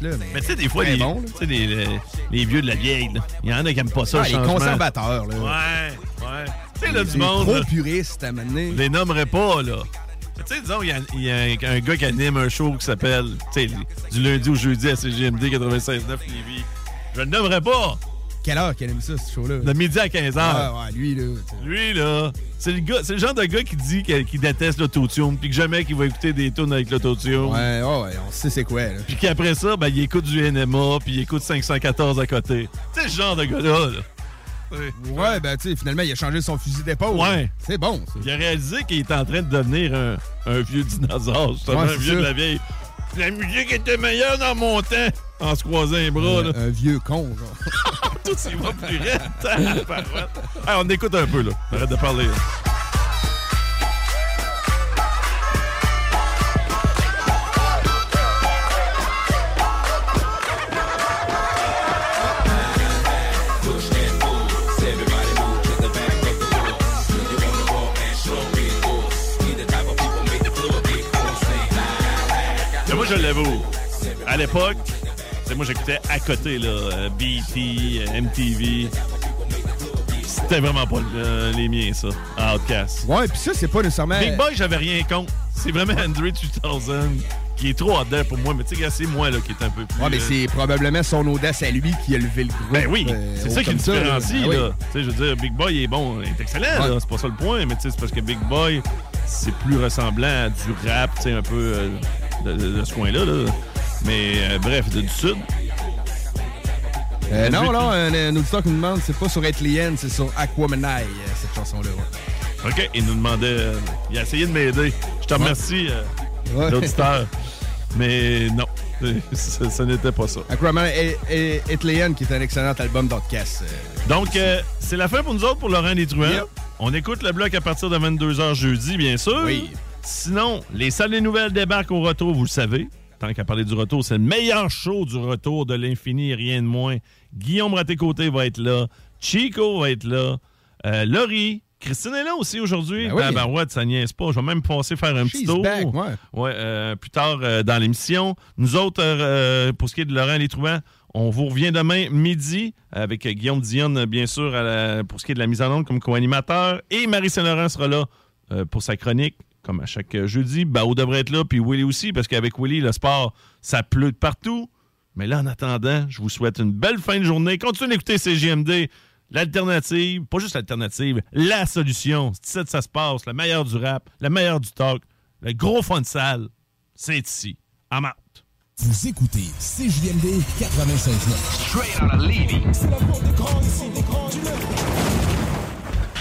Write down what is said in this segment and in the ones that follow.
Là, mais Mais tu sais, des fois, les, bon, les, les- les vieux de la vieille, il y en a qui aiment pas ça. Ah, le les conservateurs, là. Ouais, ouais. Tu sais, là, du monde. trop puristes à mener. je les nommerai pas, là. Tu sais, disons, il y y a un, un gars qui anime un show qui s'appelle, tu sais, du lundi au jeudi à CGMD 96.9 Lévis. Je le nommerai pas. Quelle heure qu'elle aime ça, ce show-là? De midi à 15 h Ah, ouais, lui, là. Lui, là, c'est le, gars, c'est le genre de gars qui dit qu'il déteste l'autotune, puis que jamais qu'il va écouter des tunes avec l'autotune. Ouais, ouais, ouais, on sait c'est quoi, là. Puis qu'après ça, ben, il écoute du NMA, puis il écoute 514 à côté. Tu sais, ce genre de gars-là, là. Ouais. Ouais, ben, tu sais, finalement, il a changé son fusil d'épaule. Ouais. C'est bon, ça. Il a réalisé qu'il était en train de devenir un, un vieux dinosaure, justement, Ouais, un c'est vieux de la vieille. La musique était meilleure dans mon temps, en se croisant les bras, là. Un, vieux con, genre. Tout s'y va plus raide. Hey, on écoute un peu, là. Arrête de parler. là. Je l'avoue. À l'époque, c'est moi, j'écoutais à côté, là, euh, BT, euh, MTV. C'était vraiment pas euh, les miens, ça. Outcast. Ouais, puis ça, c'est pas nécessairement. Big Boy, j'avais rien contre. C'est vraiment Andre 2000 qui est trop there pour moi. Mais tu sais, c'est moi là, qui est un peu plus. Ouais, mais euh, c'est probablement son audace à lui qui a levé le groupe. Ben oui, c'est haut ça qui le différencie, Ah là. Tu sais, je veux dire, Big Boy est bon, il est excellent, Ouais. C'est pas ça le point, mais tu sais, c'est parce que Big Boy, c'est plus ressemblant à du rap, tu sais, un peu euh, de, de- de ce coin-là, là. Mais euh, bref, de- du Sud. Euh, non, non, un, un auditeur qui nous demande, c'est pas sur Etlienne, c'est sur Aquamanai, euh, cette chanson-là. ouais. OK, il nous demandait. euh, il a essayé de m'aider. Je te remercie, euh, Ouais. l'auditeur. mais non, ce, ce n'était pas ça. Aquaman et, qui est un excellent album d'Outcast. euh, Donc, euh, c'est la fin pour nous autres pour Laurent Les Truands. Yep. On écoute le bloc à partir de 22h jeudi, bien sûr. Oui. Sinon, les salles des nouvelles débarquent au retour, vous le savez. Tant qu'à parler du retour, c'est le meilleur show du retour de l'infini et rien de moins. Guillaume Raté-Côté va être là. Chico va être là. Euh, Laurie. Christine est là aussi aujourd'hui. Ben oui. Ben, ouais, ça niaise pas. Je vais même passer faire un petit tour. back, ouais. Ouais, euh, plus tard euh, dans l'émission. Nous autres, euh, pour ce qui est de Laurent Les Trouvants, on vous revient demain midi avec Guillaume Dionne, bien sûr, à la- pour ce qui est de la mise en onde comme co-animateur. Et Marie Saint-Laurent sera là pour sa chronique, comme à chaque euh, jeudi. Bao devrait être là, puis Willy aussi, parce qu'avec Willy, le sport, ça pleut de partout. Mais là, en attendant, je vous souhaite une belle fin de journée. Continuez d'écouter CGMD. L'alternative, pas juste l'alternative, la solution. C'est ici que ça se passe. Le meilleur du rap, le meilleur du talk, le gros fun de salle, c'est ici. À Marthe. Vous écoutez CJMD 96.9.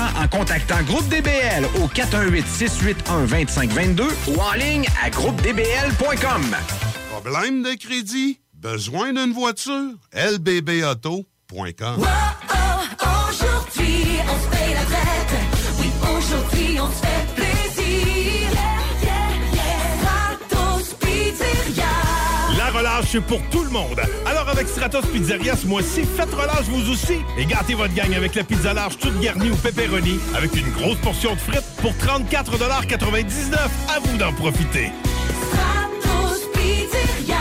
en contactant Groupe DBL au 418-681-2522 ou en ligne à groupedbl.com. Problème de crédit? Besoin d'une voiture? lbbauto.com Aujourd'hui, on se paye la traite. Oui, aujourd'hui, on se fait La c'est pour tout le monde. Alors avec Stratos Pizzeria ce mois-ci, faites relâche vous aussi et gâtez votre gang avec la pizza large toute garnie ou pepperoni avec une grosse portion de frites pour 34,99 À vous d'en profiter. Stratos Pizzeria.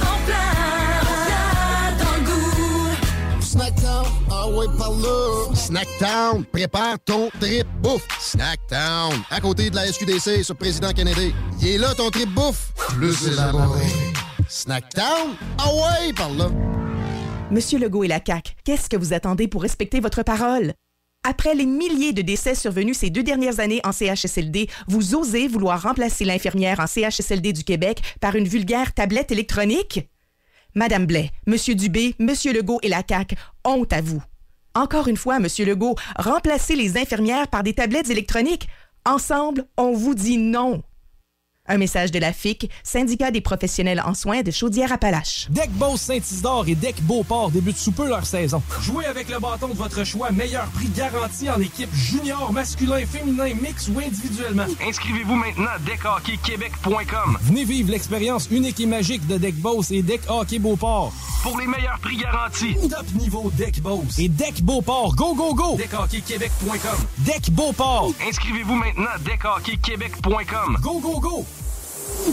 En plein, dans le goût. Snackdown, ah ouais, par là. Snackdown, prépare ton trip bouffe. Snackdown, à côté de la SQDC sur Président Kennedy. Il est là ton trip bouffe, plus élaboré. Snackdown, ah ouais, par là. Monsieur Legault et la CAQ, qu'est-ce que vous attendez pour respecter votre parole? Après les milliers de décès survenus ces deux dernières années en CHSLD, vous osez vouloir remplacer l'infirmière en CHSLD du Québec par une vulgaire tablette électronique? Madame Blais, Monsieur Dubé, Monsieur Legault et la CAQ, honte à vous. Encore une fois, Monsieur Legault, remplacez les infirmières par des tablettes électroniques. Ensemble, on vous dit non. Un message de la FIC, syndicat des professionnels en soins de Chaudière-Appalaches. Deck Boss Saint-Isidore et Deck Beauport débutent sous peu leur saison. Jouez avec le bâton de votre choix, meilleur prix garanti en équipe junior, masculin, féminin, mix ou individuellement. Inscrivez-vous maintenant à deckhockeyquebec.com. Venez vivre l'expérience unique et magique de Deck Boss et Deck Hockey Beauport. Pour les meilleurs prix garantis. Top niveau Deck Boss et Deck Beauport. Go, go, go! Deckhockeyquebec.com. Deck Beauport. Inscrivez-vous maintenant à deckhockeyquebec.com. Go, go, go!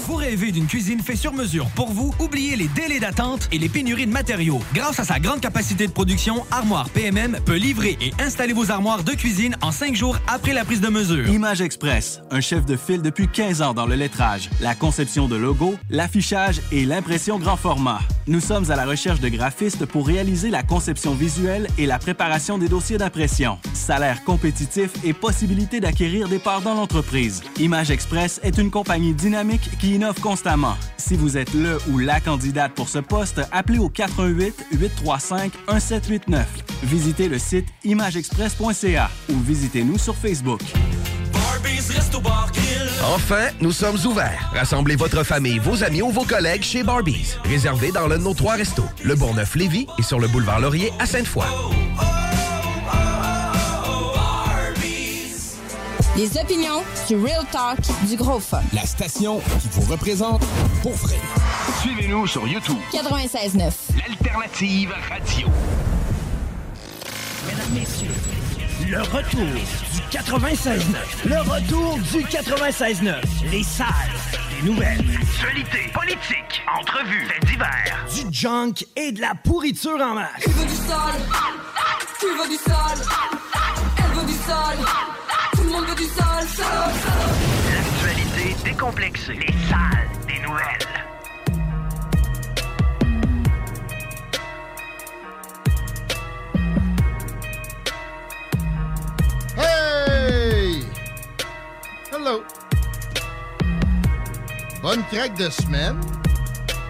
Vous rêvez d'une cuisine faite sur mesure pour vous? Oubliez les délais d'attente et les pénuries de matériaux. Grâce à sa grande capacité de production, Armoire PMM peut livrer et installer vos armoires de cuisine en cinq jours après la prise de mesure. Image Express, un chef de file depuis 15 ans dans le lettrage, la conception de logos, l'affichage et l'impression grand format. Nous sommes à la recherche de graphistes pour réaliser la conception visuelle et la préparation des dossiers d'impression. Salaire compétitif et possibilité d'acquérir des parts dans l'entreprise. Image Express est une compagnie dynamique qui innove constamment. Si vous êtes le ou la candidate pour ce poste, appelez au 418 835 1789. Visitez le site imageexpress.ca ou visitez-nous sur Facebook. Enfin, nous sommes ouverts. Rassemblez votre famille, vos amis ou vos collègues chez Barbies. Réservé dans l'un de nos trois restos, le Bourgneuf-Lévis et sur le boulevard Laurier à Sainte-Foy. Les opinions du Real Talk du Gros Fun. La station qui vous représente pour vrai. Suivez-nous sur YouTube. 96.9. L'alternative radio. Mesdames, Messieurs, le retour du 96.9. Le retour du 96.9. Les salles des nouvelles. Actualité, politique, entrevues, faits divers. Du junk et de la pourriture en masse. Tu veux du sol? Tu veux du sol? Elle veut du sol? Du sol, sol, sol. L'actualité décomplexée. Les salles des nouvelles. Hey! Hello! Bonne craque de semaine.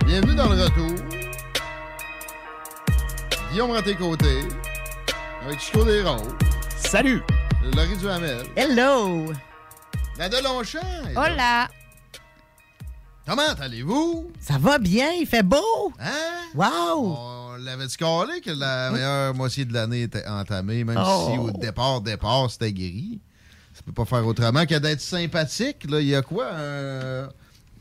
Bienvenue dans le retour. Guillaume à tes côtés. Avec Chico des Roses. Salut! Laurie Duhamel. Hello! Est là. Hola! Comment allez-vous? Ça va bien, il fait beau! Hein? Wow! On l'avait scalé que la meilleure moitié de l'année était entamée, même Oh. si au départ, départ, c'était gris. Ça peut pas faire autrement que d'être sympathique. Là, il y a quoi? Un,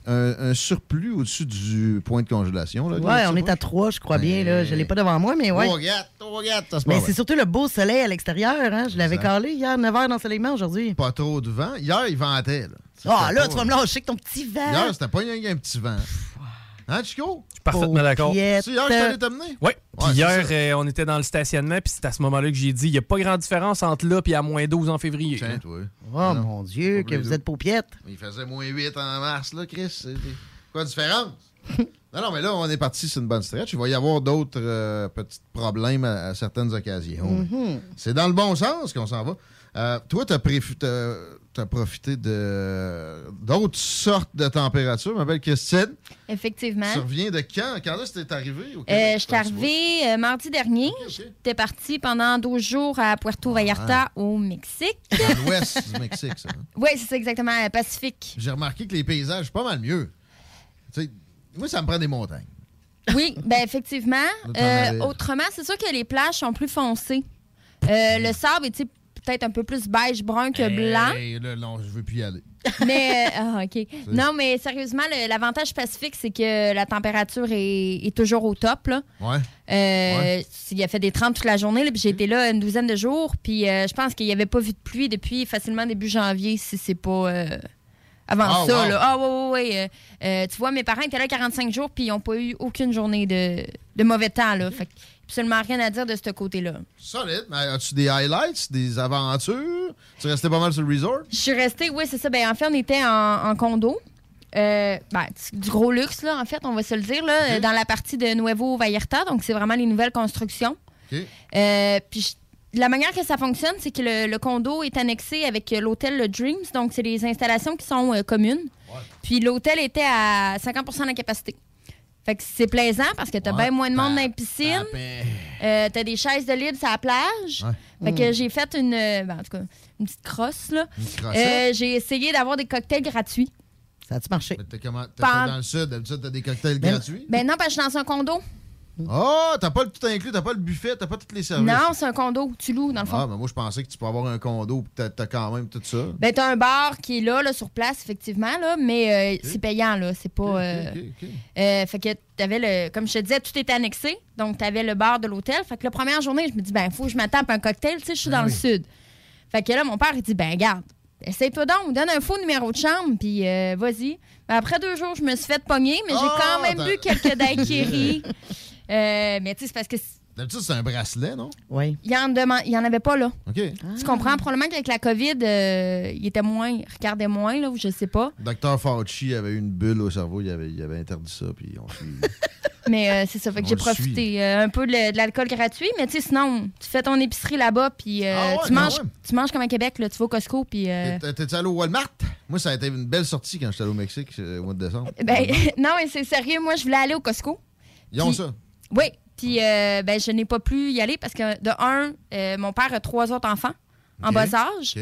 un- un surplus au-dessus du point de congélation. Là, Ouais, on est à 3, je crois bien. Là. Je l'ai pas devant moi, mais ouais. Ça se Mais c'est surtout le beau soleil à l'extérieur. Hein? Je l'avais calé hier, 9 h d'ensoleillement aujourd'hui. Pas trop de vent. Hier, il ventait. Là. Ah, là, pas- tu vas me lâcher avec ton petit vent. Hier, c'était pas rien qu'un petit vent. Hein, Chico? Je suis Parfaitement d'accord. C'est hier que allé t'amener? Oui. Puis Ouais, hier, euh, on était dans le stationnement, puis c'est à ce moment-là que j'ai dit il n'y a pas grande différence entre là et à moins 12 en février. Tiens, toi. Oh mon Dieu, que vous êtes paupiette. Il faisait moins 8 en mars, là, Chris. Quoi de différence? non, non, mais là, on est parti sur une bonne stretch. Il va y avoir d'autres euh, petits problèmes à, à certaines occasions. Mhm. C'est dans le bon sens qu'on s'en va. Euh, toi, tu as, profité de d'autres sortes de températures, ma belle Christine. Effectivement. Tu reviens de quand? Quand est-ce que t'es arrivé au Euh, Québec? je suis arrivée euh, mardi dernier. J'étais partie pendant 12 jours à Puerto Vallarta, au Mexique. Dans l'ouest du Mexique, ça. hein? Oui, c'est ça exactement, euh, Pacifique. J'ai remarqué que les paysages, pas mal mieux. Tu sais, moi, ça me prend des montagnes. Oui, ben effectivement. Euh, autrement, c'est sûr que les plages sont plus foncées. Euh, le sable est tu peut-être un peu plus beige brun que blanc. Hey, là, non, je veux plus y aller. Mais, euh, ah, OK. Non, mais sérieusement, l'avantage pacifique, c'est que la température est, est toujours au top. Là. Ouais. Euh, Il a fait des 30 toute la journée, puis j'ai été là une douzaine de jours. Puis euh, je pense qu'il n'y avait pas vu de pluie depuis facilement début janvier, si c'est pas euh, avant Ah, ça. wow. là. Ah, ouais, ouais, ouais. Euh, euh, tu vois, mes parents étaient là 45 jours, puis ils n'ont pas eu aucune journée de, de mauvais temps. Là. Fait que absolument rien à dire de ce côté-là. Solide. Mais as-tu des highlights, des aventures? Tu restais pas mal sur le resort? Je suis restée, oui, c'est ça. Ben, en fait, on était en, en condo. Euh, ben, du- gros luxe, là, en fait, on va se le dire, là, dans la partie de Nuevo Vallarta. Donc, c'est vraiment les nouvelles constructions. Euh, puis, la manière que ça fonctionne, c'est que le, le condo est annexé avec euh, l'hôtel Le Dreams. Donc, c'est les installations qui sont euh, communes. Puis, l'hôtel était à 50% de la capacité. Fait que c'est plaisant parce que t'as Ouais. bien moins de monde dans les piscines. Euh, t'as des chaises de libre sur la plage. Fait que Mm. j'ai fait une, euh, ben, en tout cas, une petite crosse, là. Euh, j'ai essayé d'avoir des cocktails gratuits. Ça a-tu marché? T'es comment? T'es dans le sud, d'habitude, t'as des cocktails Ben- gratuits? Ben non, parce que je suis dans un condo. Oh, t'as pas le tout inclus, t'as pas le buffet, t'as pas tous les services. Non, c'est un condo. Tu loues, dans le fond. Ah, mais moi, je pensais que tu peux avoir un condo pis t'as, t'as quand même tout ça. Ben, t'as un bar qui est là, là, sur place, effectivement, là, mais euh, c'est payant, là. C'est pas. euh, euh, fait que t'avais le. Comme je te disais, tout était annexé. Donc, t'avais le bar de l'hôtel. Fait que la première journée, je me dis, ben, faut que je m'attape un cocktail, tu sais, je suis dans le sud. Fait que là, mon père, il dit, ben, garde, essaye-toi donc, donne un faux numéro de chambre, puis euh, vas-y. Ben, après deux jours, je me suis fait pogner, mais j'ai Ah, quand même bu quelques daiquiris. Euh, mais tu sais, c'est parce que. D'habitude, c'est un bracelet, non? Oui. Il y en, deman- il y en avait pas là. OK. Tu comprends? Probablement qu'avec la COVID, euh, il était moins, il regardait moins, là, ou je sais pas. Docteur Fauci avait eu une bulle au cerveau, il avait, il avait interdit ça, puis on suit. Mais euh, c'est ça, fait que j'ai profité euh, un peu de, l'alcool gratuit. Mais tu sais, sinon, tu fais ton épicerie là-bas, puis euh, Ah ouais, tu, quand manges, tu manges comme à Québec, là, tu vas au Costco, puis... euh, T'es- T'es-tu allé au Walmart? Moi, ça a été une belle sortie quand j'étais allé au Mexique au mois de décembre. ben, non, mais c'est sérieux, moi, je voulais aller au Costco. Ils ont ça. Oui, puis euh, ben, je n'ai pas pu y aller parce que, de un, euh, mon père a trois autres enfants en bas âge.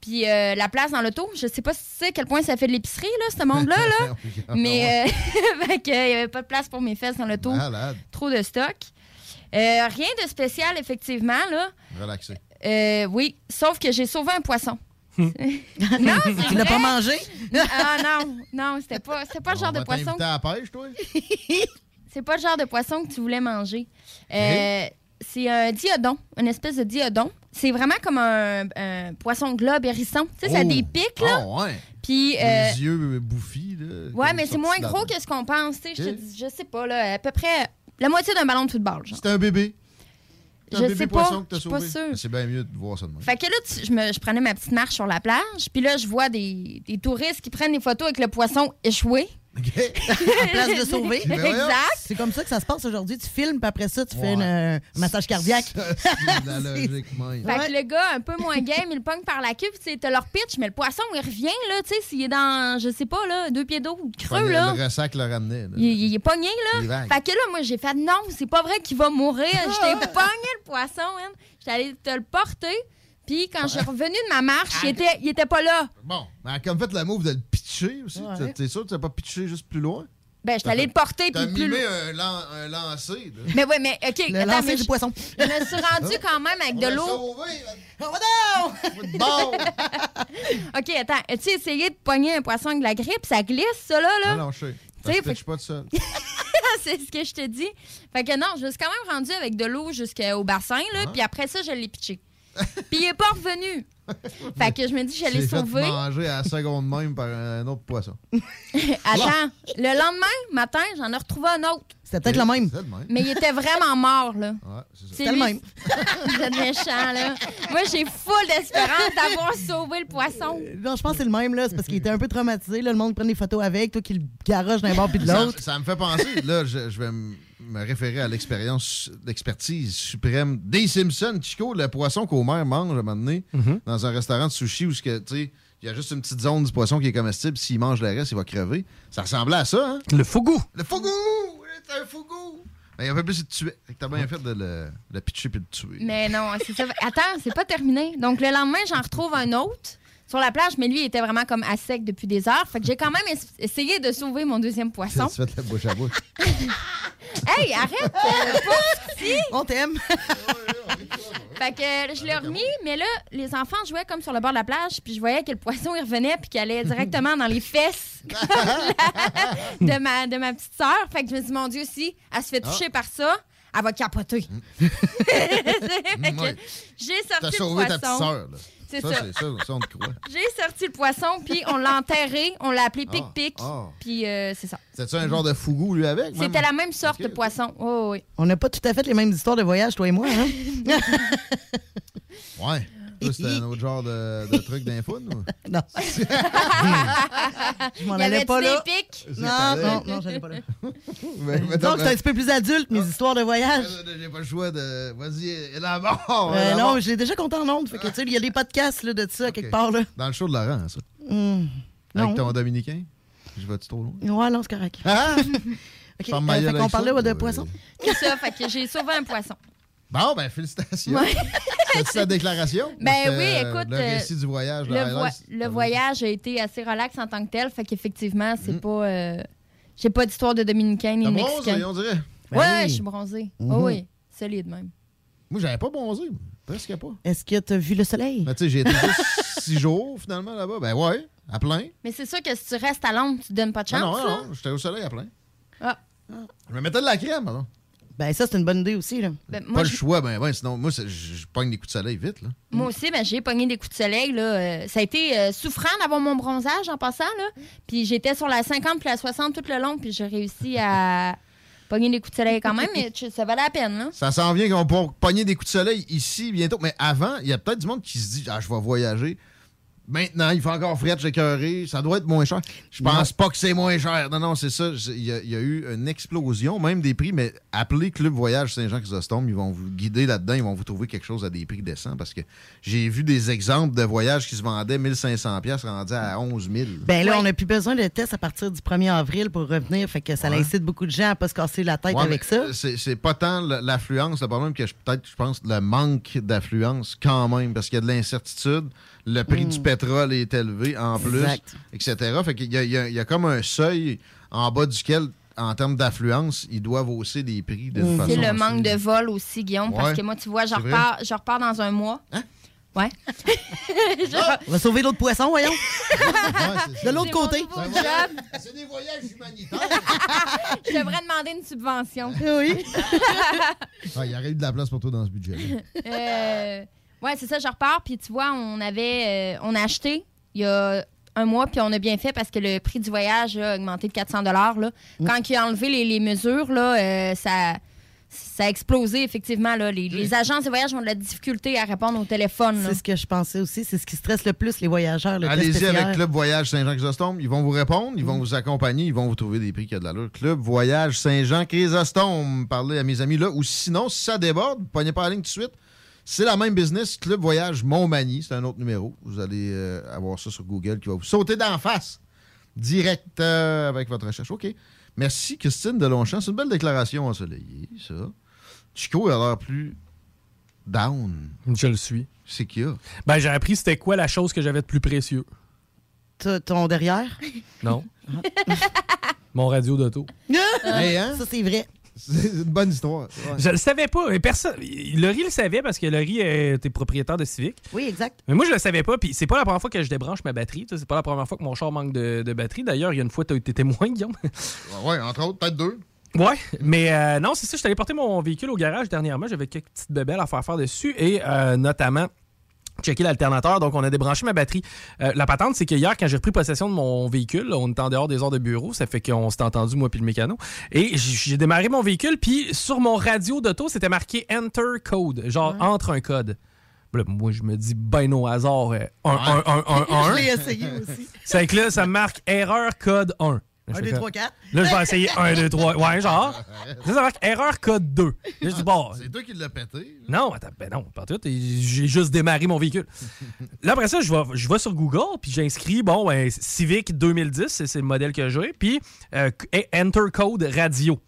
Puis euh, la place dans l'auto, je sais pas si tu sais à quel point ça fait de l'épicerie, là, ce monde-là. Là. Mais euh, il n'y avait pas de place pour mes fesses dans l'auto. Trop de stock. Euh, rien de spécial, effectivement, là. Relaxé. Euh, oui, sauf que j'ai sauvé un poisson. non, c'est Tu l'as vrai. pas mangé? Ah non, non, c'était pas, c'était pas le genre de poisson. à la pêche, toi? C'est pas le genre de poisson que tu voulais manger. Euh, C'est un diodon, une espèce de diodon. C'est vraiment comme un, un poisson globe hérisson. Tu sais, ça a Oh. des pics, là. Ah, ouais. Puis, euh, Les yeux bouffis, là. ouais, mais c'est moins gros que ce qu'on pense. Je te dis- je sais pas, là, à peu près la moitié d'un ballon de football, genre. C'était un bébé. C'est un Je bébé sais pas, poisson que je suis pas sauvé. sûre. C'est bien mieux de voir ça de même. Fait que là, tu- je, me- je prenais ma petite marche sur la plage, puis là, je vois des, des touristes qui prennent des photos avec le poisson échoué. En place de sauver. Ben. Exact. C'est comme ça que ça se passe aujourd'hui. Tu filmes, puis après ça, tu fais une, euh, un massage cardiaque. La logique, même. Fait que le gars, un peu moins game, il le pogne par la queue, puis t'as leur pitch, mais le poisson, il revient, là, tu sais, s'il est dans, je sais pas, là, deux pieds d'eau, creux, Pogné- là. Le ressac le ramenait. là. Il, il est pogné, là. Fait que là, moi, j'ai fait non, c'est pas vrai qu'il va mourir. J'étais pogné le poisson, hein. J'étais allée te le porter. Puis quand je suis revenue de ma marche, il était, il était pas là. Bon, mais comme fait la move de le pitcher aussi. Ouais. T'es- sûr que tu n'as pas pitché juste plus loin? Ben, j'étais allée le porter, T'as puis plus mimé loin. un, lan- un lancer. là. Mais ouais, mais OK. Le attends, lancer mais du je- poisson. Je me suis rendue quand même avec On de l'a l'eau. sauvé, Oh, Bon! OK, attends. As-tu essayé de pogner un poisson avec de la grippe? Ça glisse, ça, là? là? Non, non, je sais. Tu sais, Je fait- pitche pas de ça. c'est ce que je te dis. Fait que non, je me suis quand même rendue avec de l'eau jusqu'au bassin, là. Puis après ça, je l'ai pitché. Puis il est pas revenu. fait que je me dis, je l'ai sauvé. manger à la seconde même par un autre poisson. Attends, le lendemain matin, j'en ai retrouvé un autre. C'était peut-être le même. C'est le même. Mais il était vraiment mort, là. Ouais, c'est ça. C'est C'était le même. Vous êtes méchant, là. Moi, j'ai full d'espérance d'avoir sauvé le poisson. Non, je pense que c'est le même, là. C'est parce qu'il était un peu traumatisé. Là, le monde prend des photos avec, toi qui le garoche d'un bord puis de l'autre. ça me fait penser, là, je, je vais m- me référer à l'expérience, l'expertise suprême des Simpsons. Chico, le poisson qu'Homer mange à un moment donné, dans un restaurant de sushi où ce que, tu sais, il y a juste une petite zone du poisson qui est comestible. S'il mange le reste, il va crever. Ça ressemblait à ça, hein? Le fougou. Le fougou! C'est un fougou! Mais il a pas plus de tuer. T'as bien fait de le, le pitcher puis de le tuer. Mais non, c'est ça. Attends, c'est pas terminé. Donc, le lendemain, j'en retrouve un autre sur la plage, mais lui, il était vraiment comme à sec depuis des heures. Fait que j'ai quand même es- essayé de sauver mon deuxième poisson. Tu fais de la bouche à bouche? Hey, arrête! euh. On t'aime. Fait que euh, je l'ai remis, mais là, les enfants jouaient comme sur le bord de la plage, puis je voyais que le poisson, il revenait, puis qu'il allait directement dans les fesses de, ma, de ma petite sœur. Fait que je me dis, mon Dieu, si elle se fait toucher par ça, elle va capoter. Fait que Ouais. J'ai T'as sorti le sauvé ta poisson. petite sœur. là. C'est ça. ça. c'est ça, ça, on te croit. J'ai sorti le poisson, puis on l'a enterré, on l'a appelé pic-pic, ah. puis euh, c'est ça. C'était-tu un genre de fougou, lui, avec? C'était la même sorte de poisson. Oh, oui. On n'a pas tout à fait les mêmes histoires de voyage, toi et moi. Hein? Ouais. C'était un autre genre de, de truc d'info, nous? Non. Je m'en allais pas là. pics? Non, non, non, j'allais pas là. Mais- mais Donc, c'est un petit peu plus adulte, mes histoires de voyage. J'ai pas le choix de. Vas-y, élabore. Euh, non, j'ai déjà compté en ondes. Fait que, tu sais, il y a des podcasts là, de ça, quelque part. Là. Dans le show de Laurent, ça. Hum, Avec non. ton dominicain? Je vais-tu trop loin? Ouais, non, c'est correct. Ah! OK, euh, fait qu'on ça, parlait ouais, de poisson. C'est ça, fait que j'ai sauvé un poisson. Bon, ben, félicitations. Ouais. C'est ta déclaration? Ben oui, euh, écoute. Le euh, récit du voyage, le le, voyage a été assez relax en tant que tel, fait qu'effectivement, Mm. c'est pas. euh, J'ai pas d'histoire de dominicain ni T'as mexicain. on dirait. Ouais, Ben oui. je suis bronzé. Mhm. Oh oui, solide même. Moi, j'avais pas bronzé. Presque pas. Est-ce que tu as vu le soleil? Mais tu sais, j'ai été juste six jours, finalement, là-bas. Ben ouais, à plein. Mais c'est sûr que si tu restes à l'ombre, tu te donnes pas de Ah chance. non, non, non, j'étais au soleil à plein. Ah. Je me mettais de la crème, alors. Ben, ça, c'est une bonne idée aussi. Là. Ben, Pas le choix, ben ouais, sinon, moi, je je pogne des coups de soleil vite, là. Moi aussi, ben, j'ai pogné des coups de soleil. Là. Euh, ça a été euh, souffrant d'avoir mon bronzage en passant. Là. Puis j'étais sur la 50 puis la 60 tout le long, puis j'ai réussi à pogner des coups de soleil quand même, mais tu- ça valait la peine. Là. Ça s'en vient qu'on va pogner des coups de soleil ici bientôt. Mais avant, il y a peut-être du monde qui se dit Ah, je vais voyager. Maintenant, il fait encore fret, j'ai écœuré. Ça doit être moins cher. Je pense pas que c'est moins cher. Non, non, c'est ça. Il y, a, il y a eu une explosion, même des prix, mais appelez Club Voyage Saint-Jean-Chrysostome. Ils vont vous guider là-dedans. Ils vont vous trouver quelque chose à des prix décents parce que j'ai vu des exemples de voyages qui se vendaient 1500$ rendus à 11 000. Ben là, on n'a plus besoin de tests à partir du 1er avril pour revenir. Fait que ça Ouais. incite beaucoup de gens à pas se casser la tête Ouais, avec ça. C'est c'est pas tant l'affluence, le problème que je- peut-être, je pense, le manque d'affluence quand même, parce qu'il y a de l'incertitude. Le prix Mm. du pétrole est élevé en plus, Exact. etc. Fait qu'il y a, y y comme un seuil en bas duquel, en termes d'affluence, ils doivent hausser des prix d'une façon. C'est le manque de vol aussi, Guillaume, parce que moi, tu vois, je repars, je repars dans un mois. Hein? Ouais. Je- On va sauver l'autre poisson, voyons. de l'autre côté. job. C'est des voyages humanitaires. Je devrais demander une subvention. Oui. Ah, il y aurait eu de la place pour toi dans ce budget. Euh, ouais, c'est ça, je repars. Puis tu vois, on avait, euh, on a acheté il y a un mois, puis on a bien fait parce que le prix du voyage a augmenté de 400 là. Quand il a enlevé les, les mesures, là, euh, ça, ça a explosé, effectivement. Là. Les, les agences de voyage ont de la difficulté à répondre au téléphone. C'est ce que je pensais aussi. C'est ce qui stresse le plus les voyageurs. le Allez-y avec Club Voyage Saint-Jean-Chrysostome. Ils vont vous répondre, ils vont vous accompagner, ils vont vous trouver des prix qui ont de l'allure. Club Voyage Saint-Jean-Chrysostome. Parlez à mes amis là. Ou sinon, si ça déborde, pognez pas la ligne tout de suite. C'est la même business. Club Voyage Montmagny. C'est un autre numéro. Vous allez euh, avoir ça sur Google qui va vous sauter d'en face. Direct euh, avec votre recherche. OK. Merci, Christine de Longchamp. C'est une belle déclaration ensoleillée, ça. Chico a l'air plus down. Je le suis. C'est a. Ben, j'ai appris c'était quoi la chose que j'avais de plus précieux. T- Ton derrière? Non. Mon radio d'auto. Hey, hein? Ça, c'est vrai. C'est une bonne histoire. Ouais. Je le savais pas. Et personne. Laurie le savait parce que Laurie était propriétaire de Civic. Oui, exact. Mais moi, je le savais pas. Puis c'est pas la première fois que je débranche ma batterie. C'est pas la première fois que mon char manque de, de batterie. D'ailleurs, il y a une fois, tu été témoin, Guillaume. Ouais, entre autres, peut-être deux. Ouais, mais euh, non, c'est ça. Je suis allé porter mon véhicule au garage dernièrement. J'avais quelques petites bébelles à faire faire dessus et euh, notamment checker l'alternateur. Donc, on a débranché ma batterie. Euh, la patente, c'est que hier, quand j'ai repris possession de mon véhicule, là, on était en dehors des heures de bureau. Ça fait qu'on s'est entendu, moi puis le mécano. Et j'ai démarré mon véhicule, puis sur mon radio d'auto, c'était marqué Enter Code, genre entre un code. Là, moi, je me dis, ben au hasard, 1, 1, 1, 1, 1. Je l'ai essayé aussi. C'est que là, ça marque erreur code 1. Un, deux, trois, quatre. Là, je vais essayer 1, 2, 3. Ouais, genre. Là, ça marque erreur code 2. Là, je dis, bon. C'est toi qui l'as pété. Non, attends, ben non, pas tout. J'ai juste démarré mon véhicule. Là, après ça, je vais, je vais sur Google, puis j'inscris, bon, ben, Civic 2010, c'est c'est le modèle que j'ai, puis euh, Enter Code Radio.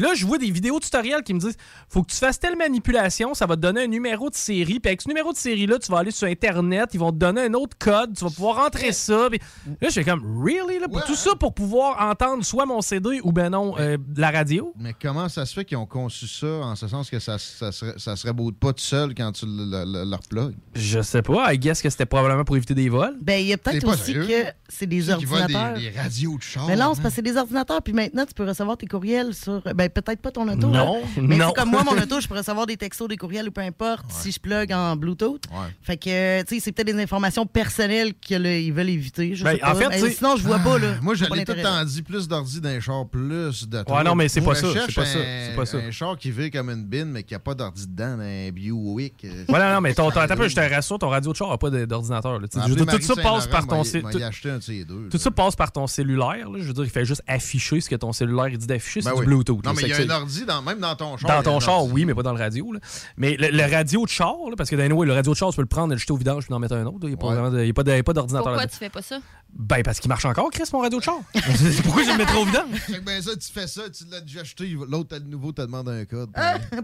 Puis là, je vois des vidéos tutoriels qui me disent faut que tu fasses telle manipulation, ça va te donner un numéro de série. Puis avec ce numéro de série-là, tu vas aller sur Internet, ils vont te donner un autre code, tu vas pouvoir rentrer ça. Puis là, je fais comme really? Là, pour tout ça pour pouvoir entendre soit mon CD ou ben non, euh, la radio? Mais comment ça se fait qu'ils ont conçu ça en ce sens que ça, ça, serait, ça serait beau pas tout seul quand tu le, le, le replugues? Je sais pas. I guess que c'était probablement pour éviter des vols. Ben, il y a peut-être aussi sérieux? que c'est des Ceux qui volent des- ordinateurs. des radios de char, Mais non, hein? c'est parce que c'est des ordinateurs, puis maintenant, tu peux recevoir tes courriels sur. Ben, peut-être pas ton auto. Non, hein. Mais non. comme moi, mon auto, je peux recevoir des textos, des courriels ou peu importe si je plug en Bluetooth. Fait que, tu sais, c'est peut-être des informations personnelles qu'ils veulent éviter. Je Ben, sais pas. en fait, Mais sinon, je vois pas, là. Moi, Je vois pas j'allais tout le temps dit plus d'ordi d'un char, plus de Ouais, non, mais c'est Moi, pas ça, c'est pas ça, un- c'est pas ça. Un char qui vit comme une bin, mais qui a pas d'ordi dedans, un Buick. Voilà, non, mais ton, je te rassure, ton radio de char n'a pas d'ordinateur. dire, Tout ça passe par ton m'a- cell- m'a tout- y acheté un de ces deux. Tout ça passe par ton cellulaire. Je veux dire, il fait juste afficher ce que ton cellulaire dit d'afficher. Ben c'est du Bluetooth. Non, mais il y a un ordi, dans, même dans ton char. Dans ton char, oui, mais pas dans le radio. là. Mais le, le radio de char, là, parce que d'un le radio de char, tu peux le prendre, le jeter au vidange puis en mettre un autre. Il n'y a pas a d'ordinateur Pourquoi tu fais pas ça? Ben, parce qu'il marche encore, Chris, mon radio de char. C'est pourquoi je le mettrais au vidange. Fait que ben ça, tu fais ça, tu l'as déjà acheté, l'autre, t'as de nouveau, te demande un code.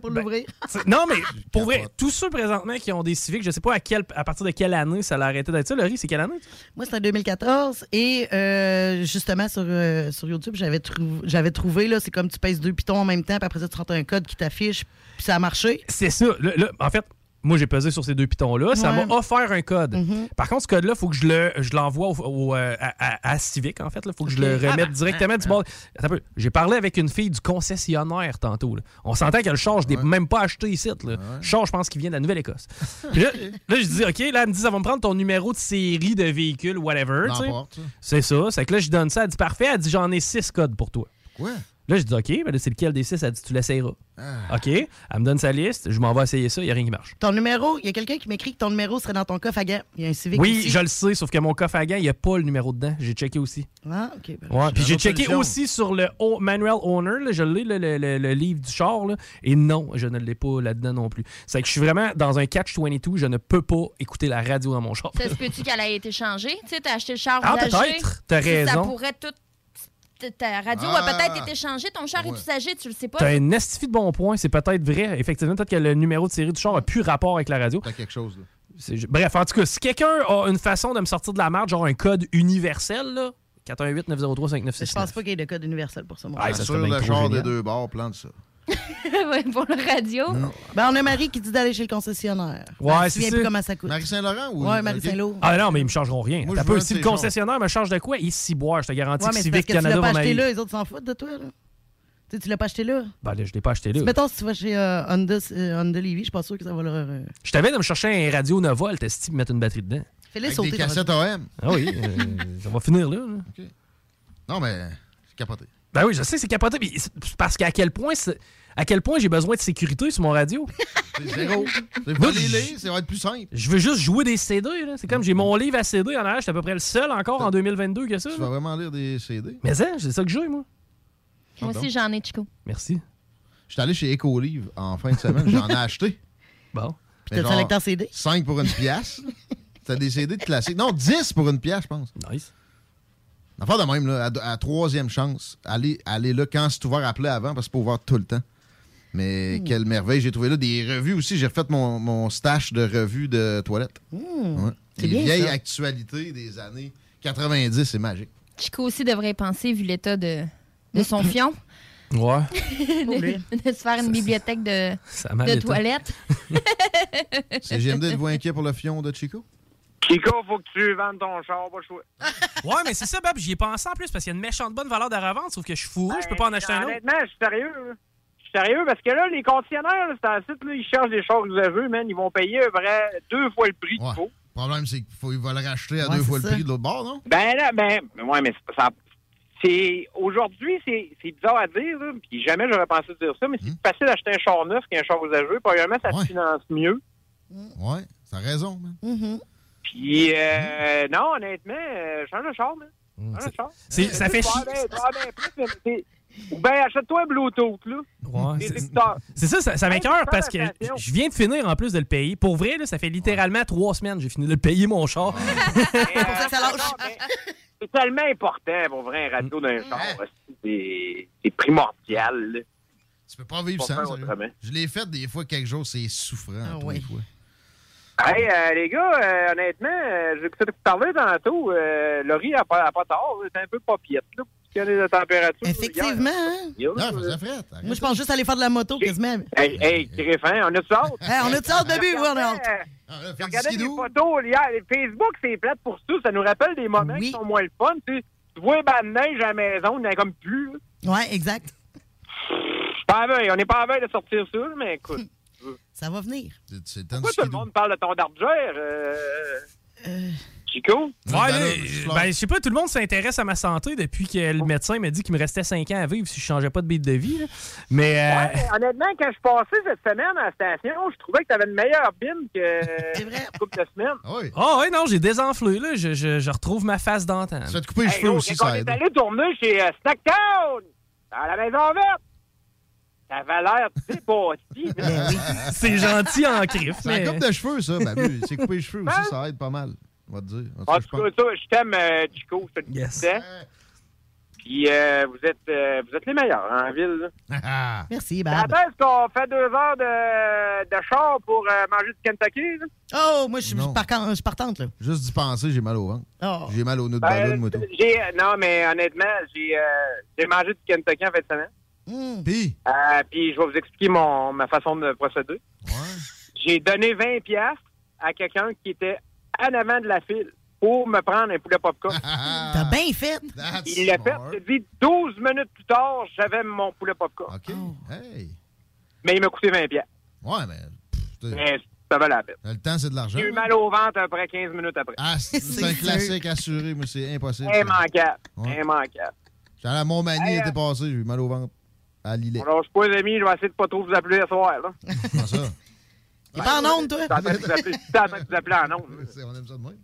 pour l'ouvrir. C'est- Non, mais pour vrai, tous ceux présentement qui ont des civiques, je sais pas à, quel, à partir de quelle année ça a arrêté d'être ça. Laurie, c'est quelle année? Moi, c'était en 2014 et euh, justement sur, euh, sur YouTube, j'avais trou- j'avais trouvé, là, c'est comme tu pèses deux pitons en même temps, puis après ça, tu rentres un code qui t'affiche, puis ça a marché. C'est ça. Là, là, en fait, moi, j'ai pesé sur ces deux pitons-là. Ça m'a offert un code. Mhm. Par contre, ce code-là, il faut que je le- je l'envoie au, au, euh, à, à- à Civic, en fait. Il faut que je le Ah, remette ah, directement du bord. Peu. J'ai parlé avec une fille du concessionnaire tantôt. là. On s'entend que le char, je l'ai même pas acheté ici. Là. Char, je pense qu'il vient de la Nouvelle-Écosse. Là, là, je dis, OK, là, elle me dit, ça va me prendre ton numéro de série de véhicule, whatever. C'est ça. C'est que là, je donne ça. Elle dit, parfait. Elle dit, j'en ai six codes pour toi. Quoi? Là, je dis, OK, ben là, c'est lequel des six? Elle dit, tu l'essayeras. Ah. OK. Elle me donne sa liste. Je m'en vais essayer ça. Il n'y a rien qui marche. Ton numéro, il y a quelqu'un qui m'écrit que ton numéro serait dans ton coffre à gants. Il y a un Civic Oui, je le sais, sauf que mon coffre à gants, il n'y a pas le numéro dedans. J'ai checké aussi. Ah, OK. ben, Ouais, puis j'ai checké solution. aussi sur le o- Manual Owner, là, je l'ai, le, le- le- le livre du char, là, et non, je ne l'ai pas là-dedans non plus. C'est que je suis vraiment dans un catch-22, je ne peux pas écouter la radio dans mon char. Ça se peut-tu qu'elle a été changée? Tu sais, t'as acheté le char Ah, peut-être. T'as Si raison. Ça pourrait tout. Ta radio Ah. a peut-être été changée, ton char est usagé, tu le sais pas. T'as un estifi de bon point, c'est peut-être vrai. Effectivement, peut-être que le numéro de série du char a plus rapport avec la radio. T'as quelque chose, là. Bref, en tout cas, si quelqu'un a une façon de me sortir de la marge, genre un code universel, là, 418-903-5969. Je pense pas qu'il y ait de code universel pour ça. Mon Ah, gars. ça Sur serait bien le génial. des deux bords, plante ça. Ouais, pour le radio. Ben, on a Marie qui dit d'aller chez le concessionnaire. Ouais, se c'est ça. plus comment ça coûte. Marie Saint-Laurent ou. Ouais, Marie. Saint-Lô. Ah non, mais ils me changeront rien. Moi, peu, si le concessionnaire me change de quoi, ici boire, je te garantis Ouais, que Civic que tu Canada l'as pas acheté là, les autres s'en foutent de toi. Là. Tu sais, tu l'as pas acheté là. Ben là, je l'ai pas acheté là. Mettons, si tu vas chez euh, Honda, euh, Honda Levy, je suis pas sûr que ça va leur. euh, Je t'avais de me chercher un radio 9 volts, pour mettre une batterie dedans. Fais-les sauter. des cassettes. AM. Ah oui, ça va finir là. là. Non, mais c'est capoté. Ben oui, je sais, c'est capoté. mais c'est parce qu'à quel point c'est- à quel point j'ai besoin de sécurité sur mon radio? C'est zéro. C'est ça va être plus simple. Je veux juste jouer des CD. là. C'est comme j'ai mon livre à CD en arrière, j'étais à peu près le seul encore en 2022 que ça. Tu là. vas vraiment lire des CD? Mais ça, c'est ça que j'ai, moi. Moi aussi, j'en ai, Chico. Merci. Je suis allé chez Ecolive en fin de semaine, j'en ai acheté. Bon. Puis t'as un lecteur CD? 5 pour une pièce. C'était des CD de classique. Non, 10 pour une pièce, je pense. Nice. Enfin, de même, là, à, à troisième chance, allez, allez là quand c'est ouvert, appelez avant parce que c'est pas ouvert tout le temps. Mais quelle merveille, j'ai trouvé là des revues aussi. J'ai refait mon, mon stash de revues de toilettes. Mmh. Ouais. C'est Des bien, vieilles ça. actualités des années 90, c'est magique. Chico aussi devrait y penser vu l'état de, de son fion. Ouais. de, de se faire une bibliothèque de, de toilettes. C'est GMD de vous inquiet pour le fion de Chico? Chico, faut que tu vendes ton char, pas le choix. Ouais, mais c'est ça, Bab. J'y ai pensé en plus parce qu'il y a une méchante bonne valeur de revente, sauf que je suis fourré, je peux pas en acheter un autre. Honnêtement, je suis sérieux. là. Je suis sérieux parce que là, les concessionnaires, là, c'est un site, là, ils cherchent des chars usagés, man. Ils vont payer à peu près deux fois le prix qu'il faut. Le problème, c'est qu'il faut- il va le racheter à Ouais, deux fois le ça. prix de l'autre bord, non? Ben là, ben, ouais, mais c'est- ça. C'est aujourd'hui, c'est bizarre à dire, là, puis jamais j'aurais pensé dire ça, mais c'est plus facile d'acheter un char neuf qu'un char usagé. Premièrement, ça se finance mieux. Ouais, t'as raison, man. Mm-hmm. Puis, euh, non, honnêtement, euh, change de char, man. Change de char. C'est- ça fait chier. mais c'est- Ou bien, achète-toi un Bluetooth, là. Ouais, Des c'est- écouteurs. C'est ça, ça, ça m'écœure parce que je viens de finir en plus de le payer. Pour vrai, là, ça fait littéralement trois semaines que j'ai fini de le payer mon char. C'est pour ça que ça lâche. C'est tellement important pour vrai un radio d'un char. C'est c'est primordial. là. Tu peux pas vivre Pas sans, faire sérieux. autrement. Je l'ai fait des fois quelques jours, c'est souffrant. fois. Hey, euh, les gars, euh, honnêtement, euh, j'ai écouté parler tantôt. Euh, Laurie a pas, a pas tort. C'est un peu papiette, là, pour ce qui est de température. Effectivement, hein? Non, faisait frette. Moi, je pense juste aller faire de la moto quasiment. Hey, hey, Griffin, on a tout hâte? Hey, on a tout hâte, bébé, on a hâte. Je regardais les photos hier. Facebook, c'est plate pour ça. Ça nous rappelle des moments qui sont moins le fun. Tu, sais. tu vois ben de neige à la maison, on est comme plus. là. Ouais, exact. Pas à veille. On n'est pas à veille de sortir ça, mais écoute. Ça va venir. Pourquoi tout le monde parle de ton dargère, euh... Chico? Ouais, ben, je sais pas, tout le monde s'intéresse à ma santé depuis que le médecin m'a dit qu'il me restait 5 ans à vivre si je changeais pas de beat de vie. là. Mais. euh, Ouais, honnêtement, quand je passais cette semaine à la station, je trouvais que tu avais une meilleure bine que une couple de semaines. Ah ouais, non, j'ai désenflé, là. Je, je- je retrouve ma face d'antan. Tu vas te couper Hey, gros, quand on est allé tourner chez euh, Snacktown, dans la maison verte, ça avait l'air, tu sais, bâti. Ben C'est gentil en crif, C'est mais... la coupe de cheveux, ça. Babu. C'est couper les cheveux aussi, ça aide pas mal. On va te dire. En tout cas, En je tout cas, ça, je t'aime, euh, Chico, je te le disais. Puis euh, vous êtes euh, vous êtes les meilleurs en ville. là. Merci, Quand Bab. est-ce qu'on fait deux heures de, de char pour euh, manger du Kentucky? là? Oh, moi, je suis suis partante, là. Juste d'y penser, j'ai mal au ventre. Oh. J'ai mal au nœud de Ben, ballon, moi, tout. j'ai, non, mais honnêtement, j'ai, euh, j'ai mangé du Kentucky en fin de semaine. Puis? Euh, puis je vais vous expliquer mon, ma façon de procéder. J'ai donné 20 piastres à quelqu'un qui était en avant de la file pour me prendre un poulet popcorn. T'as bien fait. Il l'a fait. Dit 12 minutes plus tard, j'avais mon poulet popcorn. OK. Hey. Mais il m'a coûté 20 piastres. Ouais, mais. Mais ça valait la peine. Le temps, c'est de l'argent. J'ai eu mal au ventre après 15 minutes après. Ah, c'est un classique assuré, mais c'est impossible. Immanquable. Ouais. Immanquable. J'allais à Montmagny Hey, l'été euh, passé, j'ai eu mal au ventre. À Lillet. Alors, je suis pas les amis, je vais essayer de pas trop vous appeler ce soir. Là. Comment ça? T'es pas en onde, toi? T'es en train de vous appeler- en train de vous appeler en onde. On aime ça de même.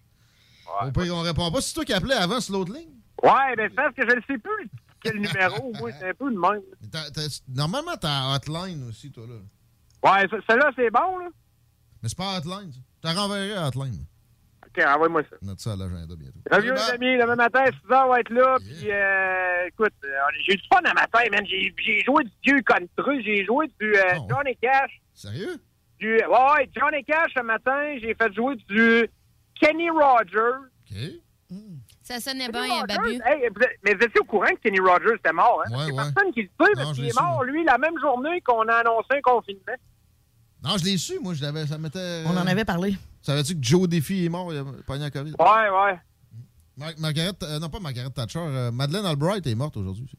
Au pire, on répond pas. C'est toi qui appelais avant sur l'autre ligne? Ouais, mais c'est parce que je ne sais plus quel numéro. Moi, c'est un peu de même. T'as- t'as- Normalement, t'as hotline aussi, toi, là. Ouais, ce- celui-là, c'est bon, là. Mais c'est pas hotline, ça. T'as renverré à hotline. OK, envoie-moi ça. Note ça à l'agenda bientôt. Salut, les amis. Demain matin, 6 h, on va être là. Puis, euh, écoute, euh, j'ai eu du fun à matin, man. J'ai joué du vieux country. J'ai joué du euh, Johnny Cash. Sérieux? Du, ouais, ouais, Johnny Cash ce matin. J'ai fait jouer du Kenny Rogers. Ça sonnait Kenny bien, Babu. hey, mais vous étiez au courant que Kenny Rogers était mort, hein? Ouais, Il y a ouais. personne qui le sait, parce qu'il est mort, lui, la même journée qu'on a annoncé un confinement. Non, je l'ai su, moi. Je l'avais, ça m'était. On en avait parlé. Savais-tu que Joe Défi est mort? Il a pogné la COVID? Ouais, ouais. Mar- Margaret, euh, non pas Margaret Thatcher, euh, Madeleine Albright est morte aujourd'hui. aussi.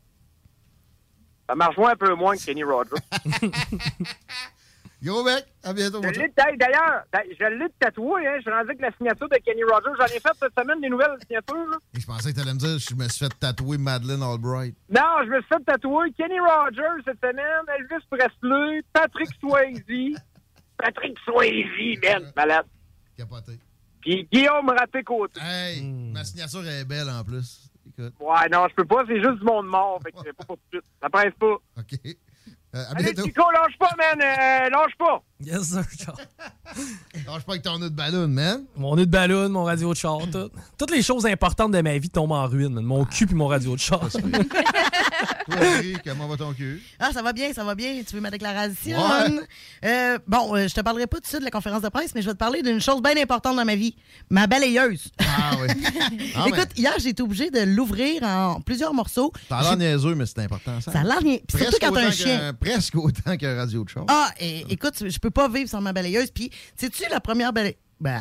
Ça marche moins un peu moins que Kenny Rogers. Gros bec, à bientôt. D'ailleurs, ben, je l'ai tatoué, hein. Je rendu avec la signature de Kenny Rogers. J'en ai fait cette semaine des nouvelles signatures, là. Et Je pensais que t'allais me dire je me suis fait tatouer Madeleine Albright. Non, je me suis fait tatouer Kenny Rogers cette semaine, Elvis Presley, Patrick Swayze. Patrick Swayze, man, malade. Capoté. Puis Guillaume Raté-Côté. Hey, ma signature est belle en plus. Écoute. Ouais, non, je peux pas, c'est juste du monde mort. Fait que c'est pas pour tout de suite. Ça presse pas. OK. Euh, à Allez, bientôt. Chico, lâche pas, man. Euh, lâche pas. Yes, sir, Charles. Lâche pas avec ton nœud de ballon, man. Mon nœud de ballon, mon radio de char, tout. Toutes les choses importantes de ma vie tombent en ruine, man. Mon cul puis mon radio de char. Toi, comment va ton cul? Ah, ça va bien, ça va bien. Tu veux ma déclaration? Ouais. Euh, bon, euh, je te parlerai pas tout de suite de la conférence de presse, mais je vais te parler d'une chose bien importante dans ma vie. Ma balayeuse. Ah oui. Ah, Écoute, hier, j'ai été obligée de l'ouvrir en plusieurs morceaux. T'as l'air niaiseux, mais c'est important, ça. Ça a l'air niais- puis surtout Presque quand t'as un autant chien. qu'un- Presque autant qu'un radio de char. Ah, et- écoute, je peux pas vivre sans ma balayeuse. Puis, sais-tu, la première ben,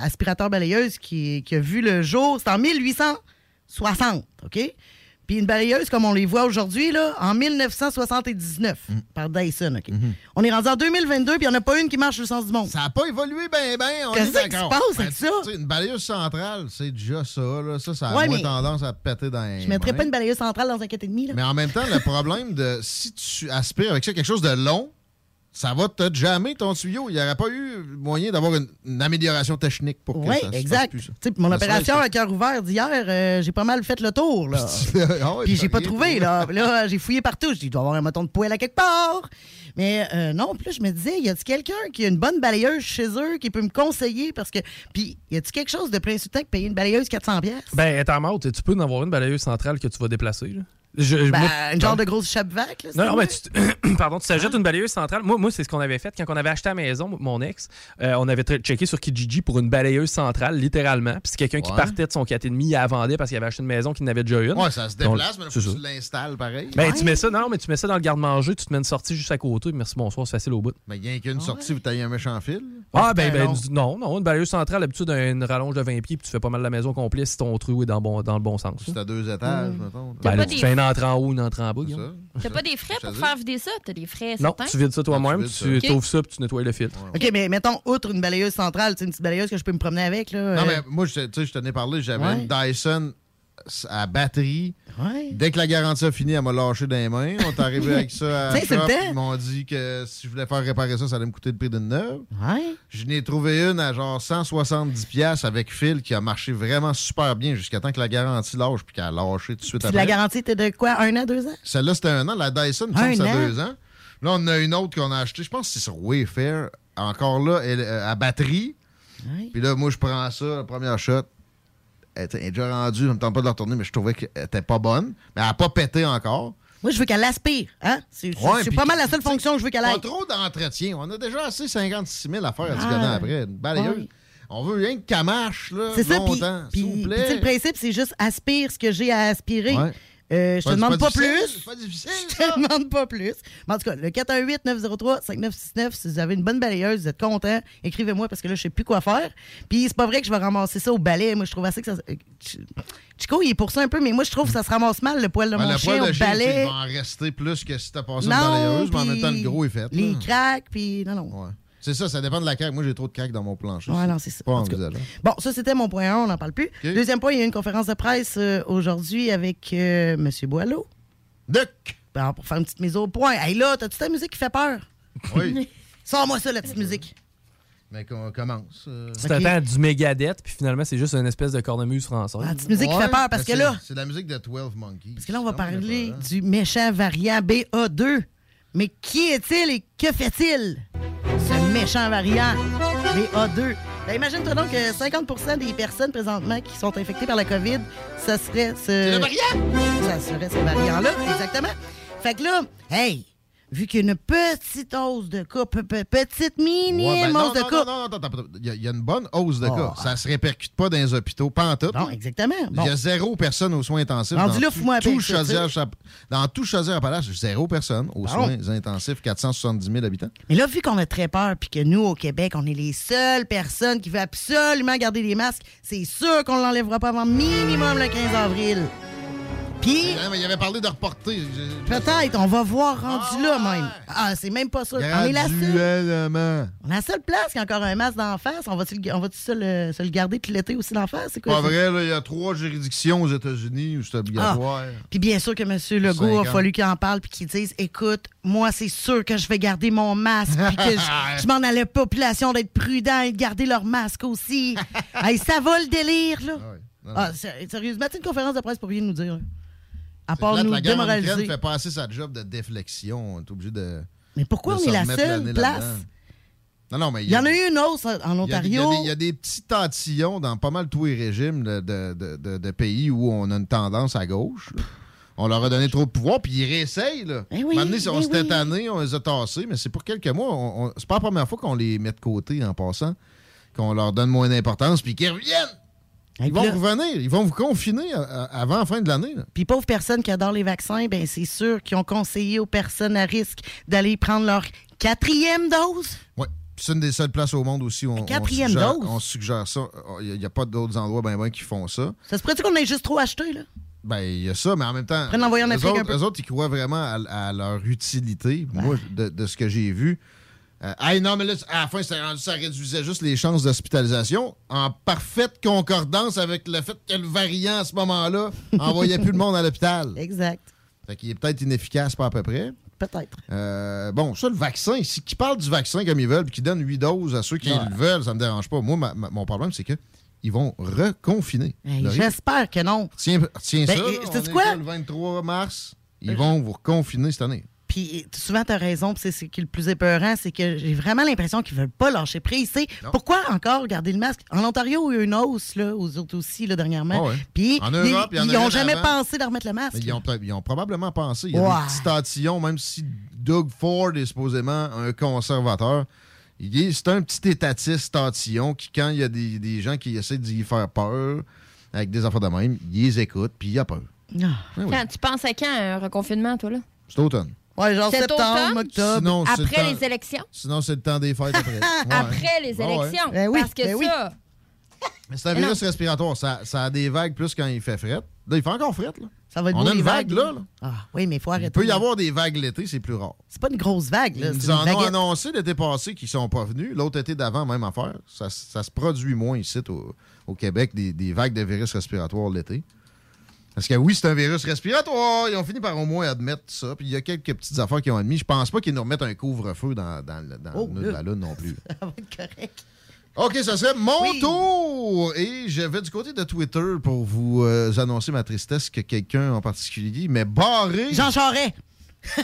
aspirateur balayeuse qui, qui a vu le jour, c'est en 1860, OK? Puis une balayeuse comme on les voit aujourd'hui, là, en 1979, Mm. par Dyson, OK? On est rendu en 2022, puis il n'y en a pas une qui marche le sens du monde. Ça n'a pas évolué ben ben, on Qu'est-ce est qui se passe Ben, avec ça? Une balayeuse centrale, c'est déjà ça. Là. Ça, ça a Ouais, moins tendance à péter dans les Je mettrais mains. pas une balayeuse centrale dans un 4,5, là. Mais en même temps, le problème de si tu aspires avec ça quelque chose de long, ça va te jammer ton tuyau. Il n'y aurait pas eu moyen d'avoir une, une amélioration technique pour que Oui, ça se exact. fasse plus, mon Ça opération à cœur ouvert d'hier, euh, j'ai pas mal fait le tour. Là. Ah ouais, Puis j'ai pas trouvé. Là, là j'ai fouillé partout. J'ai dit, il doit y avoir un moton de poêle à quelque part. Mais euh, non, plus je me disais, y a-t-il quelqu'un qui a une bonne balayeuse chez eux qui peut me conseiller? Parce que. Puis y a-t-il quelque chose de plein insultant que payer une balayeuse 400$? pièces Ben, étant mort, tu peux en avoir une balayeuse centrale que tu vas déplacer. Là. Je- Ben, moi- une genre de grosse chape vac. Là, Non, non, mais tu, Pardon, tu une balayeuse centrale. Moi, moi c'est ce qu'on avait fait quand on avait acheté la maison, mon ex. euh, on avait checké sur Kijiji pour une balayeuse centrale, littéralement. Puis c'est quelqu'un qui partait de son 4,5, il la vendait parce qu'il avait acheté une maison qui n'avait déjà une. Ouais, ça se Donc, déplace, mais là, tu l'installes pareil. Ben, tu mets ça, non, mais tu mets ça dans le garde-manger, tu te mets une sortie juste à côté. Merci, bonsoir, c'est facile au bout. Mais il y a qu'une sortie, vous taillez un méchant fil. Ah, ben, ben, non. non, non, une balayeuse centrale, d'habitude, une rallonge de 20 pieds, puis tu fais pas mal la maison complète si ton trou est dans, bon, dans le bon sens. C'est à deux étages, mettons. Entrée en haut, une entrée en bas. T'as pas des frais pour faire vider ça? T'as des frais Non, certains? tu vides ça toi-même, tu t'ouvres ça, puis tu nettoies le filtre. OK, mais mettons, outre une balayeuse centrale, c'est une petite balayeuse que je peux me promener avec. Là, Non, euh, mais moi, je, tu sais, je t'en ai parlé, j'avais Ouais. une Dyson à batterie. Ouais. Dès que la garantie a fini, elle m'a lâché dans les mains. On est arrivé avec ça à shop. Ils m'ont dit que si je voulais faire réparer ça, ça allait me coûter le prix d'une neuve. Ouais. Je n'ai trouvé une à genre 170$ piastres avec fil qui a marché vraiment super bien jusqu'à temps que la garantie lâche puis qu'elle a lâché tout de suite Puis après. la garantie était de quoi? Un an, deux ans? Celle-là, c'était un an. La Dyson, c'est an? deux ans. Là, on a une autre qu'on a achetée. Je pense que c'est sur Wayfair. Encore là, elle, euh, à batterie. Puis là, moi, je prends ça, la première shot. Elle était déjà rendue. Je me tente pas de la retourner, mais je trouvais qu'elle était pas bonne. Mais elle n'a pas pété encore. Moi, je veux qu'elle aspire. Hein? C'est Ouais, pas mal la seule fonction que je veux qu'elle Pas ait. trop d'entretien. On a déjà assez 56 000 à faire à Ah. Après. Une balayeuse. On veut rien qu'elle marche, là, C'est ça, puis longtemps. le principe, c'est juste aspire ce que j'ai à aspirer. Ouais. Euh, je te demande pas plus. pas difficile, Je te demande pas plus. Mais en tout cas, le 418-903-5969, si vous avez une bonne balayeuse, vous êtes content, écrivez-moi parce que là, je sais plus quoi faire. Puis c'est pas vrai que je vais ramasser ça au balai. Moi, je trouve assez que ça. euh, Ch- Chico, il est pour ça un peu, mais moi, je trouve que ça se ramasse mal, le poil de Ouais, mon chien au balai. il va en rester plus que si t'as passé une Non, balayeuse, mais en même temps, le gros est fait. Les craques, puis non, non. Ouais. C'est ça, ça dépend de la craque. Moi, j'ai trop de craques dans mon plancher. Ouais, non, c'est ça. Pas En tout cas. envisageable. Bon, ça, c'était mon point 1, on n'en parle plus. Deuxième point, il y a eu une conférence de presse euh, aujourd'hui avec euh, M. Boileau. Duc! Ben, pour faire une petite mise au point. Hey là, t'as-tu ta musique qui fait peur? Oui. Sors-moi ça, la petite musique. Mais qu'on commence. euh. Tu t'attends à du Megadeth, puis finalement, c'est juste une espèce de cornemuse française. Ah, petite musique qui fait peur parce que c'est- là. C'est la musique de 12 Monkeys. Parce que là, on va Non, parler hein? du méchant variant BA2. Mais qui est-il et que fait-il? Méchant variant BA2. Ben, imagine-toi donc que 50% des personnes présentement qui sont infectées par la COVID, ça serait ce. le variant? Ça serait ce variant-là, exactement. Fait que là, hey, vu qu'il y a une petite hausse de cas, pe- pe- petite minime Ouais, ben non, hausse de non, cas. non, non, attends. Il y, a- il y a une bonne hausse de Oh. cas. Ça se répercute pas dans les hôpitaux, pas en tout. Non, exactement. Il Bon. y a zéro personne aux soins intensifs. Dans là, tout- tout Chaudière- Dans tout Chaudière-Appalaches, zéro personne aux Bon. soins intensifs, 470 000 habitants. Mais là, vu qu'on a très peur, puis que nous, au Québec, on est les seules personnes qui veulent absolument garder les masques, c'est sûr qu'on l'enlèvera pas avant minimum le 15 avril. Puis, Mais il avait parlé de reporter. peut-être, on va voir rendu là même. Ah, c'est même pas ça. On est la seule. On est la seule place qui a encore un masque d'en face. On va-tu va-tu se le, se le garder puis l'été aussi d'en face? C'est quoi Pas vrai, il y a trois juridictions aux États-Unis où c'est obligatoire. Puis bien sûr que M. Legault a 50. fallu qu'il en parle puis qu'il dise écoute, moi, c'est sûr que je vais garder mon masque puis que je, je demande à la population d'être prudent et de garder leur masque aussi. hey, ça va le délire, là. Ah, sé- sérieusement, tu une conférence de presse pour rien nous dire. À part nous la démoraliser. fait pas assez sa job de déflexion. On est obligé de. Mais pourquoi de on est la seule place? Non, non, mais Il y en a eu une hausse en Il y y, Ontario. il y a des petits tantillons dans pas mal tous les régimes de, de- de- de- de pays où on a une tendance à gauche. là. On leur a donné trop de pouvoir, puis ils réessayent. Là. Eh oui, Maintenant, on eh s'était oui. tanné, on les a tassés, mais c'est pour quelques mois. On- on- c'est pas la première fois qu'on les met de côté en passant, qu'on leur donne moins d'importance, puis qu'ils reviennent. Ils vont là- revenir, ils vont vous confiner à- à- avant la fin de l'année. Puis pauvres personnes qui adorent les vaccins, ben c'est sûr qu'ils ont conseillé aux personnes à risque d'aller prendre leur quatrième dose. Puis C'est une des seules places au monde aussi où on, on quatrième suggère, dose? on suggère ça. Il n'y a, pas d'autres endroits ben, ben, qui font ça. Ça se pourrait qu'on ait juste trop acheté, là? Ben, il y a ça, mais en même temps, Afrique autres, ils croient vraiment à, à leur utilité. Moi, de, de ce que j'ai vu. Euh, hey, non, mais là, à la fin, rendu, ça réduisait juste les chances d'hospitalisation en parfaite concordance avec le fait que le variant, à ce moment-là, envoyait plus de monde à l'hôpital. Exact. Fait qu'il est peut-être inefficace, pas à peu près. Peut-être. Euh, bon, ça, le vaccin, ici, qui parle du vaccin comme ils veulent, puis qui donne 8 doses à ceux qui Ouais. le veulent, ça me dérange pas. Moi, ma- ma- mon problème, c'est que ils vont reconfiner. Hey, J'espère que non. Tiens, tiens Ben, ça, on est quoi, le 23 mars, ils vont vous reconfiner cette année. Puis souvent, tu as raison, c'est ce qui est le plus épeurant, c'est que j'ai vraiment l'impression qu'ils veulent pas lâcher prise. C'est pourquoi encore garder le masque? En Ontario, il y a eu une hausse, là, aux autres aussi, là, dernièrement. Ah ouais. Puis En ils- Europe, il y en a ils n'ont jamais avant. pensé de remettre le masque. Mais ils ont, ils probablement pensé. Il y a Ouais. des petits tatillons, même si Doug Ford est supposément un conservateur. Il est- C'est un petit étatiste tantillon qui, quand il y a des, des gens qui essaient d'y faire peur avec des affaires de même, il les écoute puis il a peur. Ah. oui. Quand, tu penses à quand un reconfinement, toi, là? C'est automne. Ouais, genre Cet septembre, automne? octobre. Sinon, c'est le Après temps- les élections? Sinon, c'est le temps des fêtes après. Ouais. Après les ouais. élections. Ben oui, Parce que ben oui. ça, Mais c'est un virus non. respiratoire. Ça, ça a des vagues plus quand il fait fret. Là, il fait encore fret. Là. Ça va être On beau, a une les vague vagues, là. là. Ah, oui, mais il faut arrêter. Il peut y avoir des vagues l'été, c'est plus rare. C'est pas une grosse vague, là. Ils c'est nous une en ont vaguette. annoncé l'été passé qu'ils sont pas venus. L'autre été d'avant, même affaire. Ça, ça se produit moins ici au, au Québec, des, des vagues de virus respiratoires l'été. Parce que oui, c'est un virus respiratoire. Ils ont fini par au moins admettre ça. Puis il y a quelques petites affaires qu'ils ont admis. Je pense pas qu'ils nous remettent un couvre-feu dans, dans, le- dans Oh, le nœud de la lune non plus. Ça va être correct. OK, ça serait mon Oui. tour. Et je vais du côté de Twitter pour vous euh, annoncer ma tristesse que quelqu'un en particulier m'ait barré. Jean Charest.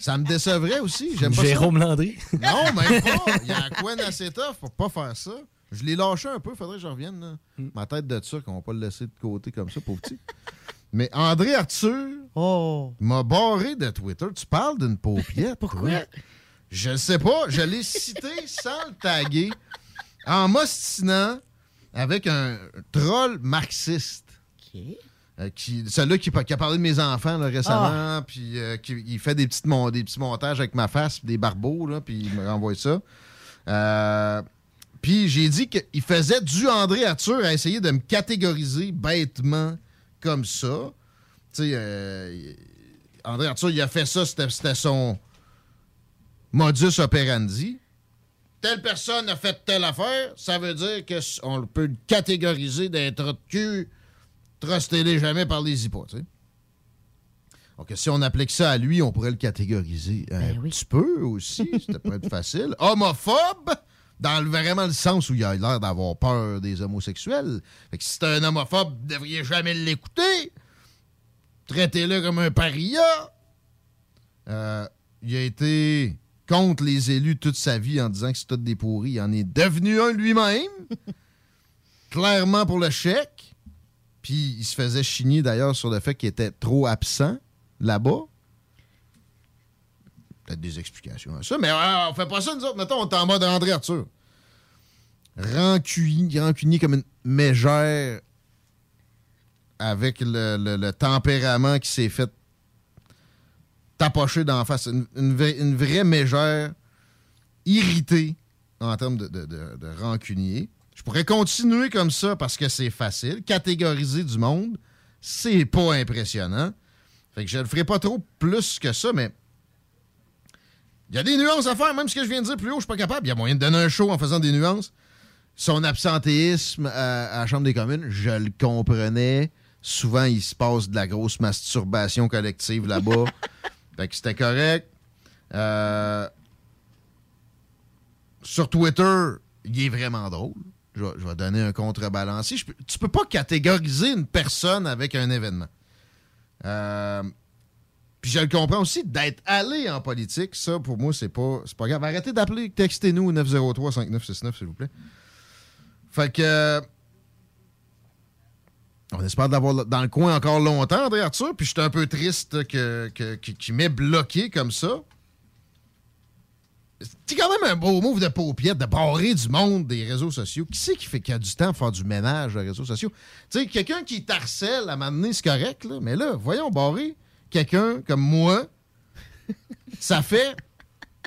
Ça me décevrait aussi. J'aime pas Jérôme ça. Landry. Non, même pas. Il y a un coin assez tough pour pas faire ça. Je l'ai lâché un peu, faudrait que je revienne. là. Hmm. Ma tête de ça, qu'on va pas le laisser de côté comme ça, pauvre petit. Mais André Arthur Oh. m'a barré de Twitter. Tu parles d'une paupiette. Pourquoi? toi? Je ne sais pas. Je l'ai cité sans le taguer en m'ostinant avec un troll marxiste. OK. Euh, qui, celui-là qui, qui a parlé de mes enfants là, récemment, Ah. puis euh, qui il fait des, petites mon- des petits montages avec ma face, des barbeaux, là, puis il me renvoie ça. Euh, puis j'ai dit qu'il faisait du André Arthur à essayer de me catégoriser bêtement comme ça. Tu sais, euh, André Arthur, il a fait ça, c'était son modus operandi. Telle personne a fait telle affaire, ça veut dire qu'on peut le catégoriser d'un trou de cul trustez-les jamais par les sais. Donc, si on applique ça à lui, on pourrait le catégoriser un petit peu aussi. C'était pas être facile. Homophobe, dans vraiment le sens où il a l'air d'avoir peur des homosexuels. Fait que si c'est un homophobe, vous ne devriez jamais l'écouter. Traitez-le comme un paria. Euh, il a été contre les élus toute sa vie en disant que c'est des pourris. Il en est devenu un lui-même. Clairement pour le chèque. Puis il se faisait chigner d'ailleurs sur le fait qu'il était trop absent là-bas. Des explications à ça, mais euh, on fait pas ça nous autres. Mettons, on est en mode André Arthur. Rancunier, rancunier comme une mégère avec le, le- tempérament qui s'est fait tapocher d'en face. Une, une vraie mégère irritée en termes de, de- de- de rancunier. Je pourrais continuer comme ça parce que c'est facile. Catégoriser du monde, c'est pas impressionnant. Fait que je le ferai pas trop plus que ça, mais il y a des nuances à faire. Même ce que je viens de dire plus haut, je suis pas capable. Il y a moyen de donner un show en faisant des nuances. Son absentéisme à, à la Chambre des communes, je le comprenais. Souvent, il se passe de la grosse masturbation collective là-bas. fait que c'était correct. Euh, sur Twitter, il est vraiment drôle. Je vais, je vais donner un contrebalancier. Tu peux pas catégoriser une personne avec un événement. Euh, puis je le comprends aussi, d'être allé en politique, ça, pour moi, c'est pas, pas grave. Arrêtez d'appeler, textez-nous au 903-5969, s'il vous plaît. Fait que... euh, On espère d'avoir dans le coin encore longtemps, André Arthur, puis je suis un peu triste que, que- qu'il m'ait bloqué comme ça. C'est quand même un beau move de paupiette, de barrer du monde des réseaux sociaux. Qui c'est qui fait qui a du temps pour faire du ménage des réseaux sociaux? Tu sais, quelqu'un qui t'harcèle à m'amener, c'est correct, là. Mais là, voyons, barrer quelqu'un comme moi, ça fait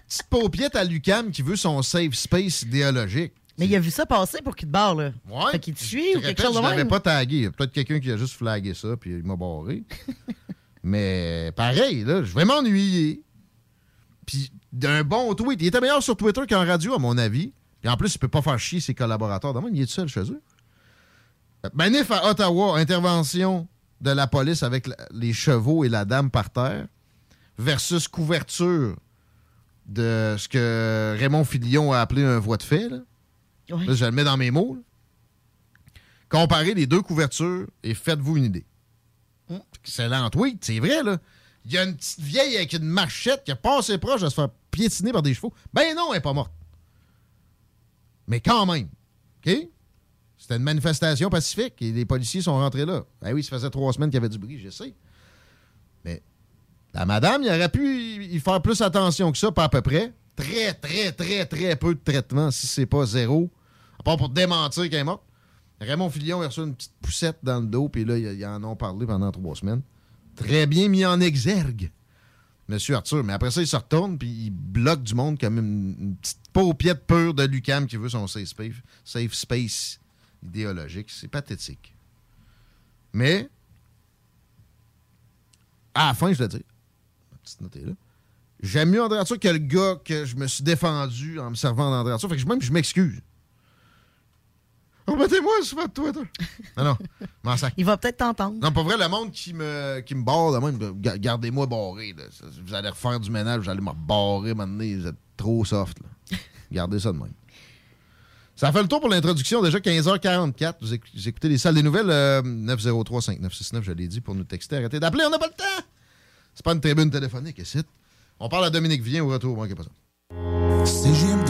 petite paupiette à Lucam qui veut son safe space idéologique. Mais il a vu ça passer pour qu'il te barre, là. Ouais. Fait qu'il te suit Je ou quelque chose de je l'avais pas tagué. Il y a Peut-être quelqu'un qui a juste flagué ça, puis il m'a barré. Mais pareil, là, je vais m'ennuyer. Puis d'un bon tweet. Il était meilleur sur Twitter qu'en radio, à mon avis. Puis en plus, il peut pas faire chier ses collaborateurs. Dans il est seul chez eux. Manif à Ottawa, intervention de la police avec la- les chevaux et la dame par terre, versus couverture de ce que Raymond Filion a appelé un voie de fait. Là. Là, je le mets dans mes mots. là. Comparez les deux couvertures et faites-vous une idée. Excellent tweet, c'est vrai, là. Il y a une petite vieille avec une machette qui a passé proche de se faire piétiner par des chevaux. Ben non, elle n'est pas morte. Mais quand même. OK? C'était une manifestation pacifique et les policiers sont rentrés là. Ben oui, ça faisait trois semaines qu'il y avait du bruit, je sais. Mais La madame, il aurait pu y faire plus attention que ça, pas à peu près. Très, très, très, très peu de traitement, si c'est pas zéro. À part pour démentir qu'elle est morte. Raymond Filion, il a reçu une petite poussette dans le dos, puis là, ils en ont parlé pendant trois semaines. Très bien mis en exergue, Monsieur Arthur. Mais après ça, il se retourne, puis il bloque du monde comme une, une petite paupiette pure de Lucam qui veut son safe space idéologique. C'est pathétique. Mais, à la fin, je dois dire, ma petite note est là, j'aime mieux André Arthur que le gars que je me suis défendu en me servant d'André Arthur. Fait que je- même je m'excuse. Remettez-moi sur votre Twitter. Non, non, m'en. Il va peut-être t'entendre. Non, pas vrai, le monde qui me, qui me barre de même, ga- gardez-moi barré. là. Vous allez refaire du ménage, vous allez me barrer maintenant, vous êtes trop soft. Là. Gardez ça de même. Ça fait le tour pour l'introduction, déjà 15h44. Vous, éc- vous écoutez les salles des nouvelles, euh, 903-5969, je l'ai dit, pour nous texter. Arrêtez d'appeler, on n'a pas le temps! C'est pas une tribune téléphonique, ici. On parle à Dominique Vien au retour, manquez pas ça. CGMD.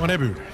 On a bu.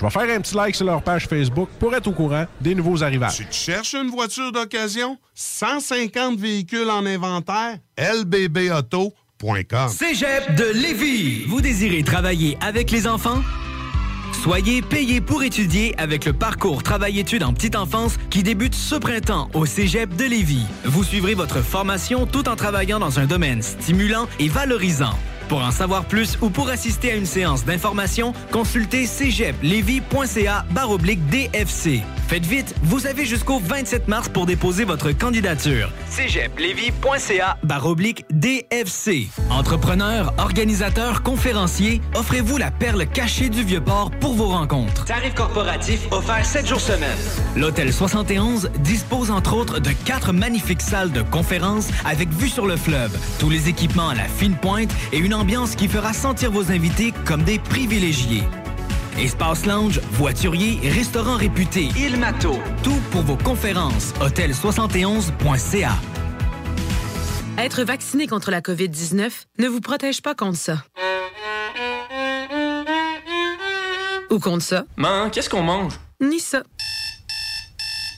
Je vais faire un petit like sur leur page Facebook pour être au courant des nouveaux arrivages. Tu cherches une voiture d'occasion? 150 véhicules en inventaire? lbbauto.com Cégep de Lévis. Vous désirez travailler avec les enfants? Soyez payé pour étudier avec le parcours Travail-études en petite enfance qui débute ce printemps au Cégep de Lévis. Vous suivrez votre formation tout en travaillant dans un domaine stimulant et valorisant. Pour en savoir plus ou pour assister à une séance d'information, consultez cégeplevy.ca baroblique DFC. Faites vite, vous avez jusqu'au 27 mars pour déposer votre candidature. cégeplevy.ca baroblique DFC. Entrepreneurs, organisateurs, conférenciers, offrez-vous la perle cachée du Vieux-Port pour vos rencontres. Tarif corporatif offert 7 jours semaine. L'Hôtel 71 dispose entre autres de quatre magnifiques salles de conférences avec vue sur le fleuve, tous les équipements à la fine pointe et une ambiance qui fera sentir vos invités comme des privilégiés. Espace lounge, voiturier, restaurant réputé, Il Mato, tout pour vos conférences. Hôtel71.ca. Être vacciné contre la COVID-19 ne vous protège pas contre ça. Ou contre ça. Man, qu'est-ce qu'on mange? Ni ça.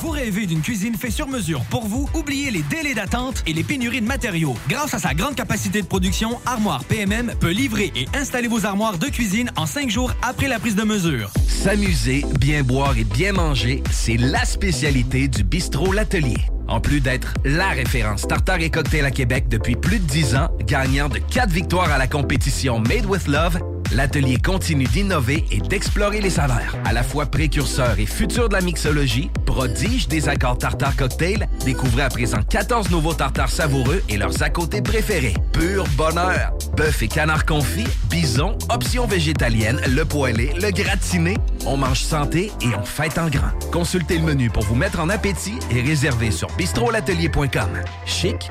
Vous rêvez d'une cuisine faite sur mesure pour vous? Oubliez les délais d'attente et les pénuries de matériaux. Grâce à sa grande capacité de production, Armoire PMM peut livrer et installer vos armoires de cuisine en cinq jours après la prise de mesure. S'amuser, bien boire et bien manger, c'est la spécialité du bistrot L'Atelier. En plus d'être la référence tartare et cocktail à Québec depuis plus de 10 ans, gagnant de 4 victoires à la compétition Made with Love, l'atelier continue d'innover et d'explorer les saveurs. À la fois précurseur et futur de la mixologie, prodige des accords tartare cocktail, découvrez à présent 14 nouveaux tartares savoureux et leurs à côté préférés. Pur bonheur! Bœuf et canard confit, bison, options végétaliennes, le poêlé, le gratiné, On mange santé et on fête en grand. Consultez le menu pour vous mettre en appétit et réservez sur bistrolatelier.com. Chic,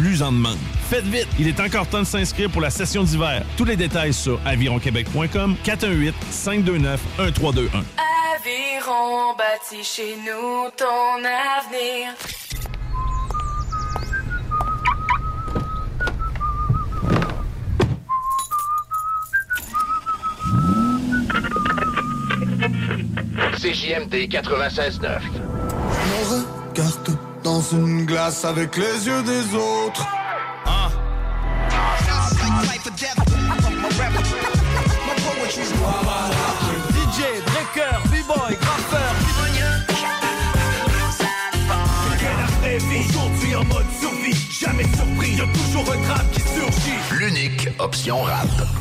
en demande. Faites vite, il est encore temps de s'inscrire pour la session d'hiver. Tous les détails sur avironquebec.com 418 529 1321. Aviron bâti chez nous ton avenir. CJMD 96.9. Je me regarde dans une glace avec les yeux des autres. DJ, breaker, b-boy, graffeur. Aujourd'hui en mode survie, jamais surpris, y'a toujours un drame qui surgit. L'unique option rap.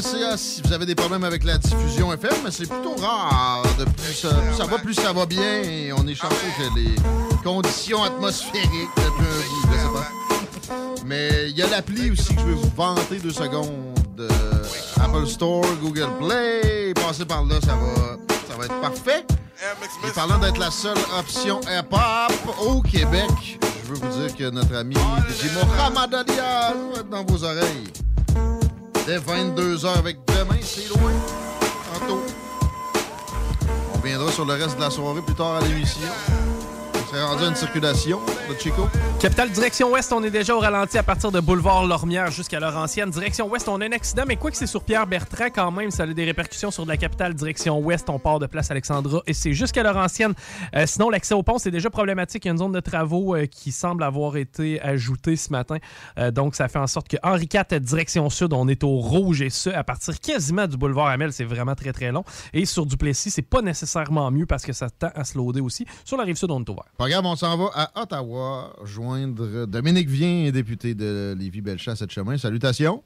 Si vous avez des problèmes avec la diffusion FM, mais c'est plutôt rare. De plus, ça, plus ça va, plus ça va bien. On est chanceux que les conditions atmosphériques. Mais il y a l'appli aussi que je vais vous vanter deux secondes. Euh, Apple Store, Google Play. Passez par là, ça va, ça va être parfait. Et parlant d'être la seule option hip-hop au Québec, je veux vous dire que notre ami DJ Mohamed va être dans vos oreilles. Dès 22h avec demain, c'est loin. Tantôt. On viendra sur le reste de la soirée plus tard à l'émission. On s'est rendu une circulation de Chico? Capitale direction ouest, on est déjà au ralenti à partir de boulevard Lormière jusqu'à Laurentienne. Direction ouest, on a un accident, mais quoi que c'est sur Pierre Bertrand quand même, ça a des répercussions sur la capitale direction ouest. On part de place Alexandra et c'est jusqu'à Laurentienne. Euh, sinon, l'accès au pont, c'est déjà problématique. Il y a une zone de travaux euh, qui semble avoir été ajoutée ce matin. Euh, donc, ça fait en sorte que Henri IV, direction sud, on est au rouge et ce, à partir quasiment du boulevard Amel, c'est vraiment très très long. Et sur Duplessis, c'est pas nécessairement mieux parce que ça tend à se loader aussi. Sur la rive sud, on est ouvert. Regarde, on s'en va à Ottawa joindre Dominique Vien, député de Lévis-Bellechasse cette chemin. Salutations.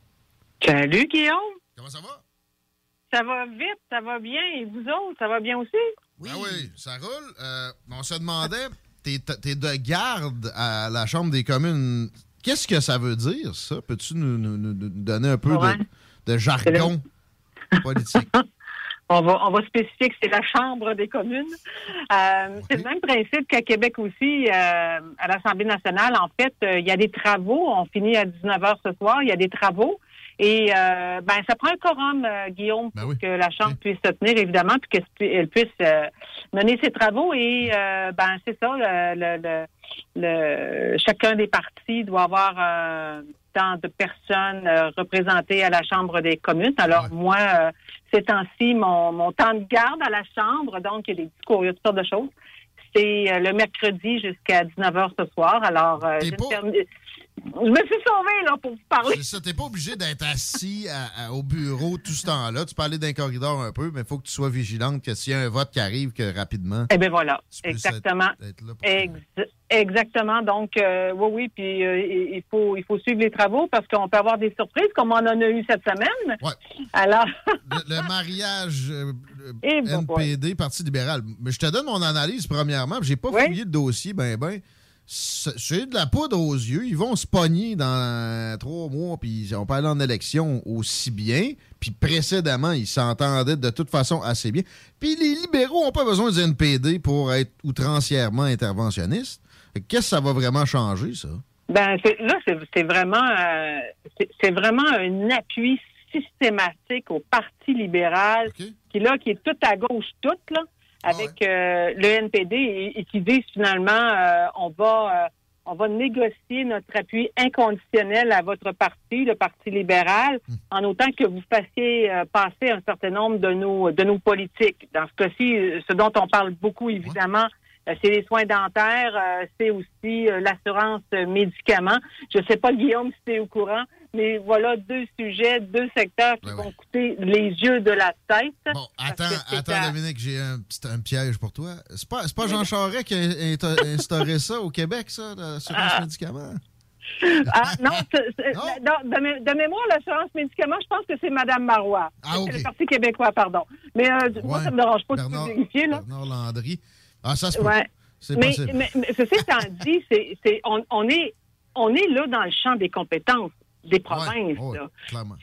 Salut, Guillaume. Comment ça va? Ça va vite, ça va bien. Et vous autres, ça va bien aussi? Oui. Ah oui, ça roule. Euh, on se demandait, t'es es de garde à la Chambre des communes. Qu'est-ce que ça veut dire, ça? Peux-tu nous, nous- nous donner un peu Ouais. de, de jargon politique? On va, on va spécifier que c'est la Chambre des communes. Euh, C'est le même principe qu'à Québec aussi, euh, à l'Assemblée nationale. En fait, euh, il y a des travaux. On finit à 19 h ce soir. Il y a des travaux. Et ben, ça prend un quorum, Guillaume, pour que la Chambre puisse se tenir, évidemment, puis qu'elle puisse mener ses travaux. Et ben, c'est ça, le, le- chacun des partis doit avoir tant de personnes représentées à la Chambre des communes. Alors, moi, ces temps-ci, mon, mon temps de garde à la Chambre, donc il y a des discours, il y a toutes sortes de choses. C'est euh, le mercredi jusqu'à 19h ce soir. Alors, euh, permi- je me suis sauvée là, pour vous parler. C'est ça, t'es pas obligé d'être assis à- à- au bureau tout ce temps-là. Tu peux aller le corridor un peu, mais il faut que tu sois vigilante que s'il y a un vote qui arrive, que rapidement. Eh bien voilà, exactement. être- être exactement. Donc, euh, oui, oui, puis euh, il faut, il faut suivre les travaux parce qu'on peut avoir des surprises comme on en a eu cette semaine. Alors, le, le mariage euh, Eh NPD, Parti libéral. Mais je te donne mon analyse premièrement. J'ai pas fouillé le dossier, ben ben. C'est de la poudre aux yeux. Ils vont se pogner dans trois mois, puis on peut aller en élection aussi bien. Puis précédemment, ils s'entendaient de toute façon assez bien. Puis les libéraux n'ont pas besoin du NPD pour être outrancièrement interventionnistes. Qu'est-ce que ça va vraiment changer, ça? ben là, c'est vraiment, euh, c'est- vraiment un appui systématique au Parti libéral qui là, qui est tout à gauche, tout là, avec euh, le NPD et, et qui disent finalement, euh, on va, euh, on va négocier notre appui inconditionnel à votre parti, le Parti libéral, en autant que vous fassiez euh, passer un certain nombre de nos de nos politiques. Dans ce cas-ci, euh, ce dont on parle beaucoup, évidemment, euh, c'est les soins dentaires, c'est aussi l'assurance médicaments. Je ne sais pas, Guillaume, si tu es au courant, mais voilà deux sujets, deux secteurs qui vont coûter les yeux de la tête. Bon, attends, c'est attends, à- Dominique, j'ai un, piège pour toi. C'est pas, c'est pas Jean Charest qui a insta- instauré ça au Québec, ça, l'assurance Ah. médicaments? Ah, non, c'est- c'est- non, de, mé- de mémoire, l'assurance médicaments, je pense que c'est Mme Marois. Ah, ok. C'est le Parti québécois, pardon. Mais euh, moi, ça me dérange pas Bernard- de vérifier, là. Bernard Landry. Ah, ça peut. Ouais. C'est mais, mais, mais ceci étant dit, c'est, c'est, on, on, est, on est là dans le champ des compétences des provinces. ouais.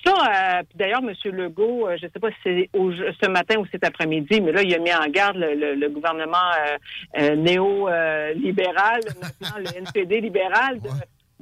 Ça, euh, puis d'ailleurs, M. Legault, euh, je ne sais pas si c'est au- ce matin ou cet après-midi, mais là, il a mis en garde le, le- le gouvernement euh, euh, néo-libéral, maintenant le NPD libéral, de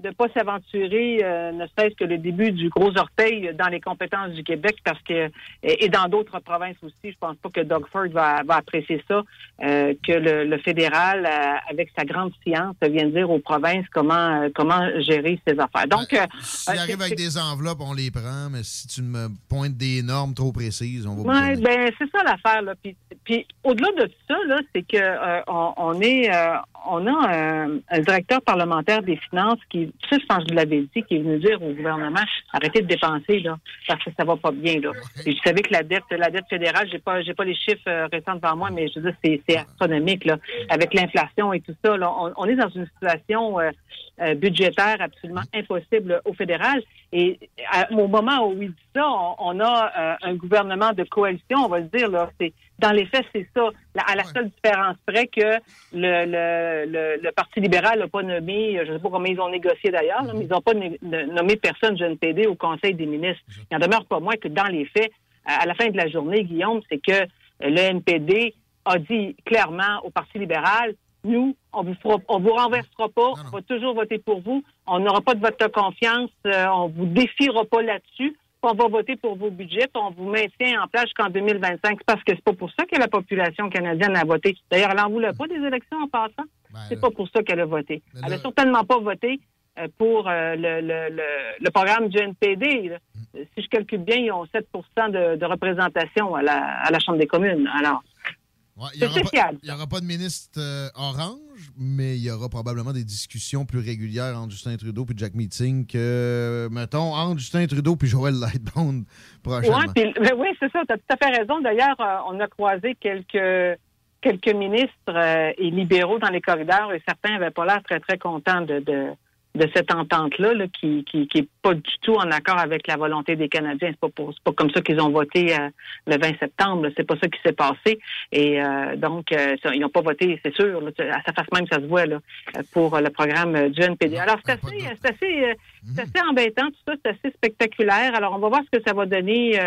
ne pas s'aventurer, euh, ne serait-ce que le début du gros orteil dans les compétences du Québec, parce que et, et dans d'autres provinces aussi, je pense pas que Doug Ford va, va apprécier ça, euh, que le, le fédéral, euh, avec sa grande science, vienne dire aux provinces comment euh, comment gérer ses affaires. Donc, euh, S'il euh, arrive c'est- avec des enveloppes, on les prend, mais si tu me pointes des normes trop précises, on va Ouais, ben c'est ça l'affaire là. Puis, puis au-delà de ça là, c'est que euh, on, on est, euh, on a un, un directeur parlementaire des finances qui, ça je pense que je vous l'avais dit, qui est venu dire au gouvernement arrêtez de dépenser là, parce que ça va pas bien là. Et je savais que la dette, la dette fédérale, j'ai pas, j'ai pas les chiffres euh, récents devant moi, mais je veux dire c'est, c'est astronomique là, avec l'inflation et tout ça. Là, on, on est dans une situation euh, euh, budgétaire absolument impossible au fédéral. Et à- au moment où il dit ça, on, on a euh, un gouvernement de coalition, on va le dire. Là, c'est dans les faits, c'est ça. À la seule différence près que le, le, le, le Parti libéral n'a pas nommé, je ne sais pas comment ils ont négocié d'ailleurs, là, mais ils n'ont pas nommé personne du NPD au Conseil des ministres. Il n'en demeure pas moins que dans les faits, à la fin de la journée, Guillaume, c'est que le NPD a dit clairement au Parti libéral, nous, on vous fera, on vous renversera pas, on va toujours voter pour vous, on n'aura pas de vote de confiance, euh, on vous défiera pas là-dessus, on va voter pour vos budgets, on vous maintient en place jusqu'en 2025. C'est parce que c'est pas pour ça que la population canadienne a voté. D'ailleurs, elle n'en voulait pas des élections en passant. c'est pas pour ça qu'elle a voté. Elle a certainement pas voté euh, pour euh, le, le, le, le programme du NPD. là. Si je calcule bien, ils ont 7 de, de représentation à la, à la Chambre des communes. Alors, Ouais, il n'y aura, pas- aura de ministre euh, orange, mais il y aura probablement des discussions plus régulières entre Justin Trudeau et Jack Meeting que, mettons, entre Justin Trudeau et Joël Lightbone prochainement. Ouais, ben oui, c'est ça. Tu as tout à fait raison. D'ailleurs, euh, on a croisé quelques quelques ministres euh, et libéraux dans les corridors et certains n'avaient pas l'air très, très contents de, de, de cette entente-là, là, qui, qui, qui est pas du tout en accord avec la volonté des Canadiens. C'est pas pour, pas comme ça qu'ils ont voté euh, le 20 septembre. C'est pas ça qui s'est passé. Et euh, donc, euh, ils n'ont pas voté, c'est sûr. là. à sa face même, ça se voit là, pour le programme du NPD. Alors, c'est assez, c'est assez, c'est assez embêtant, tout ça, c'est assez spectaculaire. Alors, on va voir ce que ça va donner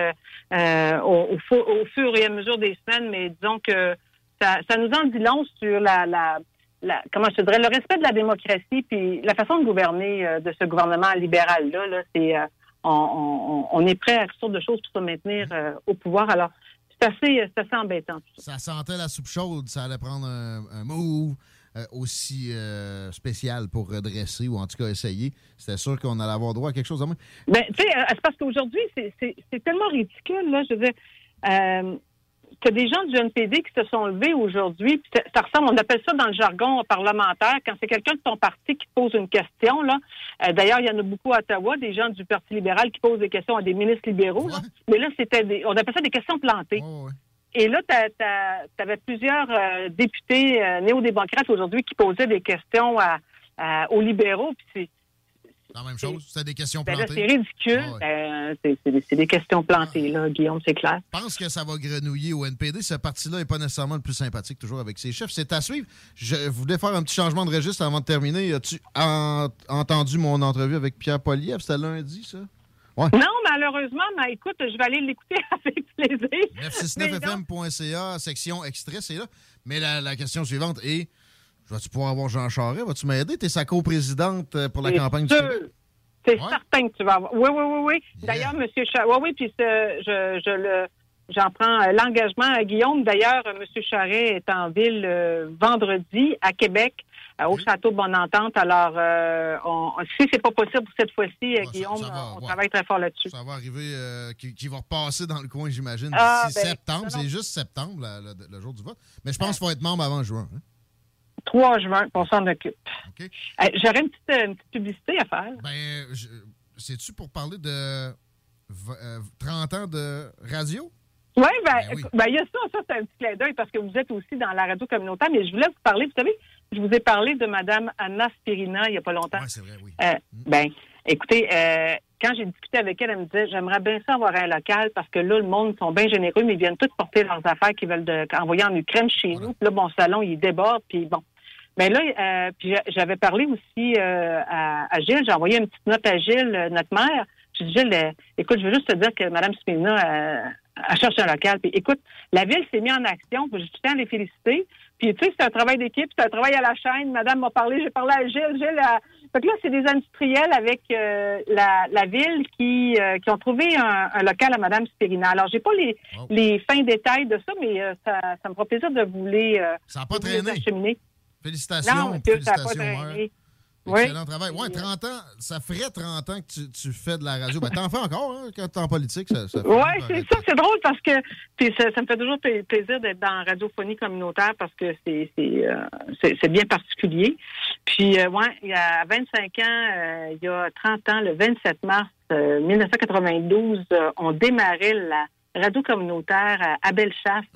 au, au fu- au fur et à mesure des semaines, mais disons que ça, ça nous en dit long sur la, la, la- comment je te dirais, le respect de la démocratie, puis la façon de gouverner euh, de ce gouvernement libéral-là, là, c'est euh, on, on, on est prêt à toutes sortes de choses pour se maintenir euh, au pouvoir. Alors, c'est assez, c'est assez embêtant. Ça sentait la soupe chaude, ça allait prendre un, un move aussi spécial pour redresser ou en tout cas essayer. C'était sûr qu'on allait avoir droit à quelque chose de moins. Ben, tu sais, c'est parce qu'aujourd'hui, c'est tellement ridicule, là. Je veux dire, euh, t'as des gens du NPD qui se sont levés aujourd'hui, puis ça, ça ressemble, on appelle ça dans le jargon parlementaire, quand c'est quelqu'un de ton parti qui pose une question, là. Euh, D'ailleurs, il y en a beaucoup à Ottawa, des gens du Parti libéral qui posent des questions à des ministres libéraux, là. Mais là, c'était des, on appelle ça des questions plantées. Et là, tu avais plusieurs euh, députés euh, néo-démocrates aujourd'hui qui posaient des questions à, à- aux libéraux, puis c'est La même chose, c'était des questions ben plantées? c'est ridicule. Ah ouais. Ben, c'est- c'est des- c'est questions plantées, là, Guillaume, c'est clair. Je pense que ça va grenouiller au NPD. Ce parti-là n'est pas nécessairement le plus sympathique, toujours avec ses chefs. C'est à suivre. Je voulais faire un petit changement de registre avant de terminer? As-tu en- entendu mon entrevue avec Pierre Poliev? C'était lundi, ça? Ouais. Non, malheureusement, mais écoute, je vais aller l'écouter avec plaisir. Mais non. 969fm.ca, section extrait, c'est là. Mais la, la question suivante est vas-tu pouvoir avoir Jean Charest? Vas-tu m'aider? Tu es sa coprésidente euh, pour la campagne du sûr. Québec. C'est certain que tu vas avoir. Oui, oui, oui, oui. D'ailleurs, Monsieur Charest, oui, oui, puis je, je le, j'en prends euh, l'engagement à Guillaume. D'ailleurs, euh, Monsieur Charest est en ville euh, vendredi à Québec au château Bonne Entente. Alors, euh, on, si c'est pas possible pour cette fois-ci, Guillaume, on travaille très fort là-dessus. Ça va arriver, qui, qui va repasser dans le coin, j'imagine, d'ici Ah, ben, septembre. C'est juste septembre, la- le, le jour du vote. Mais je pense qu'il faut être membre avant juin. hein. 3 juin, on s'en occupe. Euh, J'aurais une petite, une petite publicité à faire. Ben, c'est-tu pour parler de v- euh, 30 ans de radio? Ouais, ben, ben, il y a ça, ça, c'est un petit clin d'œil parce que vous êtes aussi dans la radio communautaire, mais je voulais vous parler, vous savez, je vous ai parlé de Mme Anna Spirina il n'y a pas longtemps. Oui, c'est vrai, oui. Euh, ben, écoutez, euh, quand j'ai discuté avec elle, elle me disait, j'aimerais bien ça avoir un local parce que là, le monde sont bien généreux, mais ils viennent tous porter leurs affaires qu'ils veulent de- envoyer en Ukraine chez nous. Puis là, mon salon, il déborde, puis bon. Ben là, euh, puis j'a- j'avais parlé aussi euh, à, à Gilles, j'ai envoyé une petite note à Gilles, euh, notre mère. J'ai dit, Gilles, euh, écoute, je veux juste te dire que Mme Spina, euh, elle cherche un local. Puis écoute, la ville s'est mise en action, puis je tiens à les féliciter. Puis tu sais, c'est un travail d'équipe, c'est un travail à la chaîne. Madame m'a parlé, j'ai parlé à Gilles. Gilles, a- fait que là, c'est des industriels avec euh, la, la ville qui, euh, qui ont trouvé un, un local à Madame Spirina. Alors, j'ai pas les, les fins détails de ça, mais euh, ça, ça me fera plaisir de vous les, euh, Ça pas traîné. Félicitations. Non, monsieur, félicitations. Oui. Excellent travail. Ouais, 30 ans, ça ferait 30 ans que tu, tu fais de la radio. Ben, t'en fais encore, hein, quand t'es en politique. Ça, ça Oui, c'est ça, c'est drôle parce que puis ça, ça me fait toujours pla- plaisir d'être dans la radiophonie communautaire parce que c'est euh, c'est- bien particulier. Puis euh, ouais, il y a 25 ans, euh, il y a 30 ans, le 27 mars euh, 1992, euh, on démarrait la radio communautaire à, Bellechasse.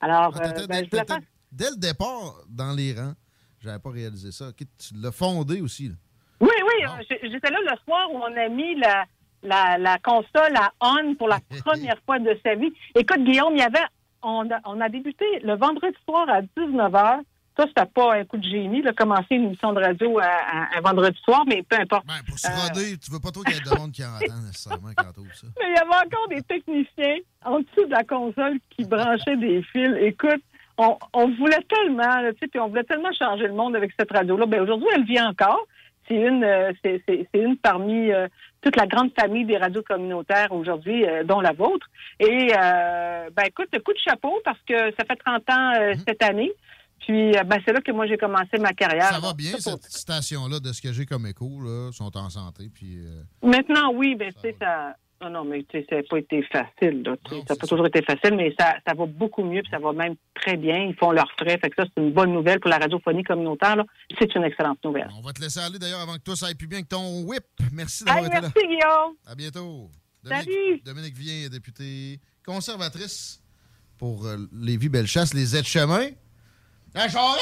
Alors, Ah, ben, je Dès le départ, dans les rangs, j'avais pas réalisé ça. Tu l'as fondé aussi. là. Oui, oui, euh, j'étais là le soir où on a mis la, la, la console à on pour la première fois de sa vie. Écoute, Guillaume, il y avait, on a, on a débuté le vendredi soir à 19h. Ça, c'était pas un coup de génie, de commencer une émission de radio un vendredi soir, mais peu importe. Ben, Pour se Euh, roder, tu veux pas trop qu'il y ait de monde qui entend nécessairement quand ça. Mais il y avait encore des techniciens en dessous de la console qui branchaient des fils. Écoute, on, on voulait tellement, tu sais, puis on voulait tellement changer le monde avec cette radio-là. Ben aujourd'hui, elle vit encore. C'est une, euh, c'est, c'est- c'est une parmi euh, toute la grande famille des radios communautaires aujourd'hui, euh, dont la vôtre. Et ben écoute, coup de chapeau parce que ça fait 30 ans euh, cette année. Puis ben c'est là que moi j'ai commencé ma carrière. Ça va bien, cette station-là, de ce que j'ai comme écho, là, sont en santé. Puis, Maintenant, oui, ben, tu sais, ça. Non, non, mais tu sais, ça n'a pas été facile. Là, tu sais, ça n'a pas toujours été facile, mais ça, ça va beaucoup mieux, puis ça va même très bien. Ils font leurs frais. Fait que ça, c'est une bonne nouvelle pour la radiophonie communautaire. là. C'est une excellente nouvelle. on va te laisser aller d'ailleurs avant que toi ça aille plus bien que ton whip. Merci d'avoir là. merci, Guillaume. À bientôt. Salut. Dominique, Dominique Vien, députée conservatrice pour euh, Lévis-Bellechasse, les aides-chemins. Un charret!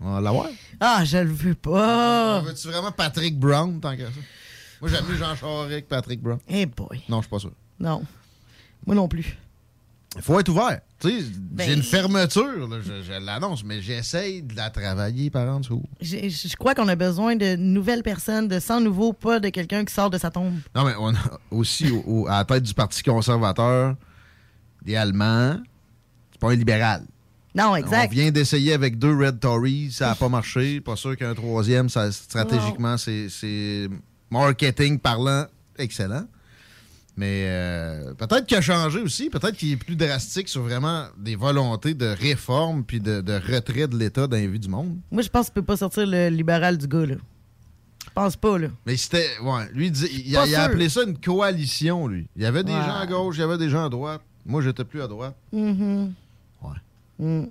On va l'avoir. Ah, je le veux pas. Veux-tu vraiment Patrick Brown, tant qu'à ça? Moi, j'aime mieux Jean Charest que Patrick Brown. Eh boy. Non, je suis pas sûr. Non. Moi non plus. Il faut être ouvert. Tu sais, Ben- j'ai une fermeture, là, je, je l'annonce, mais j'essaye de la travailler par en dessous. Je crois qu'on a besoin de nouvelles personnes, de sans nouveau, pas de quelqu'un qui sort de sa tombe. Non, mais on a aussi au- au- à la tête du Parti conservateur, idéalement, c'est pas un libéral. Non, exact. On vient d'essayer avec deux Red Tories, ça n'a pas marché. Pas sûr qu'un troisième, ça, stratégiquement, c'est marketing parlant excellent. Mais euh, peut-être qu'il a changé aussi. Peut-être qu'il est plus drastique sur vraiment des volontés de réforme puis de, de retrait de l'État dans les vies du monde. Moi, je pense qu'il peut pas sortir le libéral du gars, là. Je pense pas, là. Mais c'était. Ouais, lui, il, a, il a sûr. appelé ça une coalition, lui. Il y avait des Ouais. gens à gauche, il y avait des gens à droite. Moi, j'étais plus à droite. Mhm. Mm.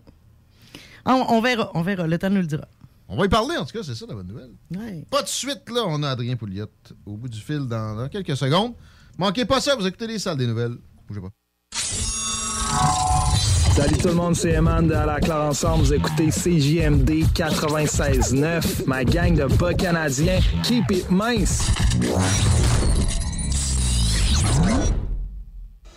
Ah, On, on verra, on verra. Le temps nous le dira. On va y parler, en tout cas, c'est ça la bonne nouvelle. Ouais. Pas de suite, là, on a Adrien Pouliot au bout du fil dans, dans quelques secondes. Manquez pas ça, vous écoutez les salles des nouvelles. Bougez pas. Salut tout le monde, c'est Eman de À la Claire Ensemble. Vous écoutez CJMD 96.9, ma gang de bas canadiens. Keep it mince!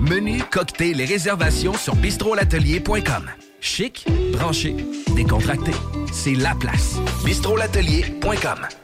Menu, cocktail et réservations sur bistrolatelier.com. Chic, branché, décontracté. C'est la place. bistrolatelier.com.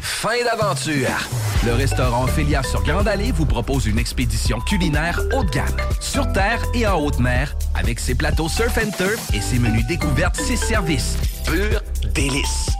Fin d'aventure. Le restaurant Ophélia sur Grande Allée vous propose une expédition culinaire haut de gamme, sur terre et en haute mer, avec ses plateaux surf and turf et ses menus découvertes, ses services. Pur délice.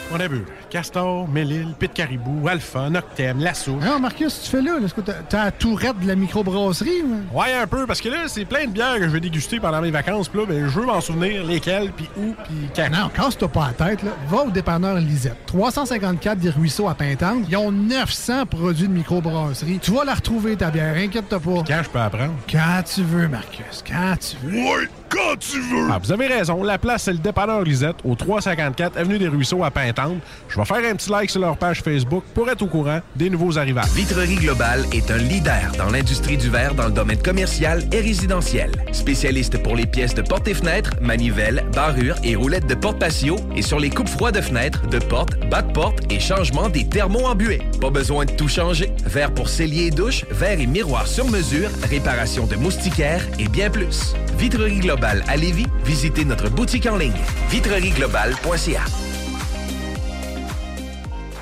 On a vu Castor, Mélile, Pit Caribou, Alpha, Noctem, Lasso. Non, Marcus, tu fais là? Est-ce que t'as t'as la tourette de la microbrasserie? ou? Ouais, un peu, parce que là, c'est plein de bières que je vais déguster pendant mes vacances. Puis là, ben, je veux m'en souvenir lesquelles, puis où, puis quand. Non, casse-toi pas la tête. Là. Va au dépanneur Lisette. 354 des Ruisseaux à Pintante. Ils ont 900 produits de microbrasserie. Tu vas la retrouver, ta bière. Inquiète-toi pas. Quand je peux apprendre? Quand tu veux, Marcus. Quand tu veux. Oui, quand tu veux. Ah, vous avez raison. La place, c'est le dépanneur Lisette, au 354 Avenue des Ruisseaux à Pintante. Je vais faire un petit like sur leur page Facebook pour être au courant des nouveaux arrivages. Vitrerie Globale est un leader dans l'industrie du verre dans le domaine commercial et résidentiel. Spécialiste pour les pièces de portes et fenêtres, manivelles, barrures et roulettes de porte patio et sur les coupes froides de fenêtres, de portes, bas de porte et changement des thermos embués. Pas besoin de tout changer. Verre pour cellier et douche, verre et miroir sur mesure, réparation de moustiquaires et bien plus. Vitrerie Globale à Lévis, visitez notre boutique en ligne vitrerieglobale.ca.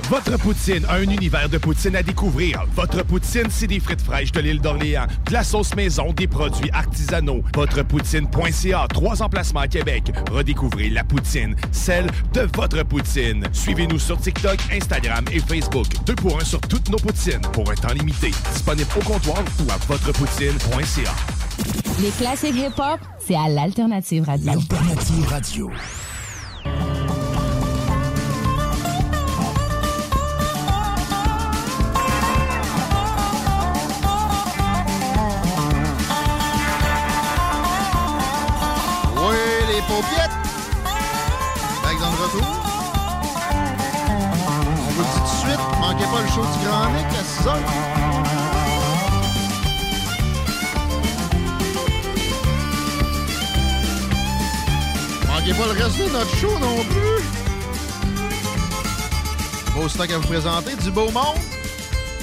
Votre poutine, un univers de poutine à découvrir. Votre poutine, c'est des frites fraîches de l'île d'Orléans, de la sauce maison, des produits artisanaux. Votrepoutine.ca, trois emplacements à Québec. Redécouvrez la poutine, celle de votre poutine. Suivez-nous sur TikTok, Instagram et Facebook. Deux pour un sur toutes nos poutines, pour un temps limité. Disponible au comptoir ou à votrepoutine.ca. Les classiques hip-hop, c'est à l'Alternative Radio. Alternative Radio. Du Grand Nick à 6 heures. Manquez pas le reste de notre show non plus. Beau stock à vous présenter, du beau monde.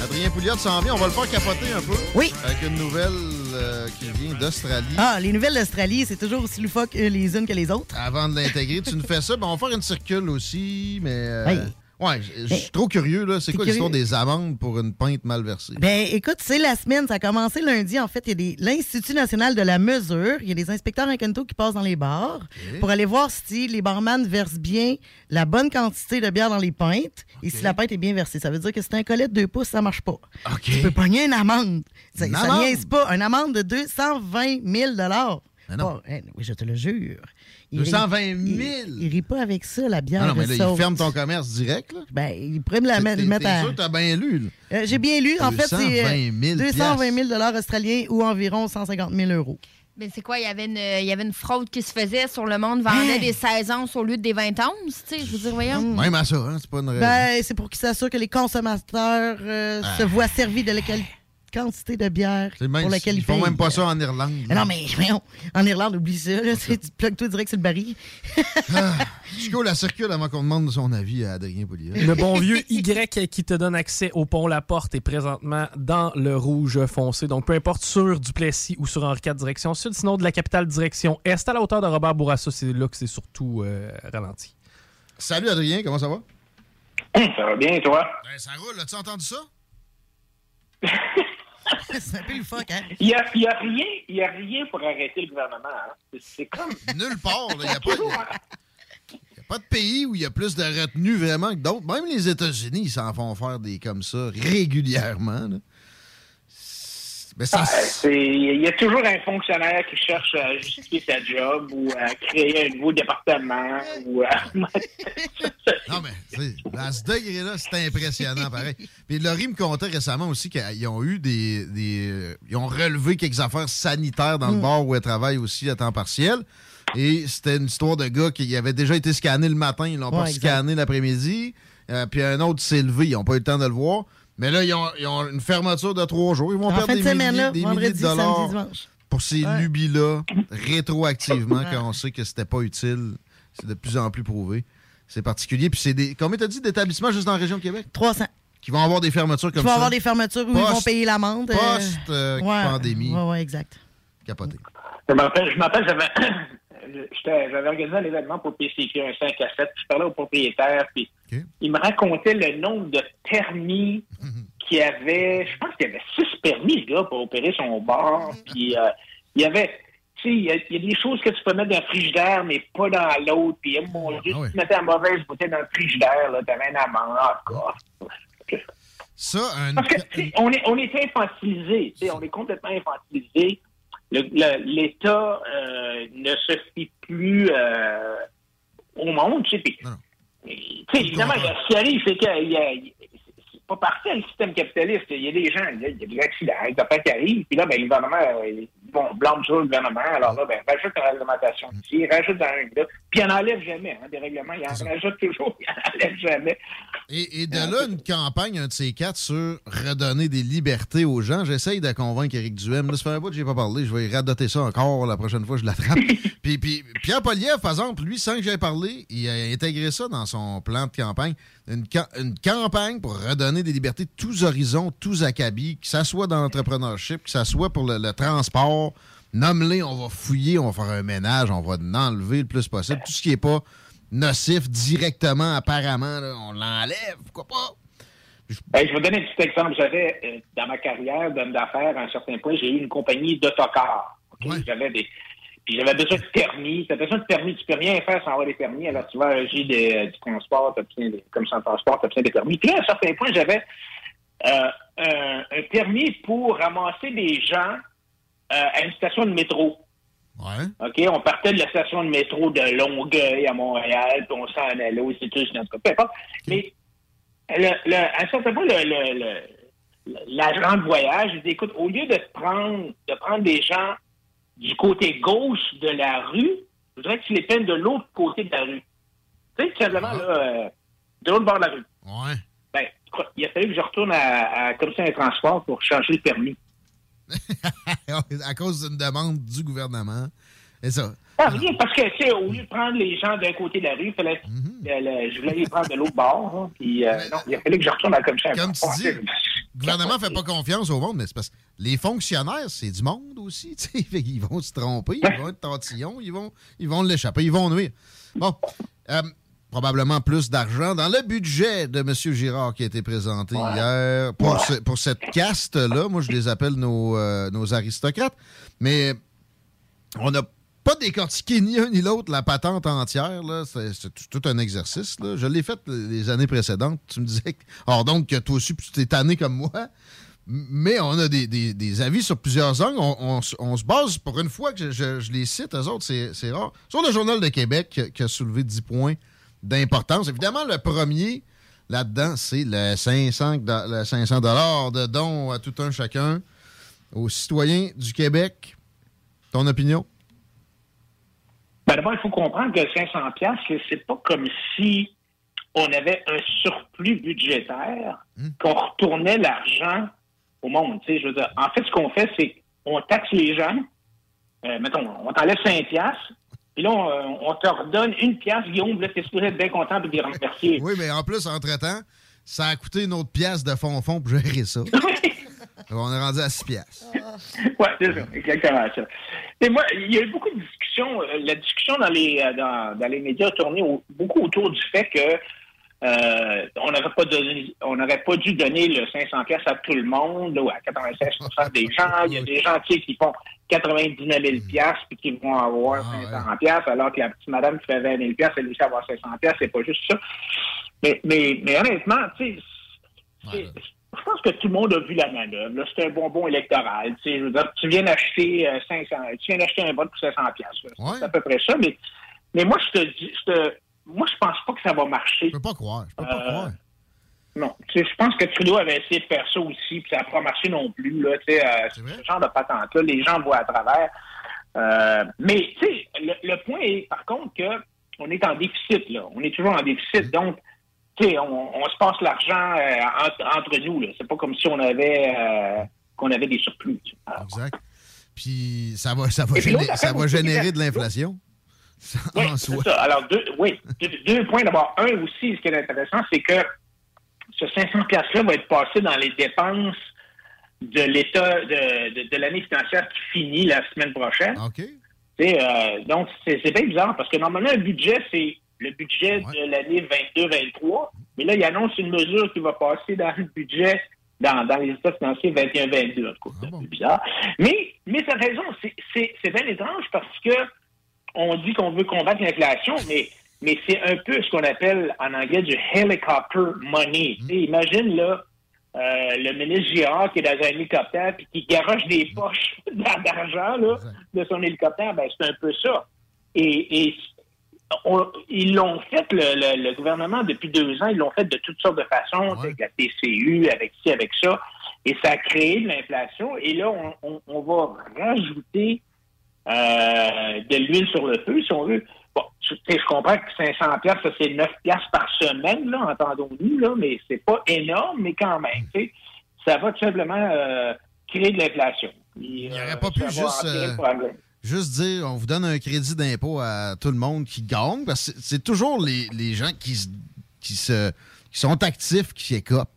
Adrien Pouliot s'en vient, on va le faire capoter un peu. Oui. Avec une nouvelle euh, qui vient d'Australie. Ah, les nouvelles d'Australie, c'est toujours aussi loufoque euh, les unes que les autres. Avant de l'intégrer, tu nous fais ça. Ben, on va faire une circule aussi, mais. euh. Ouais, je je suis trop curieux, là. C'est quoi l'histoire des amendes pour une pinte mal versée? Ben, écoute, c'est la semaine. Ça a commencé lundi. En fait, il y a l'Institut national de la mesure. Il y a des inspecteurs incognito qui passent dans les bars pour aller voir si les barman versent bien la bonne quantité de bière dans les pintes et si la pinte est bien versée. Ça veut dire que c'est un collet de deux pouces, ça marche pas. Tu peux pogner une amende. Ça, Une ça amende? niaise pas. Une amende de 220 000 Mais non. Pas- hein, oui, je te le jure. 220 000? Il, il rit pas avec ça, la bière. Ah non, mais là, il ferme ton commerce direct, là. Ben, il pourrait me la mettre, à. sûr que t'as bien lu? Euh, J'ai bien lu. En fait, c'est 220 000 220 000 australiens ou environ 150 000 euros. Ben, c'est quoi? Il y, avait une, il y avait une fraude qui se faisait sur le monde, vendait Hein? des 16 onces au lieu des 20 onces. Tu sais, je veux dire, voyons. Même à ça, hein, c'est pas une raison. Ben, c'est pour qu'ils s'assurent que les consommateurs euh, Ah. se voient servis de la quelle quantité de bière C'est même- pour laquelle ils ils font même pas ça en Irlande. Mais non, mais voyons, en Irlande, oublie ça. Là, tu tu plugues toi direct sur le baril. Chico, la circule avant qu'on demande son avis à Adrien Pouliot. Le bon vieux Y qui te donne accès au pont La Porte est présentement dans le rouge foncé. Donc, peu importe sur Duplessis ou sur Henri IV direction sud, sinon de la capitale direction est à la hauteur de Robert Bourassa, c'est là que c'est surtout euh, ralenti. Salut Adrien, comment ça va? Ça va bien, toi? Ben, ça roule, as-tu entendu ça? c'est un peu le fuck, hein? Il n'y a, y a rien, y a rien pour arrêter le gouvernement. hein. C'est- comme. Nulle part, il n'y a, pas de- y a pas de pays où il y a plus de retenue vraiment que d'autres. Même les États-Unis, ils s'en font faire des comme ça régulièrement. là. Mais ça, Ah, Il y a toujours un fonctionnaire qui cherche à justifier sa job ou à créer un nouveau département ou à... Non, mais à ce degré-là, c'est impressionnant, pareil. Puis Laurie me contait récemment aussi qu'ils ont eu des, des- euh, Ils ont relevé quelques affaires sanitaires dans le bar où elle travaille aussi à temps partiel. Et c'était une histoire de gars qui avait déjà été scanné le matin, ils l'ont pas exact. scanné l'après-midi. Euh, puis un autre s'est levé, ils n'ont pas eu le temps de le voir. Mais là, ils ont, ils ont une fermeture de trois jours. Ils vont En perdre fin de des, semaine, milliers, là, des vendredi, milliers de dollars samedi, dimanche. pour ces Ouais. lubies-là, rétroactivement, Ouais. quand on sait que c'était pas utile. C'est de plus en plus prouvé. C'est particulier. Puis c'est des. Combien t'as dit d'établissements juste dans la région de Québec? 300. Qui vont avoir des fermetures comme Ils vont ça. avoir des fermetures où ils vont payer l'amende. euh, Post-pandémie. Ouais, ouais, exact. Capoté. Je m'appelle, je m'appelle, j'avais, organisé un événement pour PCQ, un 5 à 7, puis je parlais au propriétaire, puis il me racontait le nombre de permis qu'il y avait, je pense qu'il y avait six permis, le gars, pour opérer son bar, puis euh, il y avait, tu sais, il y, a- il y a des choses que tu peux mettre dans le frigidaire, mais pas dans l'autre, puis mon Dieu, si tu mettais la mauvaise bouteille dans le frigidaire, là, t'avais un amende, encore. Ça, un. Parce que, tu sais, on est, on est infantilisé, tu sais, on est complètement infantilisé. L'État euh, ne se fie plus euh, au monde, tu sais. puis- Tu sais, évidemment, ce qui arrive, c'est que c'est pas parfait le système capitaliste. Il y a des gens, il y a, il y a des accidents, des affaires qui arrivent, puis là, ben, le gouvernement, euh, bon, blâme sur le gouvernement, alors là, ben, rajoute une réglementation ici, rajoute dans un là, puis il en enlève jamais, hein, des règlements, il en rajoute toujours, il en enlève jamais. Et, et de là, une campagne, un de ces quatre, sur redonner des libertés aux gens. J'essaye de convaincre Éric Duhem. Là, ça fait un bout que j'ai pas parlé. Je vais radoter ça encore la prochaine fois que je l'attrape. puis, puis Pierre Poliev, par exemple, lui, sans que j'aie parlé, il a intégré ça dans son plan de campagne. Une, ca- une campagne pour redonner des libertés tous horizons, tous acabis, que ça soit dans l'entrepreneurship, que ça soit pour le, le transport. Nomme-les, on va fouiller, on va faire un ménage, on va en enlever le plus possible. Tout ce qui n'est pas nocif directement, apparemment, là, on l'enlève. Pourquoi pas? Ben, je vais donner un petit exemple. J'avais, euh, dans ma carrière d'homme d'affaires, à un certain point, j'ai eu une compagnie d'autocars. J'avais des. Puis j'avais besoin de permis. T'as besoin de permis. Tu peux rien faire sans avoir des permis. Alors, tu vas à régie des- du transport, tu obtiens des, comme sans transport, tu obtiens des permis. Puis là, à un certain point, j'avais euh, un, un permis pour ramasser des gens euh, à une station de métro. OK, on partait de la station de métro de Longueuil à Montréal, puis on s'en allait en tout cas, peu importe. Mais le, le, à un certain point, le, le, le- l'agent de voyage, il dit, écoute, au lieu de prendre, de prendre des gens du côté gauche de la rue, je voudrais que tu les prennes de l'autre côté de la rue. Tu sais, tout simplement, là, euh, de l'autre bord de la rue. Ouais. Ben, il a fallu que je retourne à, à Commission des transports pour changer le permis. à cause d'une demande du gouvernement. Et ça. Ah, rien, parce que, tu sais, au lieu de prendre les gens d'un côté de la rue, il fallait, le- le- je voulais les prendre de l'autre bord. hein, puis, euh, non, il a fallu que je retourne à la commission. Comme tu dis, le gouvernement fait pas confiance au monde, mais c'est parce que les fonctionnaires, c'est du monde aussi. tu sais. Qu'ils vont se tromper, ils vont être tantillons, ils vont, ils vont l'échapper, ils vont nuire. Bon, euh, probablement plus d'argent dans le budget de M. Girard qui a été présenté hier pour, ce- pour cette caste-là. Moi, je les appelle nos, euh, nos aristocrates. Mais on n'a pas décortiqué ni un ni l'autre la patente entière. C'est tout un exercice. là. Je l'ai fait les années précédentes. Tu me disais, or donc, que toi aussi, tu t'es tanné comme moi. Mais on a des, des- avis sur plusieurs angles. On, on se base, pour une fois que je, je- les cite, eux autres, c'est rare. Sur le Journal de Québec, qui a- soulevé 10 points d'importance. Évidemment, le premier là-dedans, c'est le 500, do- le 500 de dons à tout un chacun aux citoyens du Québec. Ton opinion? Ben, D'abord, il faut comprendre que 500 pièces, c'est pas comme si on avait un surplus budgétaire, qu'on retournait l'argent au monde. Je veux dire, en fait, ce qu'on fait, c'est qu'on taxe les gens. Euh, mettons, on t'enlève 5 piastres, puis là, on, on te redonne une pièce, Guillaume, là, t'es supposé être bien content de les remercier. Oui, mais en plus, entre-temps, ça a coûté une autre pièce de fond-fond pour gérer ça. on est rendu à 6 pièces. Oui, c'est ça, exactement ça. Et moi, il y a eu beaucoup de discussions. euh, La discussion dans les, euh, dans, dans les médias a tourné au- beaucoup autour du fait que euh, on n'aurait pas donné, on n'aurait pas dû donner le 500 pièces à tout le monde ou à 96% des gens. Il y a des gens qui font 99 000 pièces puis qui vont avoir 500 pièces alors que la petite madame qui fait 20 000 pièces elle aussi avoir 500 pièces. C'est pas juste ça. Mais, mais, mais honnêtement, tu sais, c'est- je pense que tout le monde a vu la manœuvre. C'est un bonbon électoral. Tu, sais, je veux dire, tu viens d'acheter euh, 500, tu viens d'acheter un vote pour 500 pièces. C'est à peu près ça. Mais, mais moi, je te dis, je te- moi, je pense pas que ça va marcher. Je peux pas croire. Je peux pas croire. Non, tu sais, je pense que Trudeau avait essayé de faire ça aussi, puis ça n'a pas marché non plus. Là, tu sais, euh, ce genre de patente-là, les gens voient à travers. Euh, mais tu sais, le, le point est, par contre, que on est en déficit. Là. On est toujours en déficit. Donc, tu sais, on, on se passe l'argent euh, entre, entre nous. Là. C'est pas comme si on avait euh, qu'on avait des surplus. sais. Exact. Puis ça va, ça va, géné- ça générer de l'inflation. Oui, c'est ça. Alors, deux, oui, deux, deux points. D'abord, un aussi, ce qui est intéressant, c'est que ce 500 pièces-là va être passé dans les dépenses de l'État de, de, de l'année financière qui finit la semaine prochaine. OK. donc, c'est c'est bien bizarre parce que normalement, un budget, c'est le budget de l'année 22-23. Mais là, il annonce une mesure qui va passer dans le budget, dans, dans les états financiers 21-22. En tout cas, c'est bizarre. Mais, mais t'as raison, c'est- bien étrange parce que on dit qu'on veut combattre l'inflation, mais, mais c'est un peu ce qu'on appelle en anglais du helicopter money. Sais, imagine là, euh, le ministre Girard qui est dans un hélicoptère puis qui garoche des poches d'argent là, de son hélicoptère, ben c'est un peu ça. Et, et on- ils l'ont fait, le, le- le gouvernement, depuis deux ans, ils l'ont fait de toutes sortes de façons, avec la TCU, avec ci, avec ça, et ça a créé de l'inflation. Et là, on, on- on va rajouter euh, de l'huile sur le feu, si on veut. Bon, tu sais, je comprends que 500 pièces, ça c'est 9 pièces par semaine, là, entendons-nous, là, mais c'est pas énorme, mais quand même, tu sais, ça va tout simplement euh, créer de l'inflation. Il n'aurait pas pu juste, euh, Juste dire, on vous donne un crédit d'impôt à tout le monde qui gagne, parce que c'est- toujours les, les gens qui, se- qui, se, qui sont actifs qui écopent.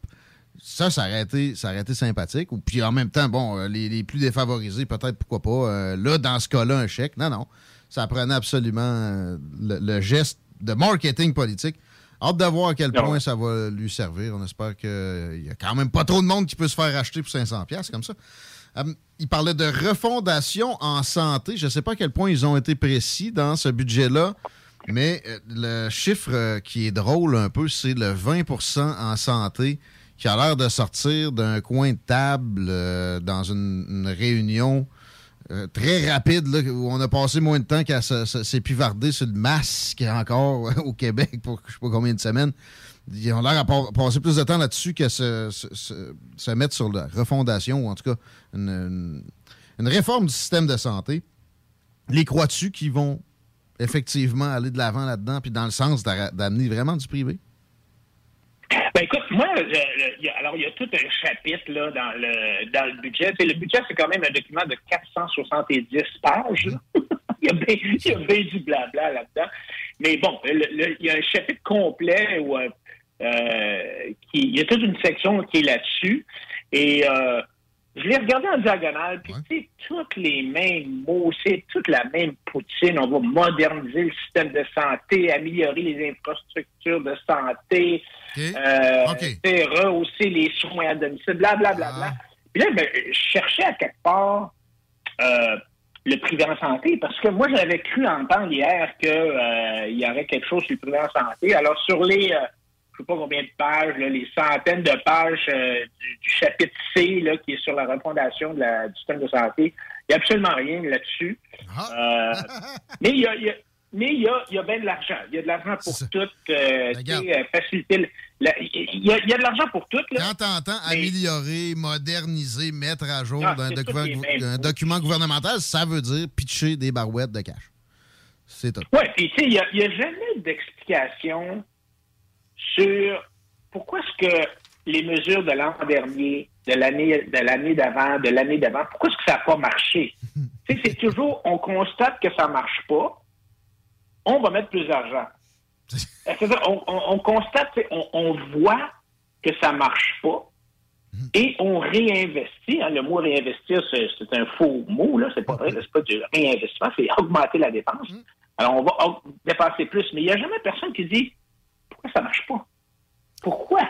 Ça, ça aurait été, ça aurait été sympathique. Ou puis en même temps, bon, euh, les, les plus défavorisés, peut-être, pourquoi pas. euh, là, dans ce cas-là, un chèque. Non, non. Ça prenait absolument euh, le, le geste de marketing politique. Hâte de voir à quel Non. point ça va lui servir. On espère qu'il n'y a quand même pas trop de monde qui peut se faire acheter pour 500$ piastres comme ça. Euh, il parlait de refondation en santé. Je ne sais pas à quel point ils ont été précis dans ce budget-là, mais euh, le chiffre euh, qui est drôle un peu, c'est le 20% en santé qui a l'air de sortir d'un coin de table dans une, réunion très rapide où on a passé moins de temps qu'à s'épivarder sur le masque encore au Québec pour je sais pas combien de semaines. Ils ont l'air à pa- passer plus de temps là-dessus qu'à se, mettre sur la refondation ou en tout cas une, réforme du système de santé. Les crois-tu qui vont effectivement aller de l'avant là-dedans puis dans le sens d'amener vraiment du privé? Ben écoute, moi, alors il y a tout un chapitre là, dans le dans le budget. Tu sais, le budget, c'est quand même un document de 470 pages. il, y a bien, du blabla là-dedans. Mais bon, il y a un chapitre complet où euh, euh, qui, il y a toute une section qui est là-dessus. Et euh, je l'ai regardé en diagonale, puis tu sais, tous les mêmes mots, c'est toute la même poutine. On va moderniser le système de santé, améliorer les infrastructures de santé, euh, rehausser les soins à domicile, blablabla. Bla, bla, bla. Puis là, ben, je cherchais à quelque part euh, le privé en santé, parce que moi, j'avais cru entendre hier qu'il y aurait quelque chose sur le privé en santé. Alors, sur les... je sais pas combien de pages, là, les centaines de pages euh, du, du chapitre C là, qui est sur la refondation de la- du système de santé. Il n'y a absolument rien là-dessus. Euh, mais il y a, il y a- mais il y a, y a bien de l'argent. Il y a de l'argent pour tout. euh, faciliter. Il y, a, il y a de l'argent pour tout. Là. Quand t'entends améliorer, moderniser, mettre à jour Ah, un document gouvernemental, ça veut dire pitcher des barouettes de cash. C'est tout. Oui, puis tu sais, il n'y a, il y a jamais d'explication sur pourquoi est-ce que les mesures de l'an dernier, de l'année de l'année d'avant, de l'année d'avant, pourquoi est-ce que ça n'a pas marché? tu sais, c'est toujours, on constate que ça ne marche pas, on va mettre plus d'argent. On, on- on constate, on, on voit que ça ne marche pas et on réinvestit. hein. le mot réinvestir, c'est un faux mot, là. C'est pas vrai, c'est pas du réinvestissement, c'est augmenter la dépense. Alors, on va dépenser plus, mais il n'y a jamais personne qui dit pourquoi ça marche pas? Pourquoi?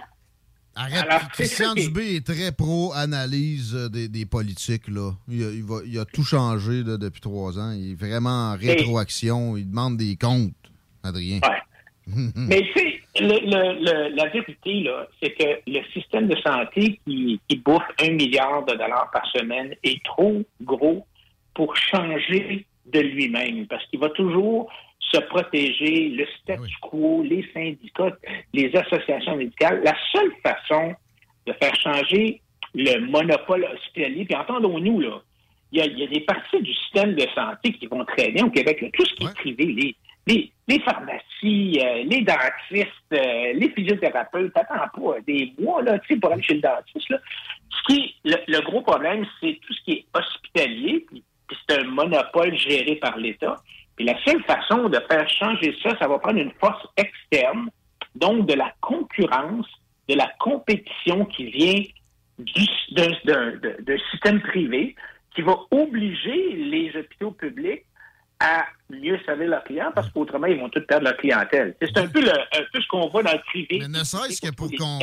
Arrête, Alors, Christian qui- Dubé est très pro-analyse euh, des, des politiques. Là. Il, a, il va- il a tout changé là, depuis trois ans. Il est vraiment en rétroaction. Il demande des comptes, Adrien. Mais la vérité, c'est que le système de santé qui, qui bouffe un milliard de dollars par semaine est trop gros pour changer de lui-même, parce qu'il va toujours se protéger, le statu quo, les syndicats, les associations médicales. La seule façon de faire changer le monopole hospitalier, puis entendons-nous, là, il y, a, il y a des parties du système de santé qui vont très bien au Québec. là. Tout ce qui est privé, les, les, les pharmacies, euh, les dentistes, euh, les physiothérapeutes, attends pas des mois là, tu sais, pour aller chez le dentiste. Là. Ce qui est, le, le gros problème, c'est tout ce qui est hospitalier, puis, puis c'est un monopole géré par l'État. Puis la seule façon de faire changer ça, ça va prendre une force externe, donc de la concurrence, de la compétition qui vient du- d'un système privé qui va obliger les hôpitaux publics à mieux servir leurs clients parce qu'autrement, ils vont tous perdre leur clientèle. C'est un peu, le, un peu ce qu'on voit dans le privé. Mais ne serait-ce que pour qu'on.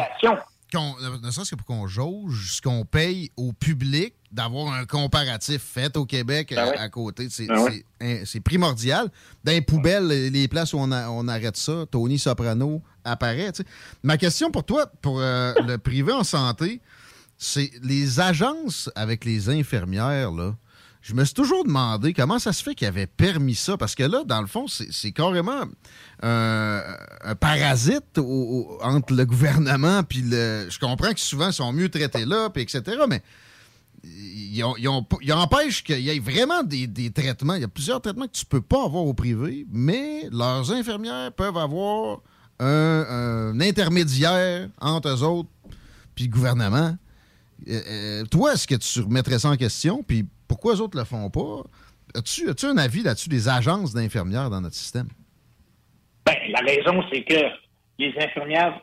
Qu'on- ne serait-ce que pour qu'on jauge ce qu'on paye au public, d'avoir un comparatif fait au Québec Ben à, ouais. à côté, c'est Ben ouais. hein, c'est primordial. Dans les poubelles, les places où on, a- on arrête ça, Tony Soprano apparaît. Ma question pour toi, pour euh, le privé en santé, c'est les agences avec les infirmières, là. Je me suis toujours demandé comment ça se fait qu'ils avaient permis ça. Parce que là, dans le fond, c'est carrément un, parasite entre le gouvernement puis le. Je comprends que souvent, ils sont mieux traités là, puis etc. Mais ils, empêchent qu'il y ait vraiment des, traitements. Il y a plusieurs traitements que tu peux pas avoir au privé, mais leurs infirmières peuvent avoir un, un intermédiaire entre eux autres puis le gouvernement. Euh, euh, toi, est-ce que tu remettrais ça en question? Puis pourquoi les autres le font pas? As-tu un avis là-dessus des agences d'infirmières dans notre système? Ben, la raison, c'est que les infirmières,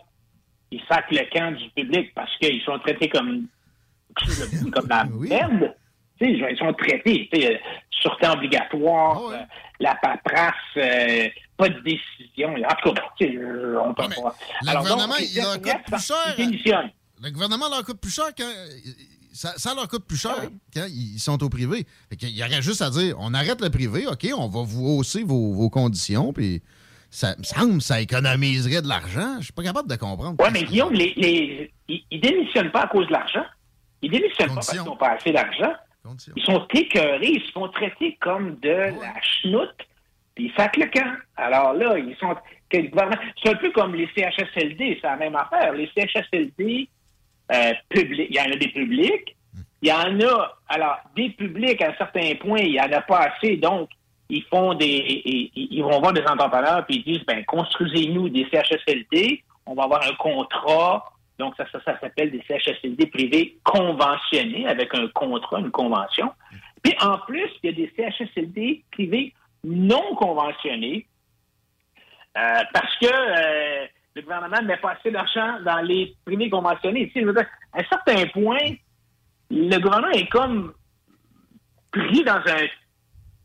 ils sacent le camp du public parce qu'ils sont traités comme, comme la merde. Tu sais, ils sont traités, euh, sûreté obligatoire, euh, la paperasse, euh, pas de décision. En tout cas, on peut pas. Le Alors, donc, gouvernement, les il leur coûte plus cher. Le gouvernement leur coûte plus cher quand. Ça, ça leur coûte plus cher quand ils sont au privé. Fait qu'il y aurait juste à dire on arrête le privé, OK, on va vous hausser vos, vos conditions, puis ça me semble que ça économiserait de l'argent. Je suis pas capable de comprendre. Oui, mais Guillaume, les, les, ils, ils démissionnent pas à cause de l'argent. Ils démissionnent pas parce qu'ils n'ont pas assez d'argent. Ils sont écœurés, ils se font traiter comme de la chenoute, puis ils sacent le camp. Alors là, ils sont. que le gouvernement- C'est un peu comme les CHSLD, c'est la même affaire. Les CHSLD euh, il y en a des publics, il y en a, alors, des publics à un certain point, il n'y en a pas assez, donc ils font des. Ils, vont voir des entrepreneurs puis ils disent ben construisez-nous des CHSLD, on va avoir un contrat. Donc, ça, ça, ça s'appelle des CHSLD privés conventionnés avec un contrat, une convention. Puis en plus, il y a des CHSLD privés non conventionnés euh, parce que euh, le gouvernement ne met pas assez d'argent dans les privés conventionnés. Tu sais, je veux dire, à un certain point, le gouvernement est comme pris dans un,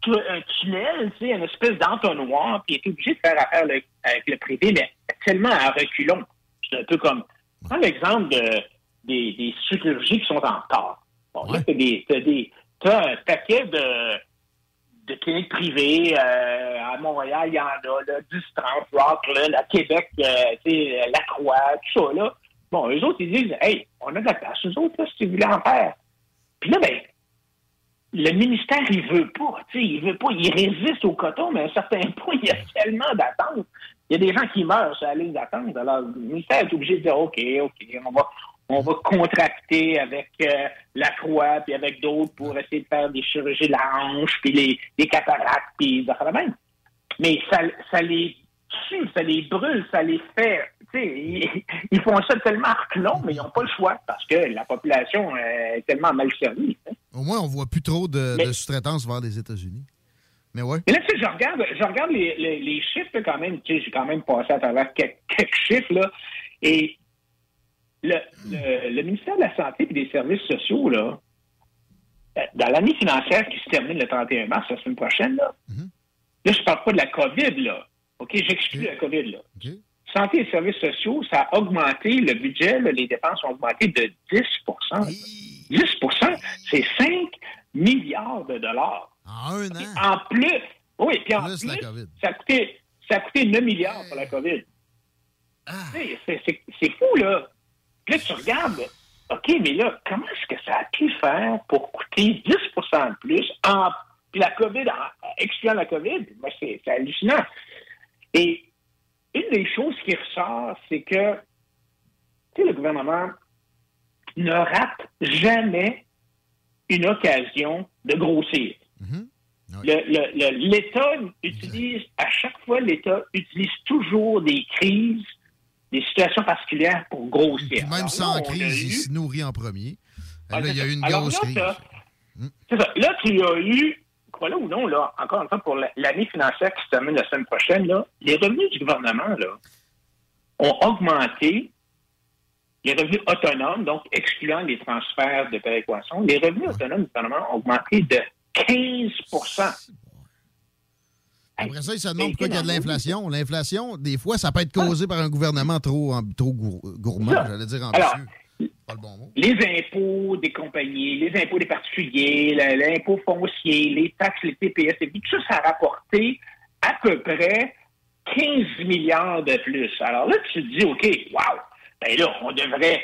tu- un tunnel, tu sais, une espèce d'entonnoir, puis il est obligé de faire affaire le- avec le privé, mais tellement à reculons. C'est un peu comme, prends l'exemple de, des, des chirurgies qui sont en retard. Bon, là, t'as des, t'as des, t'as un paquet de, de cliniques privées, euh, à Montréal, il y en a, là, Distance, Rockland, à Québec, euh, sais, La Croix, tout ça, là. Bon, eux autres, ils disent, hey, on a de la place, eux autres, là, si vous voulez en faire. Puis là, ben, le ministère, il veut pas. tu sais, Il veut pas. Il résiste au coton, mais à un certain point, il y a tellement d'attentes. Il y a des gens qui meurent sur la ligne d'attente. Alors, le ministère est obligé de dire OK, OK, on va, on va contracter avec euh, la Croix puis avec d'autres pour essayer de faire des chirurgies de la hanche, puis les, les cataractes, puis des affaires de même. Mais ça, ça les tue, ça les brûle, ça les fait. Tu sais, ils, ils font ça tellement reculons, mais ils n'ont pas le choix parce que la population euh, est tellement mal servie. hein. Au moins, on voit plus trop de, Mais- de sous-traitance vers les États-Unis. Mais ouais. Mais là, tu sais, je regarde, je regarde les, les- les chiffres là, quand même. Tu sais, j'ai quand même passé à travers quelques, quelques chiffres là, et le, le, le ministère de la Santé et des Services sociaux là, euh, dans l'année financière qui se termine le 31 mars la semaine prochaine là, là, je parle pas de la COVID là. Ok, j'exclus la COVID là. Santé et services sociaux, ça a augmenté le budget, là, les dépenses ont augmenté de 10% 10% c'est 5 milliards de dollars. En un an. En plus, oui, puis en Plus ça a coûté, ça a coûté 9 milliards pour la COVID. Ah. C'est fou, là. Puis là, tu regardes, OK, mais là, comment est-ce que ça a pu faire pour coûter 10% de plus en. Puis la COVID, en excluant la COVID, ben, c'est hallucinant. Et une des choses qui ressort, c'est que, le gouvernement ne rate jamais une occasion de grossir. Le- L'État utilise, à chaque fois, l'État utilise toujours des crises, des situations particulières pour grossir. Puis même sans crise, il eu- se nourrit en premier. Ah, là, il y a eu une. Alors grosse là, crise. c'est ça. Là, tu as eu, voilà ou non, là, encore une fois, pour la- l'année financière qui se termine la semaine prochaine, là, les revenus du gouvernement là, ont augmenté. Les revenus autonomes, donc excluant les transferts de péréquation, les revenus autonomes du gouvernement ont augmenté de 15 Après ça, il se demande pourquoi il y a de l'inflation. L'inflation, des fois, ça peut être causé par un gouvernement trop, trop gour- gourmand, j'allais dire Alors, ambitieux. Pas le bon mot. les impôts des compagnies, les impôts des particuliers, l'impôt foncier, les taxes, les TPS, et puis tout ça, ça a rapporté à peu près 15 milliards de plus. Alors là, tu te dis, OK, wow, ben là, on devrait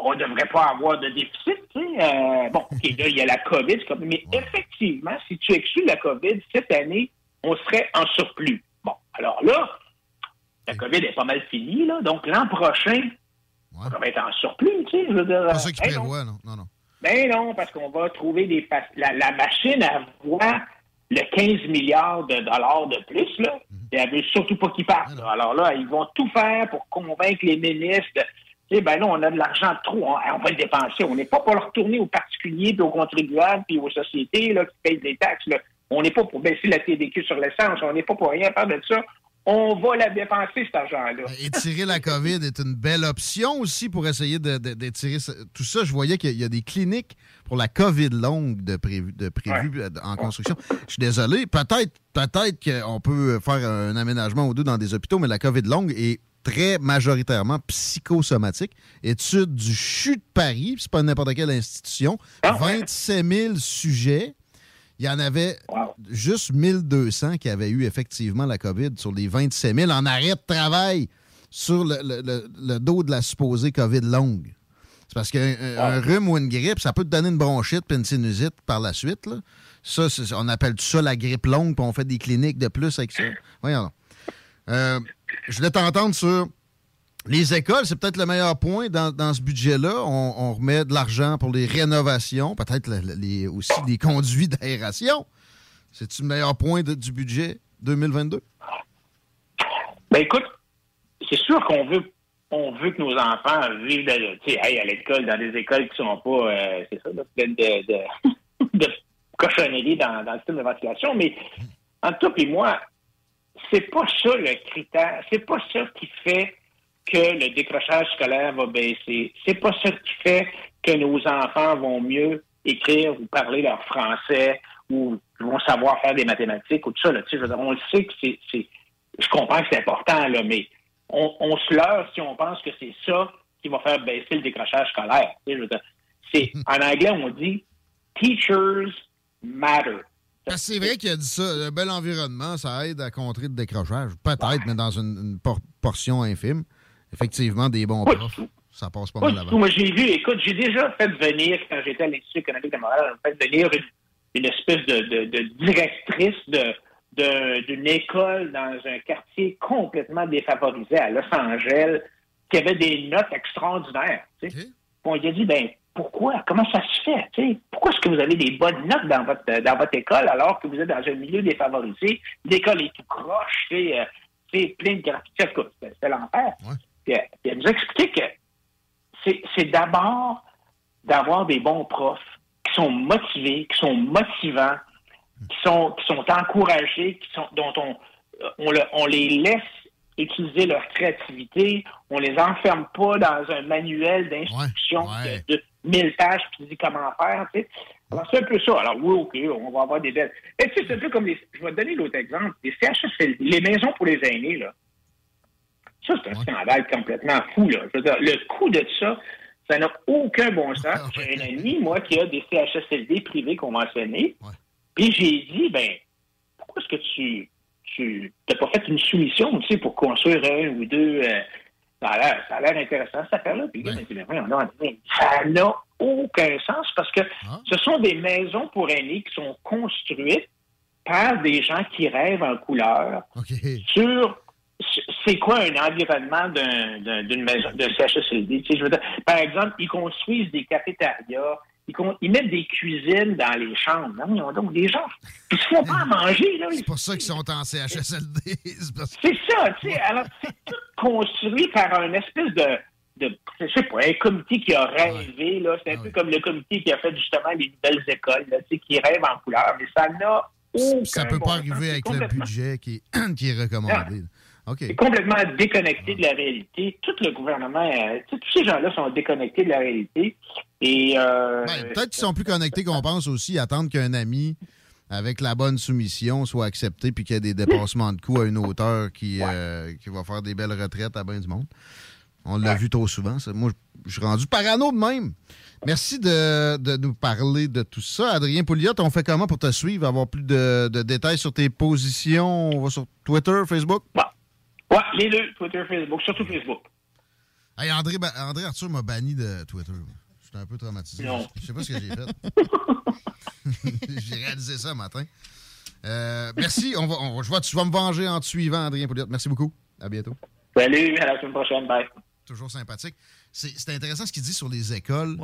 on devrait pas avoir de déficit. tu sais. Euh, bon, OK, là, il y a la COVID, mais effectivement, si tu exclues la COVID, cette année, on serait en surplus. Bon, alors là, la COVID est pas mal finie, là, donc l'an prochain, on va être en surplus, tu sais, je veux dire. Pas ça hey, non. prévoit, non. non, non. Ben non, parce qu'on va trouver des... La, la machine, elle voit le 15 milliards de dollars de plus, là, et elle veut surtout pas qu'ils partent. là. Alors là, ils vont tout faire pour convaincre les ministres. de, Tu sais, ben non, on a de l'argent de trop, on, on va le dépenser. On n'est pas pour le retourner aux particuliers, puis aux contribuables, puis aux sociétés là, qui payent des taxes. Là. On n'est pas pour baisser la TDQ sur l'essence. On n'est pas pour rien faire de ça. On va la dépenser, cet argent-là. Étirer la COVID est une belle option aussi pour essayer de- de- d'étirer tout ça. Je voyais qu'il y a des cliniques pour la COVID longue de prévu, de prévu euh, en construction. Je suis désolé. Peut-être peut-être qu'on peut faire un aménagement ou deux dans des hôpitaux, mais la COVID longue est très majoritairement psychosomatique. Étude du CHU de Paris, c'est pas n'importe quelle institution. 27 000 sujets. Il y en avait juste 1200 qui avaient eu effectivement la COVID sur les 27 000 en arrêt de travail sur le, le- le- le dos de la supposée COVID longue. C'est parce qu'un un- un rhume ou une grippe, ça peut te donner une bronchite puis une sinusite par la suite. là. Ça, on appelle ça la grippe longue, puis on fait des cliniques de plus avec ça. Voyons. Euh, je voulais t'entendre sur les écoles, c'est peut-être le meilleur point dans, ce budget-là. On, remet de l'argent pour les rénovations, peut-être aussi des conduits d'aération. C'est-tu le meilleur point du budget 2022? Ben écoute, c'est sûr qu'on veut que nos enfants vivent de- hey, à l'école, dans des écoles qui sont pas euh, c'est ça, pleines de, de, de cochonneries dans, dans le système de ventilation, mais en tout cas, et moi, c'est pas ça le critère, c'est pas ça qui fait que le décrochage scolaire va baisser. C'est pas ça qui fait que nos enfants vont mieux écrire ou parler leur français ou vont savoir faire des mathématiques ou tout ça. Là. Tu sais, dire, on le sait que c'est, Je comprends que c'est important, là, mais on, on se leurre si on pense que c'est ça qui va faire baisser le décrochage scolaire. Tu sais, je veux dire, c'est, en anglais, on dit teachers matter. Que c'est vrai qu'il a dit ça. Un bel environnement, ça aide à contrer le décrochage. Peut-être, mais dans une, une por- portion infime. Effectivement, des bons profs, ça passe pas Pas mal avant. Moi, j'ai vu, écoute, j'ai déjà fait venir, quand j'étais à l'Institut économique de Montréal, j'ai fait venir une, une espèce de, de- de directrice de d'une école dans un quartier complètement défavorisé à Los Angeles qui avait des notes extraordinaires. tu sais. Puis On lui a dit, ben pourquoi? Comment ça se fait? tu sais? Pourquoi est-ce que vous avez des bonnes notes dans votre dans votre école alors que vous êtes dans un milieu défavorisé? L'école est tout croche, tu sais, euh, plein de C'était c'était l'enfer. Puis, elle- puis elle nous a expliqué que c'est d'abord d'avoir des bons profs qui sont motivés, qui sont motivants, qui sont, qui sont encouragés, qui sont, dont on, euh, on, le- on les laisse utiliser leur créativité, on les enferme pas dans un manuel d'instruction de, de 1000 pages qui dit comment faire. Tu sais. Alors, c'est un peu ça. Alors, oui, OK, on va avoir des belles. Et tu sais, c'est un peu comme les. Je vais te donner l'autre exemple. Les CHSLD, les maisons pour les aînés, là. Ça, c'est un scandale complètement fou, là. Je veux dire, le coût de ça, ça n'a aucun bon sens. J'ai un ami, moi, qui a des CHSLD privés conventionnés. Puis j'ai dit, ben, pourquoi est-ce que tu tu n'as pas fait une soumission, tu sais, pour construire un ou deux. euh, ça a l'air- intéressant, cette affaire-là. Puis m'a dit, mais mais ça n'a aucun sens parce que ce sont des maisons pour aînés qui sont construites par des gens qui rêvent en couleur sur c'est quoi un environnement d'un- d'un- d'une maison, d'un CHSLD. Je veux dire, par exemple, ils construisent des cafétérias, ils, mettent des cuisines dans les chambres. Non, ils ont donc des gens. Ils se font pas à manger. C'est pour ça qu'ils sont en CHSLD. c'est parce ça, tu sais. Alors, c'est tout construit par un espèce de, de je sais pas, un comité qui a rêvé, là. C'est un peu comme le comité qui a fait justement les nouvelles écoles, là, tu sais, qui rêve en couleur, mais ça n'a aucun Ça peut bon pas sens. arriver avec le budget qui est recommandé. C'est complètement déconnecté de la réalité. Tout le gouvernement, euh, tous ces gens-là sont déconnectés de la réalité. Et euh, Ben, Peut-être qu'ils sont plus connectés qu'on pense aussi, attendre qu'un ami avec la bonne soumission soit accepté puis qu'il y ait des dépassements de coûts à une hauteur qui, euh, qui va faire des belles retraites à bien du monde. On l'a vu trop souvent. ça. Moi, je suis rendu parano de même. Merci de, de nous parler de tout ça. Adrien Pouliot, on fait comment pour te suivre, avoir plus de, de détails sur tes positions? On va sur Twitter, Facebook? Ouais, les deux, Twitter, Facebook, surtout Facebook. Hey, André, Ba- André Arthur m'a banni de Twitter. J'étais un peu traumatisé. Non. Je sais pas ce que j'ai fait. j'ai réalisé ça un matin. Euh, merci. On va, on je vois, tu vas me venger en te suivant, Adrien Pouliot. Merci beaucoup. À bientôt. Salut, à la semaine prochaine. Bye. Toujours sympathique. C'est c'est intéressant ce qu'il dit sur les écoles.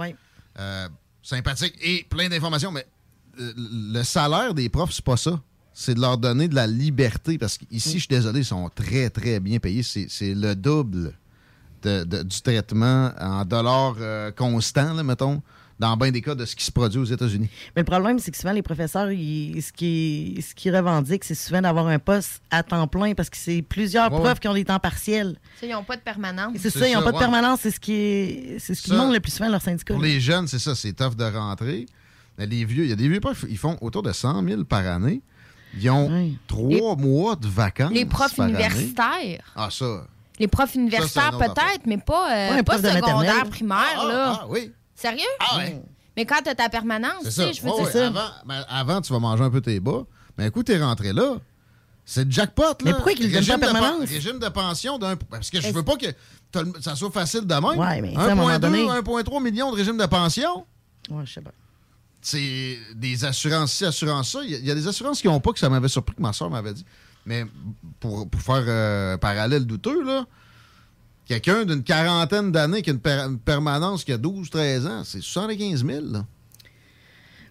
Euh, sympathique et plein d'informations, mais euh, le salaire des profs, c'est pas ça. C'est de leur donner de la liberté. Parce qu'ici, je suis désolé, ils sont très, très bien payés. C'est c'est le double de- de- du traitement en dollars euh, constants, là, mettons, dans bien des cas de ce qui se produit aux États-Unis. Mais le problème, c'est que souvent, les professeurs, ils- ce qu'ils ce qu'ils revendiquent, c'est souvent d'avoir un poste à temps plein parce que c'est plusieurs Ouais, profs qui ont des temps partiels. Ça, ils n'ont pas de permanence. C'est ça, ils n'ont pas de permanence. C'est ce qui, est- c'est ce qui Ça, demande le plus souvent à leur syndicat. Pour les jeunes, c'est ça, c'est tough de rentrer. Mais les vieux, il y a des vieux profs, ils font autour de 100 000 par année. Ils ont trois mois de vacances. Les profs par année. universitaires. Ah, ça. Les profs universitaires, peut-être, mais pas, euh, Ouais, pas secondaire, primaire, là. Ah, oui. Sérieux? Ah, ouais. Mais quand tu as ta permanence, tu sais, je veux dire ça. Avant, ben, avant, tu vas manger un peu tes bas. Mais écoute, t'es rentré là. C'est le jackpot, là. Mais pourquoi qu'ils le donnent Régime pas de permanence? Régime de pension d'un. Parce que je veux pas que t'as ça soit facile de même. Ouais, mais ça, à un moment 1,2, donné- 1,3 million de régime de pension. Ouais, je sais pas. C'est des assurances ci, assurances ça. Il y, a- des assurances qui n'ont pas, que ça m'avait surpris, que ma soeur m'avait dit. Mais pour, faire euh, un parallèle douteux, là, quelqu'un d'une quarantaine d'années qui a une permanence qui a 12-13 ans, c'est 75 000. Là.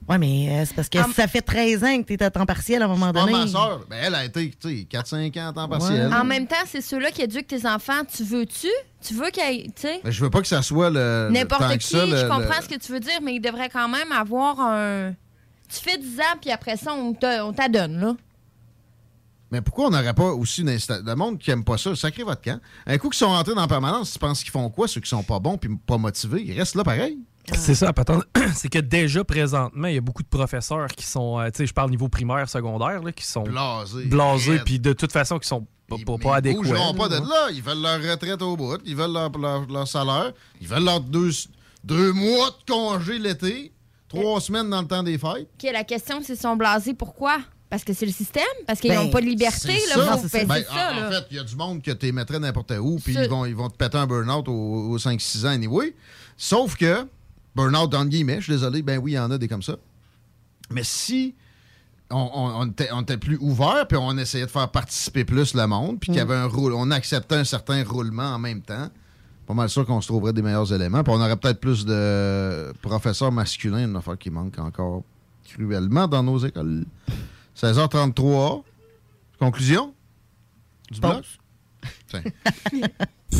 Ouais, mais euh, c'est parce que ça fait 13 ans que tu es à temps partiel à un moment Pas donné. ma soeur. Ben, elle a été tu sais, 4-5 ans à temps partiel. En même temps, c'est ceux-là qui éduquent tes enfants. Tu veux-tu? Tu veux qu'ils. Tu sais? Mais je veux pas que ça soit le. N'importe qui, que ça, le- je comprends le- ce que tu veux dire, mais il devrait quand même avoir un. Tu fais 10 ans, puis après ça, on te- on t'adonne, là. Mais pourquoi on n'aurait pas aussi une insta- Le monde qui aime pas ça, sacré votre camp. Un coup qu'ils sont rentrés dans la permanence, tu penses qu'ils font quoi, ceux qui sont pas bons puis pas motivés? Ils restent là pareil. C'est ça, patente. c'est que déjà présentement, il y a beaucoup de professeurs qui sont, euh, tu sais, je parle niveau primaire, secondaire, là, qui sont Blasés. blasés, puis de toute façon, qui sont pas, pas, pas Ils adéquats. bougeront pas de là. Ils veulent leur retraite au bout. Ils veulent leur, leur- leur salaire. Ils veulent leurs deux, deux mois de congé l'été. Trois semaines dans le temps des fêtes. OK, la question, c'est sont blasés. Pourquoi? Parce que c'est le système? Parce qu'ils Ben, n'ont pas de liberté, c'est là, ça. vous Ben, ça, en, fait, il y a du monde que tu mettrais n'importe où, puis ils vont, ils vont te péter un burn-out aux, aux 5-6 ans anyway. Sauf que, burn-out dans guillemets, je suis désolé, ben oui, il y en a des comme ça. Mais si on, on- on était, on était plus ouvert, puis on essayait de faire participer plus le monde, puis qu'il y avait un roule, on acceptait un certain roulement en même temps, pas mal sûr qu'on se trouverait des meilleurs éléments. Puis on aurait peut-être plus de professeurs masculins, une affaire qui manque encore cruellement dans nos écoles. 16h33. Conclusion? Du bloc? Tiens.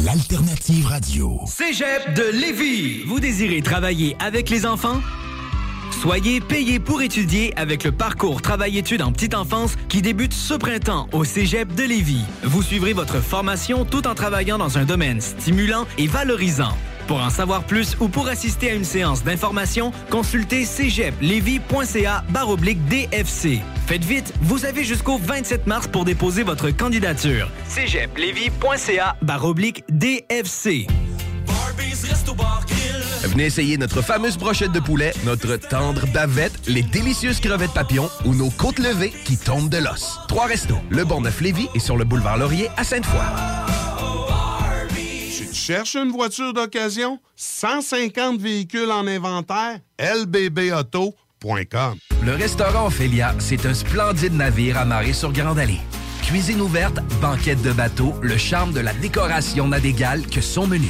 L'alternative radio. Cégep de Lévis. Vous désirez travailler avec les enfants? Soyez payé pour étudier avec le parcours Travail-études en petite enfance qui débute ce printemps au Cégep de Lévis. Vous suivrez votre formation tout en travaillant dans un domaine stimulant et valorisant. Pour en savoir plus ou pour assister à une séance d'information, consultez cégeplevy.ca baroblique DFC. Faites vite, vous avez jusqu'au 27 mars pour déposer votre candidature. cégeplevy.ca baroblique DFC. Venez essayer notre fameuse brochette de poulet, notre tendre bavette, les délicieuses crevettes papillons ou nos côtes levées qui tombent de l'os. Trois restos, le Bonneuf Lévis et sur le boulevard Laurier à Sainte-Foy. Tu cherches une voiture d'occasion? 150 véhicules en inventaire? lbbauto.com Le restaurant Ophélia, c'est un splendide navire amarré sur Grande Allée. Cuisine ouverte, banquette de bateau, le charme de la décoration n'a d'égal que son menu.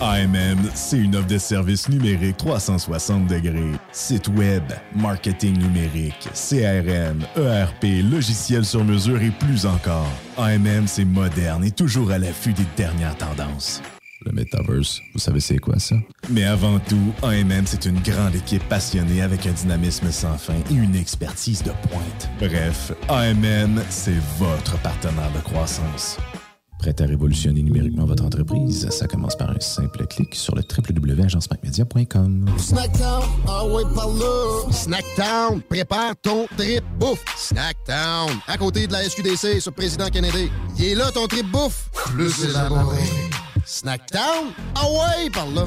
AMM, c'est une offre de services numériques 360 degrés. Site web, marketing numérique, CRM, ERP, logiciel sur mesure et plus encore. AMM, c'est moderne et toujours à l'affût des dernières tendances. Le Metaverse, vous savez c'est quoi ça? Mais avant tout, AMM, c'est une grande équipe passionnée avec un dynamisme sans fin et une expertise de pointe. Bref, AMM, c'est votre partenaire de croissance. Prêt à révolutionner numériquement votre entreprise? Ça commence par un simple clic sur le www.agencemacmedia.com. Snackdown, ah ouais, par là. Snackdown, prépare ton trip bouffe. Snackdown, à côté de la SQDC sur Président Kennedy. Il est là ton trip bouffe. Plus élaboré. Snackdown, ah ouais, par là.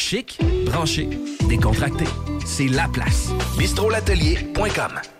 Chic, branché, décontracté. C'est la place. bistrolatelier.com.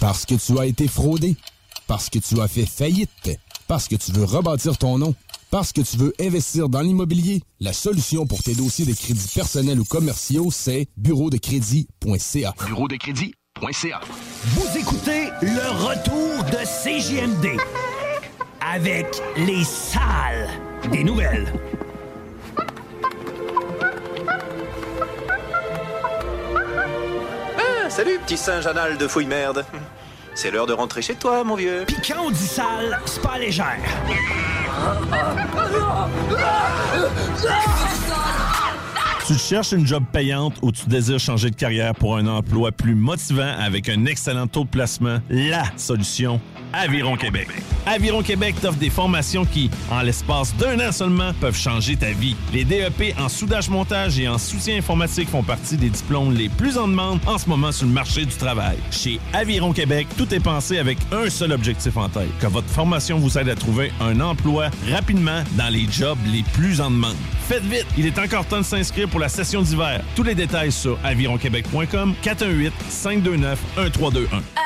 Parce que tu as été fraudé. Parce que tu as fait faillite. Parce que tu veux rebâtir ton nom. Parce que tu veux investir dans l'immobilier. La solution pour tes dossiers de crédits personnels ou commerciaux, c'est bureau de crédit.ca. Bureau de crédit.ca. Vous écoutez le retour de CJMD avec les salles des nouvelles. Salut, petit singe anal de fouille merde. C'est l'heure de rentrer chez toi, mon vieux. Puis quand on dit sale, c'est pas légère. Tu cherches une job payante ou tu désires changer de carrière pour un emploi plus motivant avec un excellent taux de placement? La solution, Aviron Québec. Aviron Québec t'offre des formations qui, en l'espace d'un an seulement, peuvent changer ta vie. Les DEP en soudage-montage et en soutien informatique font partie des diplômes les plus en demande en ce moment sur le marché du travail. Chez Aviron Québec, tout est pensé avec un seul objectif en tête, que votre formation vous aide à trouver un emploi rapidement dans les jobs les plus en demande. Faites vite, il est encore temps de s'inscrire pour la session d'hiver. Tous les détails sur avironquebec.com 418 529 1321.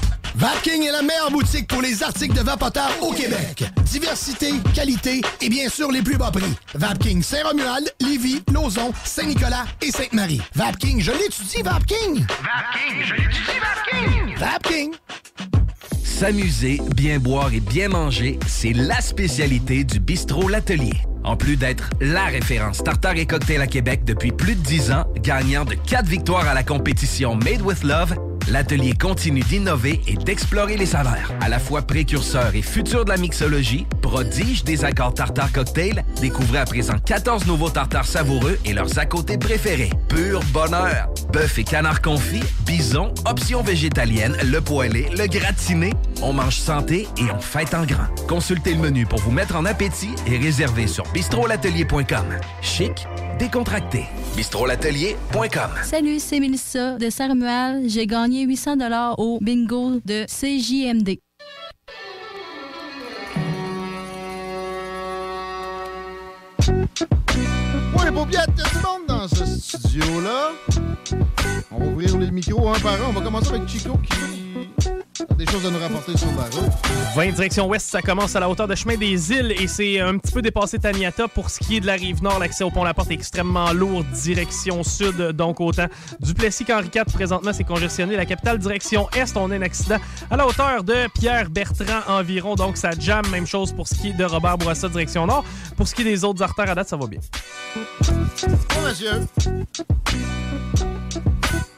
Vapking est la meilleure boutique pour les articles de vapoteurs au Québec. Diversité, qualité et bien sûr les plus bas prix. Vapking Saint-Romuald, Lévis, Lauson, Saint-Nicolas et Sainte-Marie. Vapking, je l'étudie, Vapking! Vapking, je l'étudie, Vapking! Vapking! S'amuser, bien boire et bien manger, c'est la spécialité du bistrot L'Atelier. En plus d'être la référence tartare et cocktail à Québec depuis plus de 10 ans, gagnant de 4 victoires à la compétition Made with Love, l'atelier continue d'innover et d'explorer les saveurs. À la fois précurseur et futur de la mixologie, prodige des accords tartare cocktail, découvrez à présent 14 nouveaux tartares savoureux et leurs à côté préférés. Pur bonheur! Bœuf et canard confit, bison, options végétaliennes, le poêlé, le gratiné. On mange santé et on fête en grand. Consultez le menu pour vous mettre en appétit et réservez sur bistrolatelier.com. Chic, décontracté. bistrolatelier.com. Salut, c'est Mélissa de Saint-Romuald. J'ai 800 dollars au bingo de CJMD. Ouais, les paupiètes, il y a du monde dans ce studio-là. On va ouvrir les micros un par un. On va commencer avec Chico qui des choses à nous rapporter sur la route. 20 direction ouest, ça commence à la hauteur de chemin des îles et c'est un petit peu dépassé Taniata. Pour ce qui est de la rive nord, l'accès au pont La Porte est extrêmement lourd, direction sud, donc autant Duplessis qu'Henri IV. Présentement, c'est congestionné. La capitale, direction est, on a un accident à la hauteur de Pierre Bertrand environ, donc ça jamme. Même chose pour ce qui est de Robert Bourassa, direction nord. Pour ce qui est des autres artères à date, ça va bien. Bon, monsieur.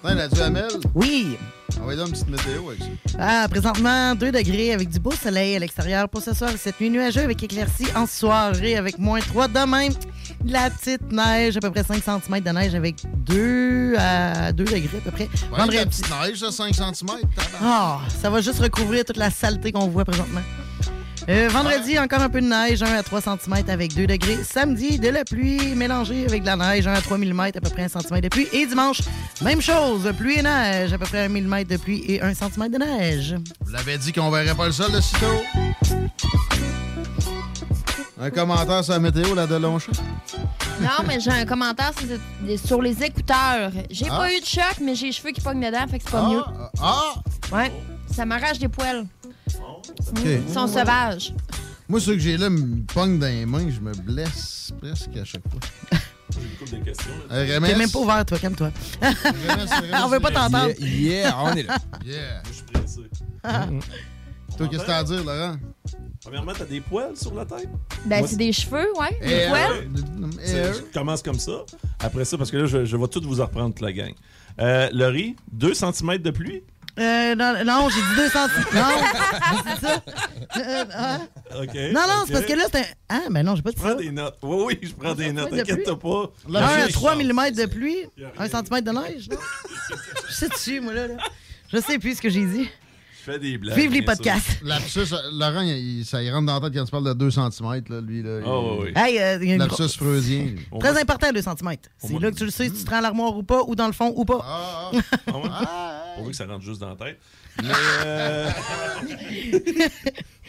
La Duhamel? Oui. On va donner une petite météo avec ça. Ah, présentement, 2 degrés avec du beau soleil à l'extérieur pour ce soir et cette nuit nuageux avec éclaircie en soirée avec moins 3 demain. De La petite neige, à peu près 5 cm de neige avec 2 à 2 degrés à peu près. Ouais, la Vendredi. petite neige, ça, 5 cm. Ah, ça va juste recouvrir toute la saleté qu'on voit présentement. Euh, vendredi, encore un peu de neige, 1 à 3 cm avec 2 degrés. Samedi, de la pluie mélangée avec de la neige, 1 à 3 mm, à peu près 1 cm de pluie. Et dimanche, même chose, pluie et neige, à peu près 1 mm de pluie et 1 cm de neige. Vous l'avez dit qu'on verrait pas le sol de sitôt. Un commentaire sur la météo, la de Longchamp? Non, mais j'ai un commentaire sur- les écouteurs. J'ai Ah. pas eu de choc, mais j'ai les cheveux qui pognent dedans, fait que c'est pas Ah, mieux. Ah! Ouais, ça m'arrache des poils. Ils sont sauvages. Moi, ceux que j'ai là me pognent dans les mains, je me blesse presque à chaque fois. Euh, T'es Remes? même pas ouvert, toi, calme-toi. On veut pas t'entendre. Yeah, yeah, on est là. Yeah. Je suis pressé. Toi, qu'est-ce que t'as à dire, Laurent? Premièrement, t'as des poils sur la tête? Ben, c'est des cheveux, ouais. Des poils. C'est- Je commence comme ça. Après ça, parce que là, je, je vais tout vous en reprendre, toute la gang. Euh, Laurie, 2 cm de pluie? Euh, non, non, j'ai dit 2 cm. Non, c'est ça. Euh, hein? OK. Non, non, c'est parce que là, c'est un. Ah, ben non, j'ai pas dit Je ça. prends des notes. Oui, oui, je prends des notes. T'inquiète pas. 1 à 3 mm de pluie, 1 cm de neige, non? Je sais dessus, moi, là. là. Je sais plus ce que j'ai dit. Fais des blagues. Vive les podcasts. Lapsus, Laurent, il- ça y rentre dans la tête quand tu parles de 2 cm, là, lui. Là, il- oui. Hey, euh, il y a une Lapsus freudien. lui. Très important, 2 cm. C'est là que tu le sais si tu te rends à l'armoire ou pas, ou dans le fond ou pas. Ah, ah. Pourvu que ça rentre juste dans la tête. Mais, euh,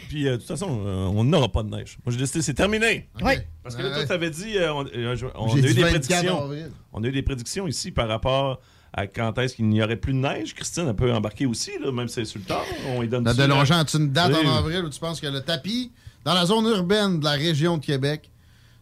Puis, euh, de toute façon, euh, on n'aura pas de neige. Moi, j'ai décidé, c'est terminé. Oui. Parce que là, toi, Ouais. t'avais dit, euh, on, euh, a J'ai eu des 24 prédictions. avril. On a eu des prédictions ici par rapport à quand est-ce qu'il n'y aurait plus de neige? Christine, elle peut embarquer aussi, là, même si c'est sur le tard. On lui donne de Longchamp, as-tu une date Oui. en avril où tu penses que le tapis, dans la zone urbaine de la région de Québec,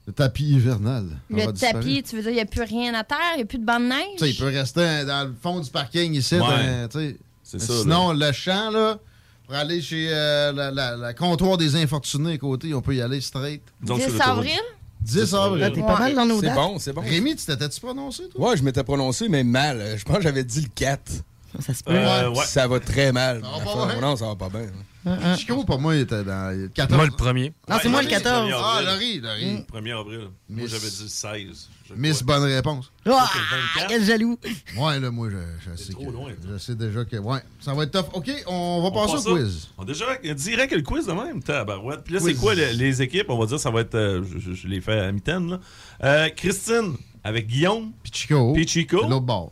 le tapis hivernal, Le tapis, tu veux dire, il n'y a plus rien à terre, il n'y a plus de bande de neige? Tu il peut rester dans le fond du parking ici. Ouais. tu ça, Sinon, le champ, là, pour aller chez euh, la, la- la comptoir des infortunés à côté, on peut y aller straight. Donc, 10 avril? 10 avril. Là, t'es pas mal dans nos C'est dates. bon, c'est bon. Rémi, tu t'étais-tu prononcé, toi? Ouais, je m'étais prononcé, mais mal. Je pense que j'avais dit le 4. Ça se peut. Euh, ouais. Ça va très mal. va ma pas bien. Non, ça va pas bien. Hein, Chico, pour moi, il était dans le 14. Moi, le premier. Non, c'est moi le 14. Ah, Laurie, Laurie. 1er avril. Moi, Miss- j'avais dit 16. je Miss crois. bonne réponse. Ah, le 24. quel jaloux. Ouais, là, moi, je, je sais trop que- loin, je sais déjà que. Ouais, ça va être tough. OK, on va On passer passe au ça. quiz. On déjà dirait que le quiz de même, tabarouette. Puis là, c'est quoi les, les équipes? On va dire, ça va être. euh, je, je- je l'ai fait à mitaine, là. Euh, Christine, avec Guillaume, Puis Chico. puis Chico. l'autre bord.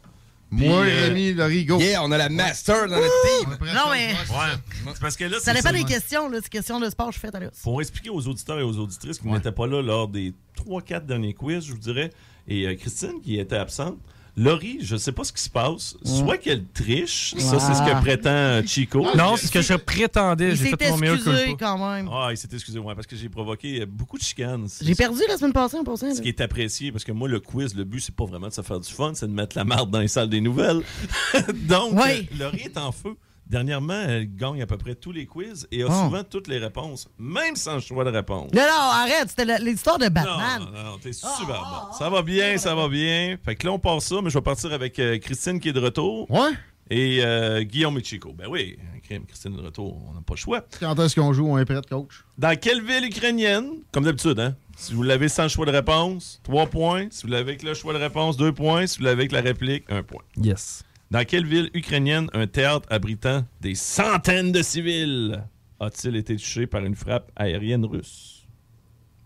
Moi, euh, Rémi, Laurie, go. Yeah, on a la master dans notre team. Non, mais Ouais. C'est parce que là, ça dépend ça. des questions. là. C'est question de sport, je fais à. Pour expliquer aux auditeurs et aux auditrices qui n'étaient pas là lors des 3-4 derniers quiz, je vous dirais, et euh, Christine qui était absente, Laurie, je ne sais pas ce qui se passe. Soit qu'elle triche, ça c'est ce que prétend euh, Chico. Non, c'est ce que je prétendais. Il J'ai s'est fait mon meilleur excusé quand même. Ah, il s'est excusé, ouais, parce que j'ai provoqué euh, beaucoup de chicanes. J'ai perdu la semaine passée en passant. Ce qui est apprécié, parce que moi, le quiz, le but, c'est pas vraiment de se faire du fun, c'est de mettre la marde dans les salles des nouvelles. Donc, Oui. Laurie est en feu. Dernièrement, elle gagne à peu près tous les quiz et a Oh. souvent toutes les réponses, même sans choix de réponse. Non, non, arrête. C'était l'histoire de Batman. non, non, t'es super bon. Ça va bien, ça va bien. Fait que là, on part ça, mais je vais partir avec euh, Christine qui est de retour. Ouais. Et euh, Guillaume et Chico. Ben oui, crime, Christine est de retour, on n'a pas le choix. Quand est-ce qu'on joue? On est prêt, coach? Dans quelle ville ukrainienne, comme d'habitude, hein? Si vous l'avez sans choix de réponse, 3 points. Si vous l'avez avec le choix de réponse, 2 points. Si vous l'avez avec la réplique, 1 point. Yes. Dans quelle ville ukrainienne un théâtre abritant des centaines de civils a-t-il été touché par une frappe aérienne russe?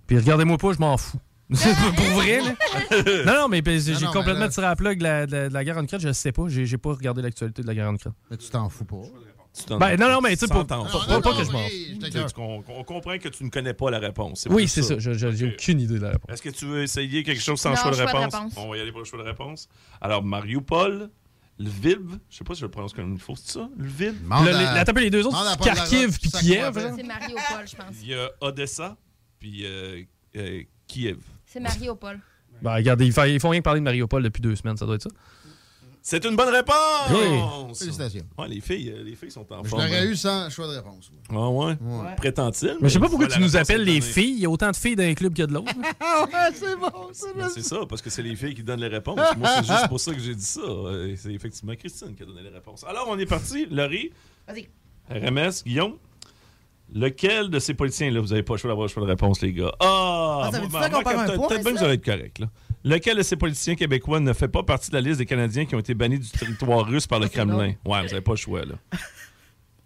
Puis regardez-moi pas, je m'en fous. Pour vrai, là. Non, non, mais ben, j'ai Non, j'ai non, complètement mais là- tiré à la, de la- de la guerre en Ukraine. Je sais pas. J'ai j'ai pas regardé l'actualité de la guerre en Ukraine. Mais tu t'en fous pas. Tu t'en- Ben, non, non, mais tu sais, tu pas, pas- Non, pas- que je m'en fous. On, comprend que tu ne connais pas la réponse. Oui, c'est ça. Je- je- J'ai aucune idée de la réponse. Est-ce que tu veux essayer quelque chose sans Non, choix de choix de réponse? réponse. On va y aller pour le choix de réponse. Alors, Mariupol, Lviv, je sais pas si je le prononce comme il faut, c'est ça? Lviv? Le- les- à- la tape les deux autres, Kharkiv puis Kiev. C'est Mariupol, je pense. Il y a Odessa, puis euh, euh, Kiev. C'est Mariupol. Ben, regardez, ils font, ils font rien que parler de Mariupol depuis deux semaines, ça doit être ça. C'est une bonne réponse! Félicitations. Ouais, les filles, euh, les filles sont en Je forme. l'aurais hein. eu sans choix de réponse. Ah ouais? Ouais. Prétend-il? Mais je sais pas pourquoi tu nous appelles les filles. Il y a autant de filles dans un club qu'il y a de l'autre. ouais, c'est bon, c'est Ben, c'est ça, parce que c'est les filles qui donnent les réponses. Moi, c'est juste pour ça que j'ai dit ça. Euh, C'est effectivement Christine qui a donné les réponses. Alors, on est parti. Laurie, Vas-y. RMS, Guillaume? Lequel de ces politiciens, là, vous n'avez pas le choix d'avoir le choix de réponse, les gars? Ah! Ah, ça veut moi, dire ça qu'on moi, perd un peut-être bien que ça? vous allez être correct, là. Lequel de ces politiciens québécois ne fait pas partie de la liste des Canadiens qui ont été bannis du territoire russe par le Kremlin? Ouais, vous n'avez pas le choix, là.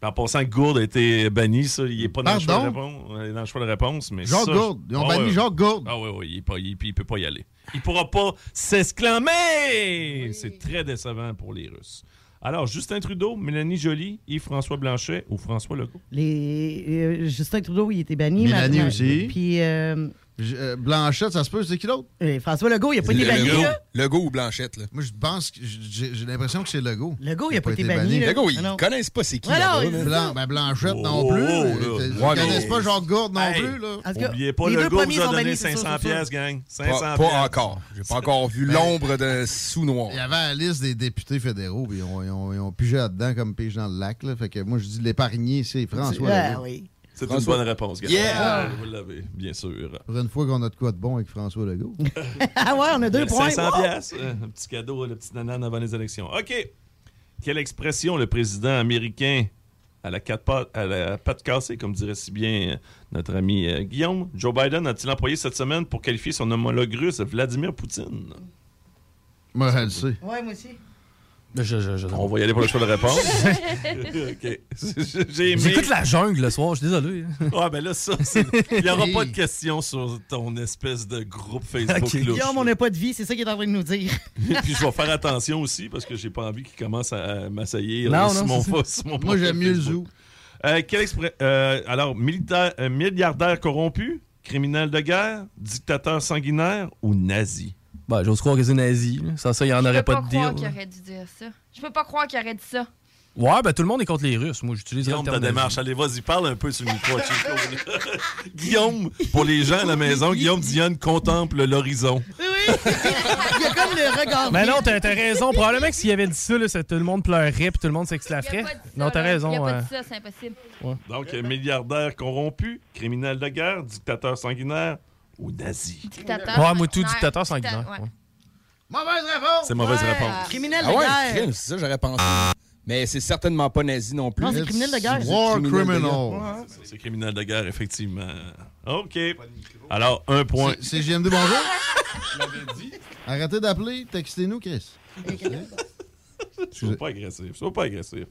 En passant, Gourde a été banni, ça. Il n'est pas dans le, choix de réponse, euh, dans le choix de réponse. Mais ça, Gourde. Ils ont Ah banni ouais. Jacques Gourde. Ah oui, oui, il ne peut pas y aller. Il pourra pas s'exclamer! C'est très décevant pour les Russes. Alors, Justin Trudeau, Mélanie Joly, Yves-François Blanchet ou François Legault? Les, euh, Justin Trudeau, il était banni. Mélanie aussi. Puis euh, Je- euh, Blanchette, ça se peut, c'est qui l'autre? euh, François Legault, il a pas été Le- banni, Legault. là? Legault ou Blanchette, là? Moi, je pense que j'ai j'ai l'impression que c'est Legault. Legault, il a pas été banni, là. Legault, Ah ils non. connaissent pas c'est qui. Ouais, là-bas, non, là. Blanc, ben Blanchette Oh, non plus. oh, Ils là. ils Ouais, connaissent mais- pas Jacques Gourde non Hey. plus. Là. En tout cas, Oubliez pas, les deux Legault premiers vous a donné bannis, c'est sûr, 500 c'est sûr. pièces, gang. 500 Pas, pièces. pas encore. J'ai pas encore vu l'ombre d'un sous-noir. Il y avait la liste des députés fédéraux, puis ils ont, ils ont, ils ont pigé là-dedans comme pige dans le lac. Là. Fait que moi, je dis l'épargné, c'est François Ah, Legault. oui. C'est une bonne réponse, gars. Yeah! Ah, Vous l'avez, bien sûr. Pour une fois qu'on a de quoi de bon avec François Legault. Ah ouais, on a deux points. 500 Wow. pièces, euh, un petit cadeau, le petit nanan avant les élections. OK. Quelle expression le président américain à la, quatre pattes, à la patte cassée, comme dirait si bien euh, notre ami euh, Guillaume, Joe Biden a-t-il employé cette semaine pour qualifier son homologue russe Vladimir Poutine? Moi, je le sais. Ouais, moi aussi. On va y aller pour le choix de réponse. OK. J'ai aimé... J'écoute la jungle le soir, je suis désolé. Ouais, ben là, ça, c'est- il n'y aura pas de questions sur ton espèce de groupe Facebook Ok. louche. Guillaume, on n'a pas de vie, c'est ça qu'il est en train de nous dire. Et puis je vais faire attention aussi parce que j'ai pas envie qu'il commence à, m'assaillir sur, mon, sur mon Moi, j'aime mieux le. Euh, quel exprès- euh, alors, militaire, euh, milliardaire corrompu, criminel de guerre, dictateur sanguinaire ou nazi? Bah, j'ose croire que c'est nazi. là. Sans ça, il n'y en Je aurait peux pas pas de croire deal. qu'il aurait dû dire ça. Je peux pas croire qu'il aurait dit ça. Ouais, ben tout le monde est contre les Russes. Moi, j'utilise Guillaume, ta démarche, allez, vas-y, parle un peu sur le micro. Guillaume, pour les gens à la maison, Guillaume Dionne contemple l'horizon. Il y a comme le regard. Mais non, t'as t'as raison. Probablement que s'il avait dit ça, là, tout le monde pleurerait puis tout le monde s'exclaferait. Non, t'as raison. Il a pas dit ça, c'est impossible. Donc, euh, milliardaire corrompu, criminel de guerre, dictateur sanguinaire ou nazi? Dictateur. Ouais, moi, tout sanguinaire, dictateur dicta- sanguinaire. ouais. ouais. Mauvaise réponse! C'est mauvaise réponse. Criminel Ah de ouais, guerre. crime, c'est ça j'aurais pensé. Mais c'est certainement pas nazi non plus. Non, c'est criminel de guerre. War Criminel criminal. C'est criminel de guerre, effectivement. OK. Alors, un point. C'est- JMD, bonjour. Arrêtez d'appeler, textez-nous, Chris. Sois pas agressif. Sois pas agressif.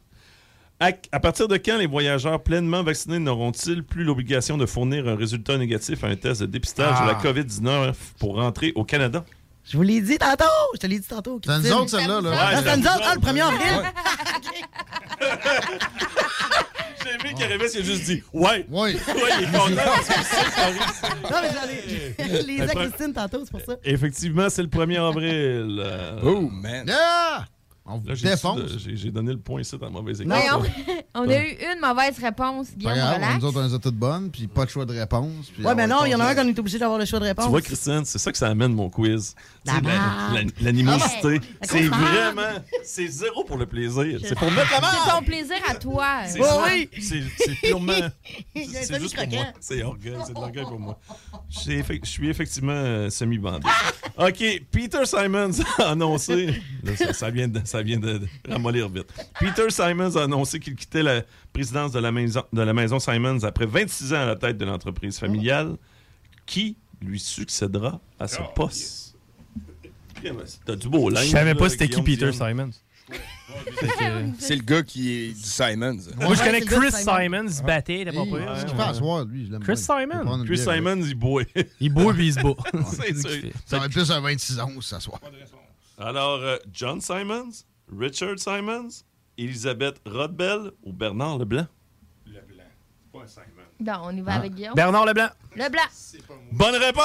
À, à partir de quand les voyageurs pleinement vaccinés n'auront-ils plus l'obligation de fournir un résultat négatif à un test de dépistage de la Ah. COVID-19 pour rentrer au Canada? Je vous l'ai dit tantôt. Je te l'ai dit tantôt. C'est nous autres, celle-là. Là. Ouais, Ah, c'est nous c'est autres. Ah, le 1er avril. J'ai aimé qu'Aramis il a juste dit Ouais. Oui. Ouais, il est content parce qu'il que arrive. Non, mais j'en ai. Je les Christine tantôt, c'est pour ça. Effectivement, c'est le 1er avril. Euh, Oh, man. Yeah! On vous là, j'ai- défonce. J'ai j'ai donné le point ici dans la mauvaise équipe. Voyons, on a eu une mauvaise réponse, Pas Guillaume, grave, relax. nous autres, on les a toutes bonnes, puis pas de choix de réponse. on mais non, il y en a un qu'on est obligé d'avoir le choix de réponse. Tu vois, Christine, c'est ça que ça amène mon quiz. L'animosité. Ah ouais. C'est vraiment. C'est zéro pour le plaisir. C'est pour mettre la C'est marde. ton plaisir à toi. C'est ça. oui. C'est c'est purement. C'est juste pour moi. C'est orgueil, c'est de l'orgueil pour moi. Je suis effectivement euh, semi-bandé. OK, Peter Simons a annoncé. Là, ça, ça vient de, ça vient de, de ramollir vite. Peter Simons a annoncé qu'il quittait la présidence de la, maison, de la maison Simons après 26 ans à la tête de l'entreprise familiale. Qui lui succédera à ce poste? T'as du beau linge. Je savais pas c'était qui Peter Dion. Simons. C'est le gars qui est du Simons. Moi, je connais Chris Simon. Simons, il battait, t'as pas Hey, peur. Qu'est-ce qu'il fait à soir, lui? Je l'aime Chris bien. Je vais Simon. prendre une Chris Simons, il boit. Il boit puis il se bat. Ça va être plus un 26 ans, ça soir. Alors, euh, John Simons, Richard Simons, Elisabeth Rodbell ou Bernard Leblanc? Non, on y va avec Guillaume. Bernard Leblanc. Le blanc. Bonne réponse!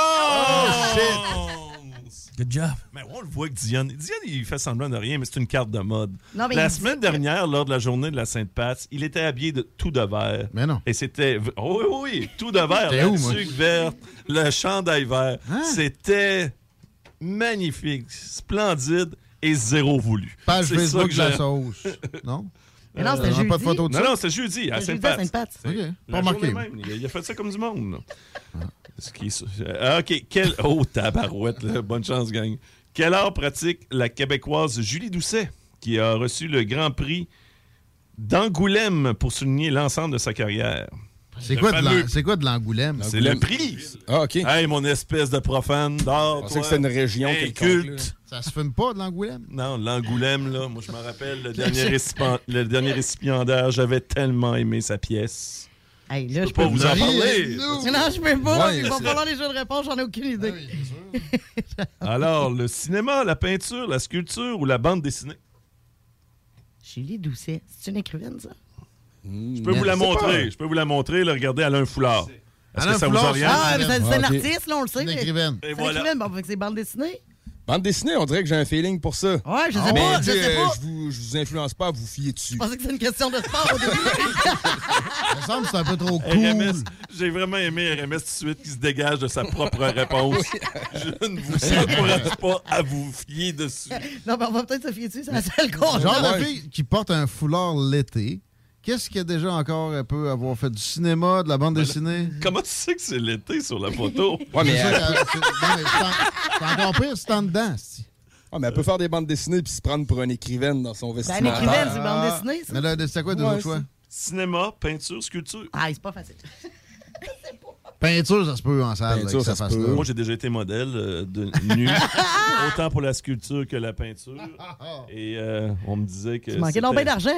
Good job. Mais on le voit que Diane, Diane, il fait semblant de rien, mais c'est une carte de mode. Non, mais la il semaine que- dernière, lors de la journée de la Sainte-Pat, il était habillé de tout de vert. Mais non. Et c'était. Oh oui, oui, oui, tout de vert. T'es La où, moi? tuque verte, le chandail vert. Hein? C'était magnifique, splendide et zéro voulu. Page Facebook que de la sauce. Non? Mais non, c'était Euh, jeudi. Pas de photo de Non, ça? non, c'est jeudi, à C'était jeudi à Sainte-Pat. Pas même, il, a, il a fait ça comme du monde. là. Ce qui est- euh, OK, quel... Oh, tabarouette, là. bonne chance, gang. Quel art pratique la Québécoise Julie Doucet, qui a reçu le Grand Prix d'Angoulême pour souligner l'ensemble de sa carrière? C'est quoi, de fameux- l'an- c'est quoi de l'Angoulême? C'est le prix. Ah, OK. Hey, mon espèce de profane d'art. Je pensais toi. que c'était une région quelconque, Inculte. Ça se fume pas de l'Angoulême? Non, l'Angoulême, là, moi je me rappelle, le dernier, récipient- le dernier récipiendaire, j'avais tellement aimé sa pièce. Hey, là, Je je peux pas peux vous en parler. nous. Non, je peux pas. Ouais, Il va c'est- falloir les jeux de réponse, j'en ai aucune idée. Alors, le cinéma, la peinture, la sculpture ou la bande dessinée? Julie Doucet, c'est une écrivaine, ça? Je peux vous la montrer. Je peux vous la montrer. Là, regardez Alain Foulard. Est-ce que ça Foulard, vous oriente? Ah, c'est c'est Ah, un ok. artiste, là, on le sait. Une mais- écrivaine. Et C'est voilà. une écrivaine, bon, fait que c'est bande dessinée. Bande dessinée, on dirait que j'ai un feeling pour ça. Ouais, je sais Ah, pas, Mais je sais, sais pas. je vous, je vous influence pas à vous fier dessus. Je pensais que c'était une question de sport au début. Ça me semble que c'est un peu trop cool. RMS, j'ai vraiment aimé RMS tout de suite qui se dégage de sa propre réponse. Je ne vous encourage pas à vous fier dessus. non, mais on va peut-être se fier dessus, c'est la seule genre a. de fille qui porte un foulard l'été, qu'est-ce qu'il y a déjà encore un peu avoir fait du cinéma, de la bande dessinée? Comment tu sais que c'est l'été sur la photo? Ouais, mais, C'est qu'elle- c'est- c'est c'est encore pire, c'est en dedans. c'est- ouais, mais elle peut faire des bandes dessinées puis se prendre pour une écrivaine dans son Ben, une vestimentaire. écrivaine, c'est une bande Ah, dessinée, ça. Mais là, c'était quoi tes Ouais, autres choix? Cinéma, peinture, sculpture. Ah, c'est pas facile. Peinture, ça se peut en salle. Peinture, ça se peut. Moi, j'ai déjà été modèle euh, de nu, autant pour la sculpture que la peinture. Et euh, on me disait que. Tu manquais d'argent.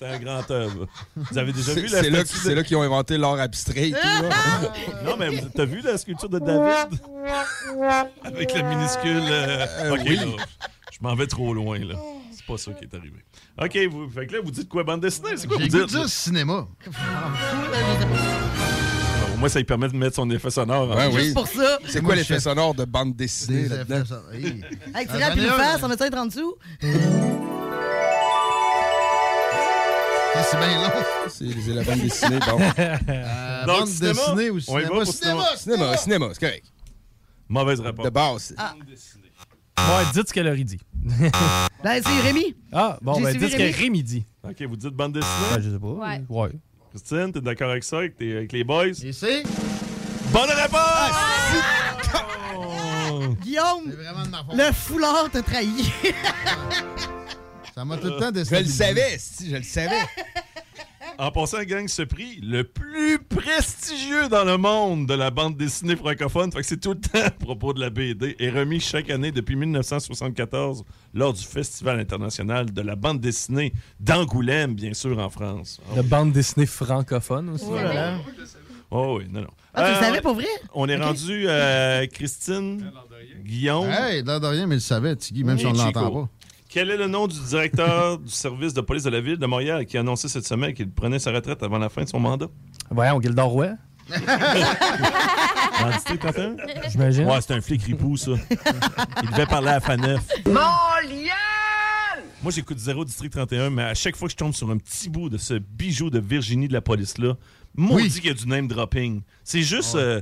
C'était un, grand œuvre. Vous avez déjà C'est vu la c'est là, statue c'est de- là qu'ils ont inventé l'art abstrait et tout. là. Non, mais vous- t'as vu la sculpture de David? Avec le minuscule. euh, Euh, ok, oui. là, je m'en vais trop loin, là. C'est pas ça qui est arrivé. Ok, vous, fait que là, vous dites quoi, bande dessinée? C'est quoi vous J'ai dites? cinéma. Au moins, ça lui permet de mettre son effet sonore. Ouais, plus. oui. pour ça. C'est quoi l'effet sonore de bande dessinée Des là-dedans? Hey. Tu une un, face, on met ça être en dessous? C'est bien long. C'est la bande dessinée. Bon. Euh, Donc, bande cinéma? dessinée ou On y va cinéma? pour Cinéma, Cinéma, cinéma, c'est correct. Mauvaise réponse. De base. Ouais, dites ce qu'elle aurait dit. Ben, c'est Rémi. Ah, bon, ben, dites ce que Rémi. Dit. Ok, vous dites bande dessinée? Ben, je sais pas. Ouais. Ouais. Christine, t'es d'accord avec ça, avec, tes- avec les boys? C'est? Bonne réponse! Guillaume, de ma faute. le foulard t'a trahi. Ça m'a tout le temps Je le savais, si, je le savais. En passant, gang, ce prix, le plus prestigieux dans le monde de la bande dessinée francophone, fait que c'est tout le temps à propos de la BD, est remis chaque année depuis 1974 lors du Festival international de la bande dessinée d'Angoulême, bien sûr, en France. La bande dessinée francophone aussi. Oh là là. Oh oui, non, non. Ah, tu le Euh, savais pour vrai? On est rendu à Christine, Guillaume. Hey, l'air de rien, mais il le savait, Tiggy, même si on et ne l'entend pas. Quel est le nom du directeur du service de police de la ville de Montréal qui a annoncé cette semaine qu'il prenait sa retraite avant la fin de son mandat? Voyons, Gildor Roy. Dans le district 31? J'imagine. Ouais, c'est un flic ripou, ça. Il devait parler à Faneuf. Moi, j'écoute Zéro District 31, mais à chaque fois que je tombe sur un petit bout de ce bijou de Virginie de la police-là, maudit Oui. qu'il y a du name dropping. C'est juste. euh,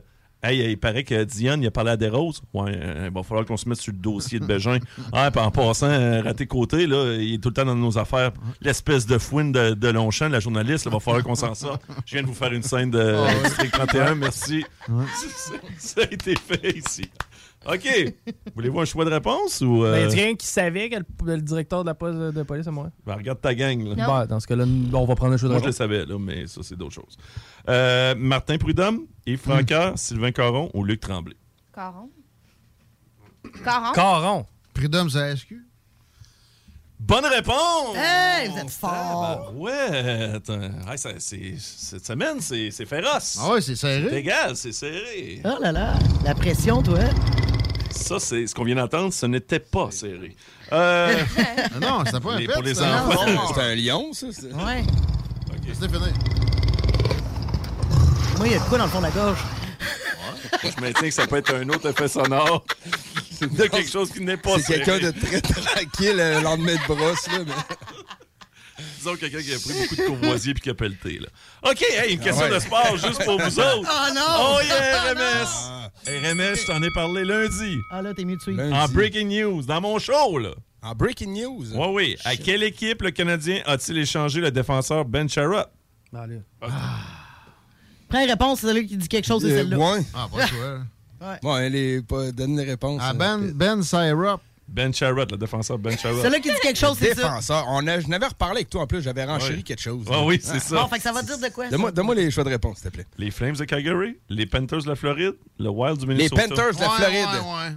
hey, il paraît que Diane, il a parlé à des roses. Ouais, euh, il va falloir qu'on se mette sur le dossier de Bégin. Ah, en passant, euh, raté côté, là, il est tout le temps dans nos affaires. L'espèce de fouine de, de Longchamp, la journaliste, il va falloir qu'on s'en sorte. Je viens de vous faire une scène de Ah ouais. District 31, merci. Ça, ça a été fait ici. OK. Voulez-vous un choix de réponse ou. Ben, y euh, a quelqu'un qui savait que le, le directeur de la police de police à Montréal? ben, regarde ta gang. Là. Non. Ben, dans ce cas-là, on va prendre un choix de Moi, je le réponse. savais, là, mais ça, c'est d'autres choses. Euh, Martin Prudhomme, Yves Francaire, Sylvain Caron ou Luc Tremblay? Caron. Caron. Caron. Prud'homme, c'est la SQ? Bonne réponse! Hey, vous êtes fort. Ouais. Hey, ça- c'est- cette semaine, c'est c'est féroce. Ah ouais, c'est C'est serré. égal, c'est serré. Oh là là, la pression, toi. Ça, c'est ce qu'on vient d'entendre, ce n'était pas serré. Euh, Ah non, c'était pas un pet, pour les c'était enfants. C'est un lion, ça. c'est- Ouais. C'était fini. Moi, il y a de quoi dans le fond de la gorge? je maintiens que ça peut être un autre effet sonore de quelque chose qui n'est pas C'est serré. quelqu'un de très tranquille euh, le lendemain de brosse, là. Mais... Disons quelqu'un qui a pris beaucoup de courvoisier puis qui a pelleté. Là. OK, hey, une question Ah ouais. de sport juste pour vous autres. Oh non! Oh yeah, RMS! RMS, je t'en ai parlé lundi. Ah là, t'es mieux de suivre. Lundi. En breaking news, dans mon show, là. En breaking news? Oui, oui. À quelle équipe le Canadien a-t-il échangé le défenseur Ben là. Prends une réponse, c'est celui qui dit quelque chose, c'est Euh, celle-là. ouais. Ah, pas toi. Bon, elle est pas. Donne les réponses. Ah, euh, Ben, ben Syrup. Ben Sherratt, le défenseur Ben Sherratt. Celui qui dit quelque chose, c'est ça. Défenseur. On a, je n'avais reparlé avec toi en plus, j'avais renchéri Ouais. quelque chose. Ah oui, c'est ça. Bon, fait que ça va dire de quoi? Donne-moi donne-moi les choix de réponse, s'il te plaît. Les Flames de Calgary, les Panthers de la Floride, le Wild du Les Minnesota. Panthers de la Ouais, Floride.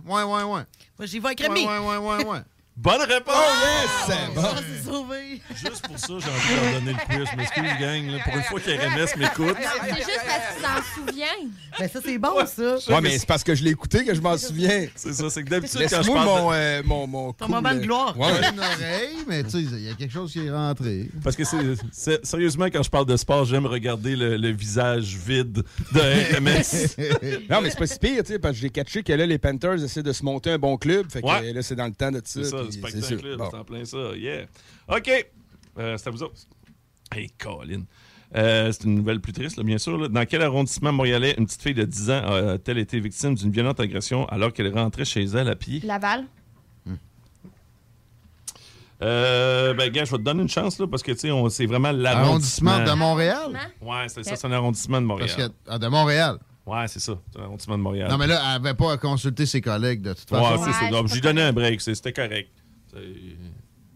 Ouais, ouais, ouais, ouais, ouais. Moi, j'y vais avec Ouais, Rémi. ouais, ouais, ouais, ouais. Bonne réponse! Oh yes! Bon. Ah, sauvé. Juste pour ça, j'ai envie de leur donner le quiz. Je m'excuse, gang. là. Pour une fois qu'RMS m'écoute. C'est juste parce qu'il s'en souvient. Ben, ça, c'est bon, ça. Ouais, mais c'est parce que je l'ai écouté que je m'en souviens. C'est ça, c'est que d'habitude, quand je parle... mon, de- euh, mon, mon Ton cool, moment de euh, gloire. Ouais. Une oreille, mais tu sais, il y a quelque chose qui est rentré. Parce que c'est, sérieusement, quand je parle de sport, j'aime regarder le, le visage vide de RMS. Non, mais c'est pas si pire, tu sais, parce que j'ai catché que là, les Panthers essaient de se monter un bon club. Fait que Ouais. euh, là, c'est dans le temps de ça. Le spectacle, Bon. c'est en plein ça. Yeah. OK. Euh, c'est à vous autres. Hey, Colin. Euh, c'est une nouvelle plus triste, là, bien sûr. là. Dans quel arrondissement montréalais une petite fille de 10 ans a-t-elle été victime d'une violente agression alors qu'elle rentrait chez elle à pied? Laval. Euh, ben, gars, je vais te donner une chance, là, parce que, tu sais, c'est vraiment Arrondissement l'arrondissement. de Montréal? Ouais, c'est ça, c'est un arrondissement de Montréal. Parce que, ah, de Montréal. Ouais, c'est ça, c'est un arrondissement de Montréal. Non, mais là, elle n'avait pas à consulter ses collègues, de toute Ouais, façon. c'est ça. Donc, J'ai donné un break, c'était correct.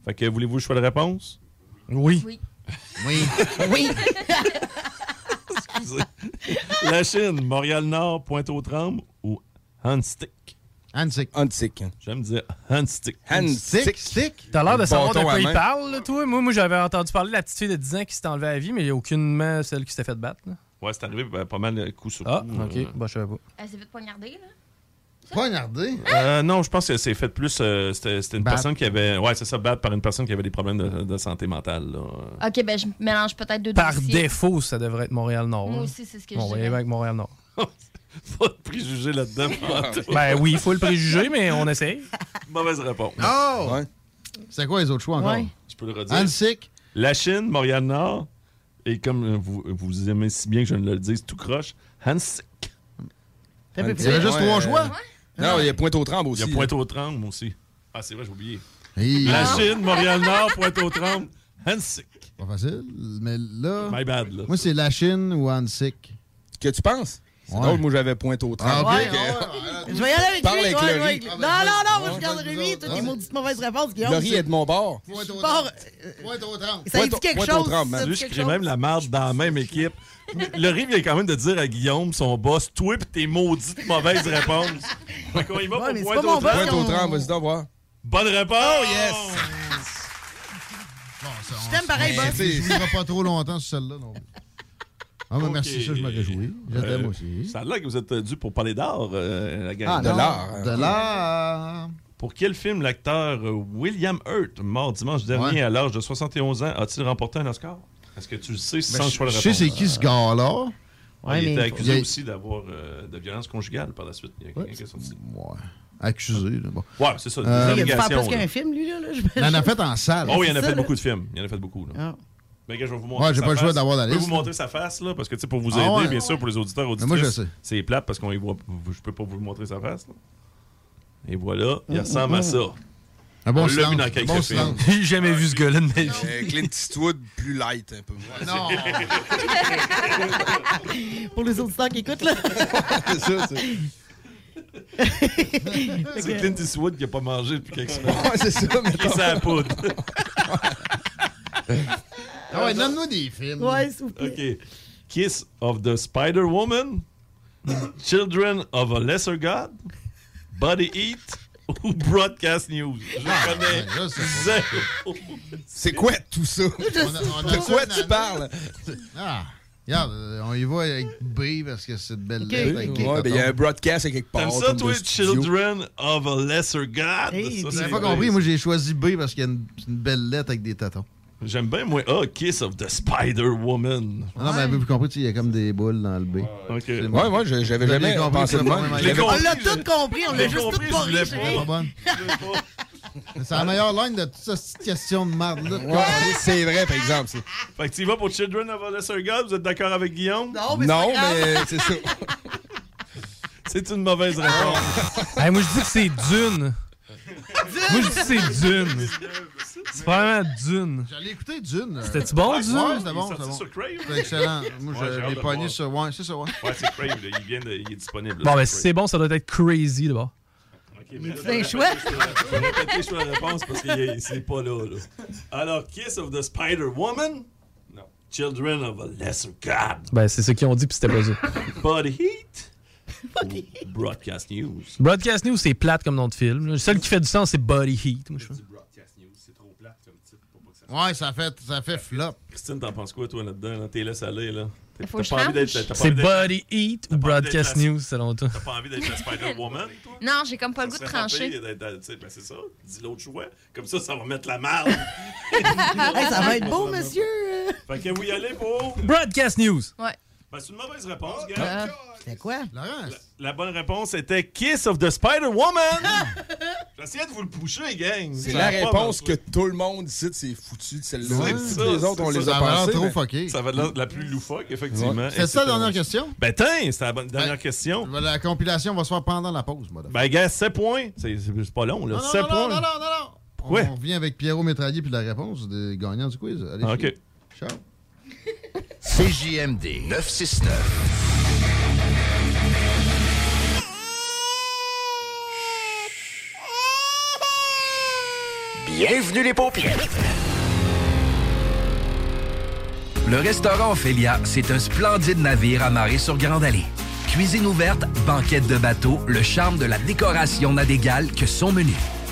Fait que, voulez-vous le choix de réponse? Oui. Oui. Oui. Oui. Excusez. La Chine, Montréal-Nord, Pointe-aux-Trembles ou Handstick? Handstick. Handstick. J'aime dire Handstick. Handstick. Stick? T'as l'air de savoir de quoi à il parle, là, toi. Moi, moi j'avais entendu parler de la petite fille de 10 ans qui s'était enlevée la vie, mais il n'y a aucunement celle qui s'était fait battre. là. Ouais, c'est arrivé ben, pas mal de coups sur Ah, coup. ok. euh. Bah, je savais pas. Elle s'est fait poignarder, là. Poignardé? Euh, non, je pense que c'est fait plus. euh, C'était une personne qui avait. Ouais, c'est ça, battre par une personne qui avait des problèmes de, de santé mentale. Là. Ok, ben je mélange peut-être deux Par dossiers. défaut, ça devrait être Montréal-Nord. Moi aussi, c'est ce que On je va y dirais. aller avec Montréal-Nord. Pas de préjugés là-dedans. ben oui, il faut le préjuger, mais on essaye. Mauvaise réponse. Oh! Ouais. C'est quoi les autres choix encore? Ouais. Je peux le redire. Handstick? La Chine, Montréal-Nord, et comme vous, vous aimez si bien que je ne le dise tout croche, peu Il y avait juste Ouais, trois choix? Non, il y a Pointe-aux-Trembles Il aussi. y a Pointe-aux-Trembles aussi. Ah, c'est vrai, j'ai oublié. Hey, La Chine, Montréal-Nord, Pointe-aux-Trembles, Handstick. Pas facile, mais là... My bad, là. Moi, c'est la Chine ou Handstick. Que tu penses? C'est Ouais. drôle, moi j'avais Pointe-aux-Trembles. Ah, ok. Ouais, ok. Je vais y aller avec Parle lui. avec ouais, Laurie. ouais, avec lui. Non, non, non, moi je garde ouais, Toutes les maudites mauvaises réponses. Guillaume, Laurie est de mon bord. Pointe au Pars- Pointe au trempe. Ça dit Pointe- quelque pointe chose. Lui, je quelque crée chose. même la marde dans la même équipe? Le riz vient quand même de dire à Guillaume, son boss, toi pis tes maudites mauvaises réponses. Fait qu'on y va pour c'est pas mon boss. Pointe-aux-Trembles. Pointe-aux-Trembles, vas-y donc voir. Bonne réponse! Oh, yes! Bon, ça, on- Je t'aime pareil, on- boss. Je jouerai pas trop longtemps sur celle-là. non plus. Ah, merci, ça, je me réjouis. Je t'aime Euh, aussi. Ça a l'air que vous êtes euh, dû pour parler d'art, euh, la gang. Ah, de l'art. De l'art. Pour quel film l'acteur William Hurt, mort dimanche dernier Ouais. à l'âge de 71 ans, a-t-il remporté un Oscar? Est-ce que tu le sais sans Ben, le je choix de je réponse? sais c'est qui ce gars-là. Ouais, il était accusé a- aussi d'avoir euh, de violence conjugale par la suite. Il y a quelqu'un qui est sorti. Ouais. Accusé. là, bon. Ouais, c'est ça. Euh, Il a dû faire allégations, plus qu'un film, lui, là. là, Il en a fait en salle. Oh, il en a fait ça, beaucoup de films. Il en a fait beaucoup. Là. Ah. Mais gars, je vais vous montrer Ouais, j'ai sa pas le choix face. d'avoir la Je peux liste, vous là. montrer sa face, là, parce que, tu sais, pour vous Ah aider, ouais. bien sûr, pour les auditeurs, Mais moi, je auditrices, sais. c'est plate parce qu'on y voit. Je peux pas vous montrer sa face, là. Et voilà, il ressemble à ça. Un bon On l'a vu silence. dans quelques bon silence. J'ai jamais vu ce gars-là de ma vie. Euh, Clint Eastwood, plus light un peu. Non. Pour les auditeurs qui écoutent, là. c'est ça, c'est. C'est Clint Eastwood qui a pas mangé depuis quelques semaines. Ouais, c'est ça, mais Il sa poudre. Ah ouais, donne-nous des films. Ouais, s'il vous plaît. OK. Kiss of the Spider-Woman, Children of a Lesser God, Body Eat ou Broadcast News. Je connais là, c'est zéro. C'est quoi tout ça? On a- on a De quoi tu parles? Ah, regarde, euh, on y va avec B parce que c'est de belle lettre. avec des Ouais, ben il y a un broadcast à quelque part. T'aimes ça, toi. Children of a Lesser God? Hey, Ça, pas compris, moi j'ai choisi B parce qu'il y a une, une belle lettre avec des tatons. J'aime bien, moi, ah, Kiss of the Spider-Woman. Non, mais avez-vous compris, il y a comme des boules dans le B. OK. Ouais, moi, je- j'avais jamais compris, c'est même. Je. On l'a tout compris, on l'a juste compris, tout corrigé. C'est la meilleure ligne de toute cette question de marde là. Ouais, c'est vrai, par exemple. Fait que tu y vas pour Children of a Lesser God, vous êtes d'accord avec Guillaume? Non, mais Non, c'est pas grave. mais c'est ça. C'est une mauvaise réponse. Hey, moi, je dis que c'est Dune. Moi, je dis c'est Dune. C'est vraiment Dune. J'allais écouter Dune. C'était-tu bon, Dune? Ouais, c'était bon, c'était bon. sur Crave? C'était excellent. Moi, je l'ai pogné sur. Ouais, c'est ça, ouais. Ouais, c'est Crave, là. Il, vient de, il est disponible. là, Bon, sur ben, Crave. si c'est bon, ça doit être crazy, d'abord. Mais C'est un je choix. vais répéter- Je vais répéter choix de réponse parce que c'est pas là, là. Alors, Kiss of the Spider-Woman? Non. Children of a Lesser God. Ben, c'est ce qu'ils ont dit, puis c'était pas ça. Body Heat? Broadcast News. Broadcast News, c'est plate comme nom de film. Le seul qui fait du sens, c'est Body Heat. Moi, je trouve. Broadcast News, c'est trop plate comme titre pour pas que ça Ouais, ça fait, ça fait flop. Christine, t'en penses quoi, toi, là-dedans? Là? T'es laissé aller, là. T'as pas envie d'être. C'est Body Heat ou Broadcast News, selon toi? T'as pas envie d'être la Spider-Woman, toi? Non, j'ai comme pas le goût de trancher. pire d'être- d'être- tu sais, Ben, c'est ça. Dis l'autre choix. Comme ça, ça va mettre la marde. Hey, ça va être beau, monsieur. fait que vous y allez pour. Broadcast News. Ouais. Ben, c'est une mauvaise réponse, gars. C'était quoi? Laurent, La bonne réponse était Kiss of the Spider-Woman. J'essayais de vous le pousser, gang. C'est la réponse que tout le monde ici, c'est foutu de celle-là. C'est les autres, on c'est les ça. a ça va passées. trop mais- fucké. Ça va être la, la plus loufoque, effectivement. C'est ça la dernière question? Ben, tiens, c'était la bonne- dernière question. La compilation va se faire pendant la pause, madame. Ben, gars, 7 points. C'est c'est pas long, là. Non, non, 7 non, points. non, non, non, non. Pourquoi? On revient avec Pierrot Métraillé puis la réponse des gagnants du quiz. Allez, Ah, OK. Ciao. CJMD 969. Bienvenue les paupières. Le restaurant Ophélia, c'est un splendide navire amarré sur Grande Allée. Cuisine ouverte, banquette de bateau, le charme de la décoration n'a d'égal que son menu.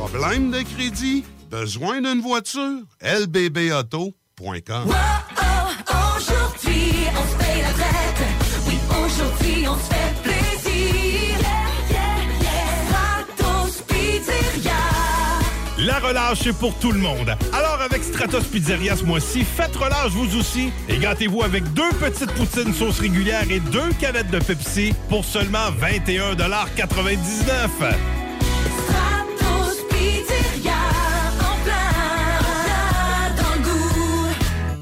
Problème de crédit? Besoin d'une voiture? lbbauto.com Aujourd'hui, on se paye la traite. Oui, aujourd'hui, on se fait plaisir. La relâche, c'est pour tout le monde. Alors, avec Stratos Pizzeria ce mois-ci, faites relâche vous aussi et gâtez-vous avec deux petites poutines sauce régulière et deux canettes de Pepsi pour seulement 21,99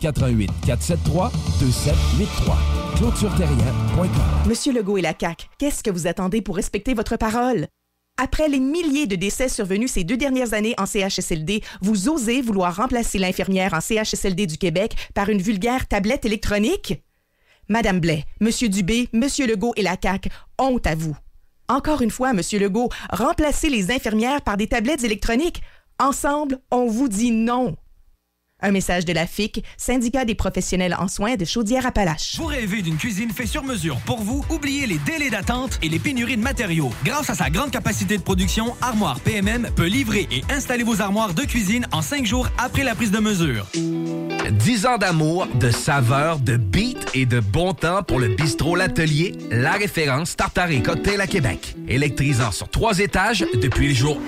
88 473 2783. ClôtureTerrien.com. Monsieur Legault et la CAQ, qu'est-ce que vous attendez pour respecter votre parole? Après les milliers de décès survenus ces deux dernières années en CHSLD, vous osez vouloir remplacer l'infirmière en CHSLD du Québec par une vulgaire tablette électronique? Madame Blais, Monsieur Dubé, Monsieur Legault et la CAQ, honte à vous. Encore une fois, Monsieur Legault, remplacez les infirmières par des tablettes électroniques. Ensemble, on vous dit non. Un message de la FIC, syndicat des professionnels en soins de Chaudière-Appalaches. Vous rêvez d'une cuisine faite sur mesure pour vous? Oubliez les délais d'attente et les pénuries de matériaux. Grâce à sa grande capacité de production, Armoire PMM peut livrer et installer vos armoires de cuisine en cinq jours après la prise de mesure. 10 ans d'amour, de saveur, de beat et de bon temps pour le bistrot L'Atelier, la référence tartare et cocktail à Québec. Électrisant sur trois étages depuis le jour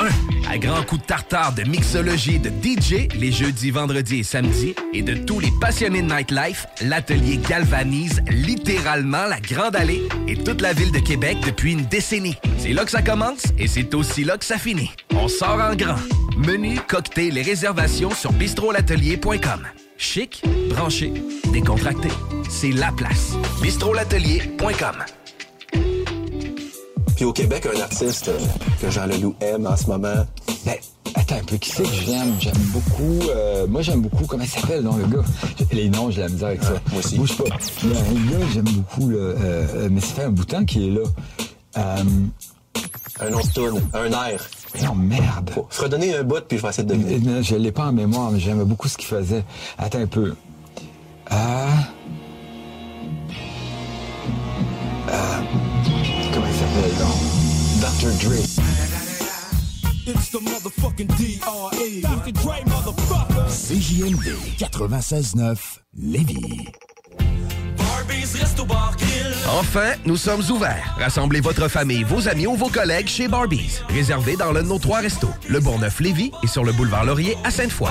1. À grands coups de tartare, de mixologie, de DJ, les jeudis, vendredis et samedis, et de tous les passionnés de nightlife, l'Atelier galvanise littéralement la Grande Allée et toute la ville de Québec depuis une décennie. C'est là que ça commence et c'est aussi là que ça finit. On sort en grand. Menu, cocktail et réservations sur bistrolatelier.com. Chic, branché, décontracté. C'est la place. bistrolatelier.com. Puis au Québec, un artiste que Jean Leloup aime en ce moment. Ben, attends un peu, qui c'est que j'aime? J'aime beaucoup. euh, moi, j'aime beaucoup. Comment il s'appelle, non, le gars? Les noms, j'ai la misère avec ça. moi aussi. Bouge pas. Il y a un gars j'aime beaucoup, là, euh, euh, mais ça fait un bout de temps qu'il est là. Euh, Un de tune, un air. Non, merde. Faut se redonner un bout, puis je vais essayer de deviner. Non, je l'ai pas en mémoire, mais j'aimais beaucoup ce qu'il faisait. Attends un peu. Ah. Ah. Comment il s'appelle, donc? Dr. Dre. It's the motherfucking D.R.E. Dr. Dre, motherfucker. CJMD 96.9 Lévis. Enfin, nous sommes ouverts. Rassemblez votre famille, vos amis ou vos collègues chez Barbies. Réservé dans l'un de nos trois restos, le Bourgneuf-Lévis et sur le boulevard Laurier à Sainte-Foy.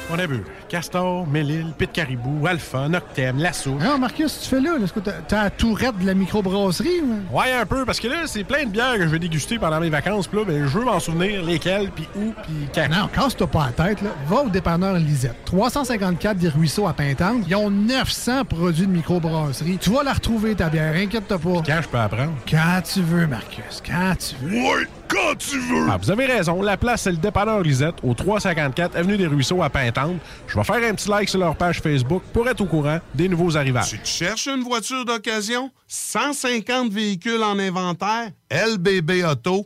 On a vu. Castor, Mélile, Pit Caribou, Alpha, Noctem, Lasso. Non, Marcus, tu fais là? Est-ce que t'as la tourette de la microbrasserie? ou? Ouais, un peu, parce que là, c'est plein de bières que je vais déguster pendant mes vacances. Puis là, ben, je veux m'en souvenir lesquelles, puis où, puis quand. Non, casse-toi pas la tête, là. Va au dépanneur Lisette. 354 des Ruisseaux à Pintante. Ils ont 900 produits de microbrasserie. Tu vas la retrouver, ta bière, inquiète-toi pas. Quand je peux apprendre? Quand tu veux, Marcus. Quand tu veux. Ouais, quand tu veux! Ah, vous avez raison. La place, c'est le dépanneur Lisette, au 354 Avenue des Ruisseaux à Pintante. Je vais faire un petit like sur leur page Facebook pour être au courant des nouveaux arrivages. Tu cherches une voiture d'occasion? 150 véhicules en inventaire? lbbauto.com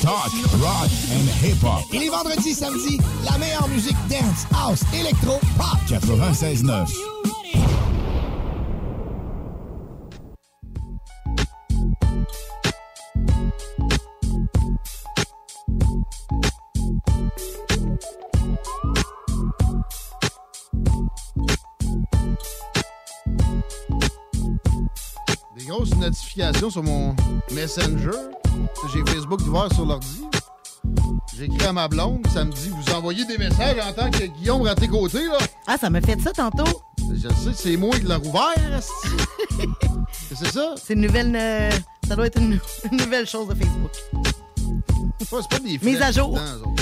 Talk, rock and hip-hop. Et les vendredis, samedis, la meilleure musique dance, house, électro, pop. 96.9. Des grosses notifications sur mon Messenger. J'ai Facebook ouvert sur l'ordi. J'écris à ma blonde, ça me dit Vous envoyez des messages en tant que Guillaume à tes côtés, là. Ah, ça m'a fait ça tantôt. Je sais, c'est moi qui l'ai rouvert, c'est ça? C'est une nouvelle. euh, ça doit être une, une nouvelle chose de Facebook. C'est pas, des Mise à jour. dedans.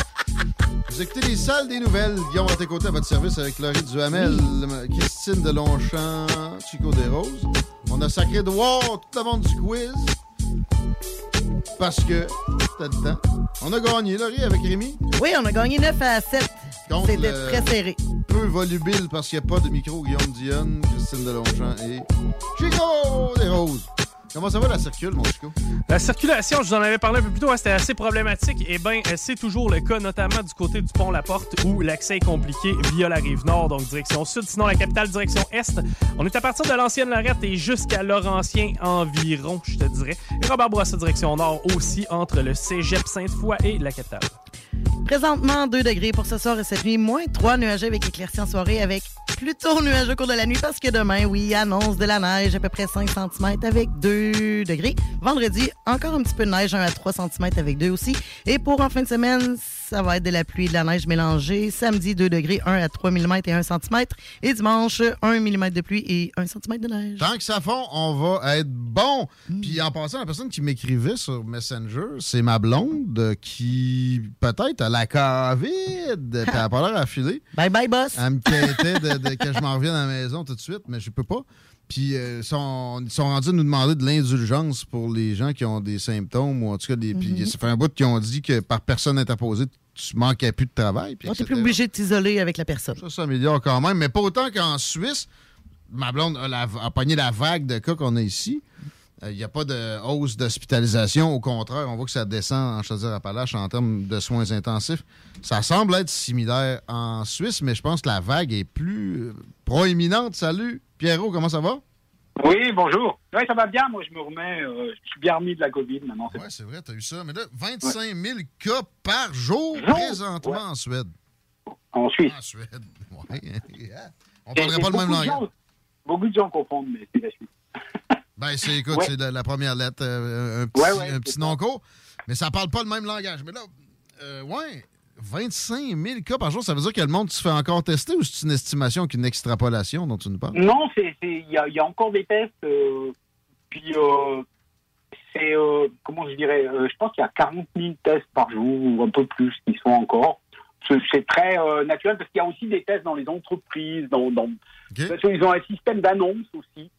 Vous écoutez les salles des nouvelles. Guillaume à tes côtés à votre service avec Laurie Duhamel, Christine de Longchamp, Chico Desroses. On a sacré droit tout le monde du quiz. Parce que t'as le temps. On a gagné, Laurie, avec Rémi. Oui, on a gagné 9 à 7. Contre C'était très serré. Peu volubile parce qu'il n'y a pas de micro. Guillaume Dionne, Christine de Longchamp et Chico Desroses. Comment ça va la circule, mon Chico? La circulation, je vous en avais parlé un peu plus tôt, hein, c'était assez problématique. Eh bien, c'est toujours le cas, notamment du côté du pont La Porte, où l'accès est compliqué via la rive nord, donc direction sud. Sinon, la capitale, direction est. On est à partir de l'ancienne Lorette et jusqu'à Laurentien environ, je te dirais. Et Robert Bourassa, direction nord aussi, entre le cégep Sainte-Foy et la capitale. Présentement, 2 degrés pour ce soir et cette nuit, moins 3 nuageux avec éclaircies en soirée, avec plutôt nuageux au cours de la nuit parce que demain, oui, annonce de la neige à peu près 5 cm avec 2 degrés. Vendredi, encore un petit peu de neige, 1 à 3 cm avec 2 aussi. Et pour en fin de semaine, ça va être de la pluie et de la neige mélangée. Samedi, 2 degrés, 1 à 3 mm et 1 cm. Et dimanche, 1 mm de pluie et 1 cm de neige. Tant que ça fond, on va être bon. Puis en passant, la personne qui m'écrivait sur Messenger, c'est ma blonde qui peut-être a la COVID. Puis elle a pas l'air affilée. Bye bye, boss. Elle me quêtait de, de que je m'en revienne à la maison tout de suite, mais je peux pas. Puis euh, ils sont, rendus à nous demander de l'indulgence pour les gens qui ont des symptômes ou en tout cas des. Puis Mhm. ça fait un bout qu'ils ont dit que par personne interposée, tu manquais plus de travail. Puis On t'es plus obligé de t'isoler avec la personne. Ça s'améliore quand même, mais pas autant qu'en Suisse. Ma blonde a, la- a pogné la vague de cas qu'on a ici. Il n'y a pas de hausse d'hospitalisation. Au contraire, on voit que ça descend en Chaudière-Appalaches en termes de soins intensifs. Ça semble être similaire en Suisse, mais je pense que la vague est plus euh, proéminente. Salut, Pierrot, comment ça va? Oui, bonjour. Oui, ça va bien. Moi, je me remets. euh, je suis bien remis de la COVID maintenant. Oui, c'est vrai, tu as eu ça. Mais là, 25 000 cas par jour présentement en Suède. En Suisse. En Suède, oui. On parlerait pas le même langage. Beaucoup de gens confondent, mais c'est la Suisse. Ben, c'est, écoute, Ouais. c'est la, la première lettre, euh, un petit, Ouais, ouais, un petit nom court, mais ça parle pas le même langage. Mais là, euh, ouais, 25 000 cas par jour, ça veut dire que le monde se fait encore tester ou c'est une estimation qu'une extrapolation dont tu nous parles? Non, il y, a- il y a encore des tests. euh, puis euh, c'est euh, comment je dirais. je pense qu'il y a 40 000 tests par jour ou un peu plus qui sont encore. C'est très naturel parce qu'il y a aussi des tests dans les entreprises. Dans, dans... Parce qu'ils ont un système d'annonce aussi.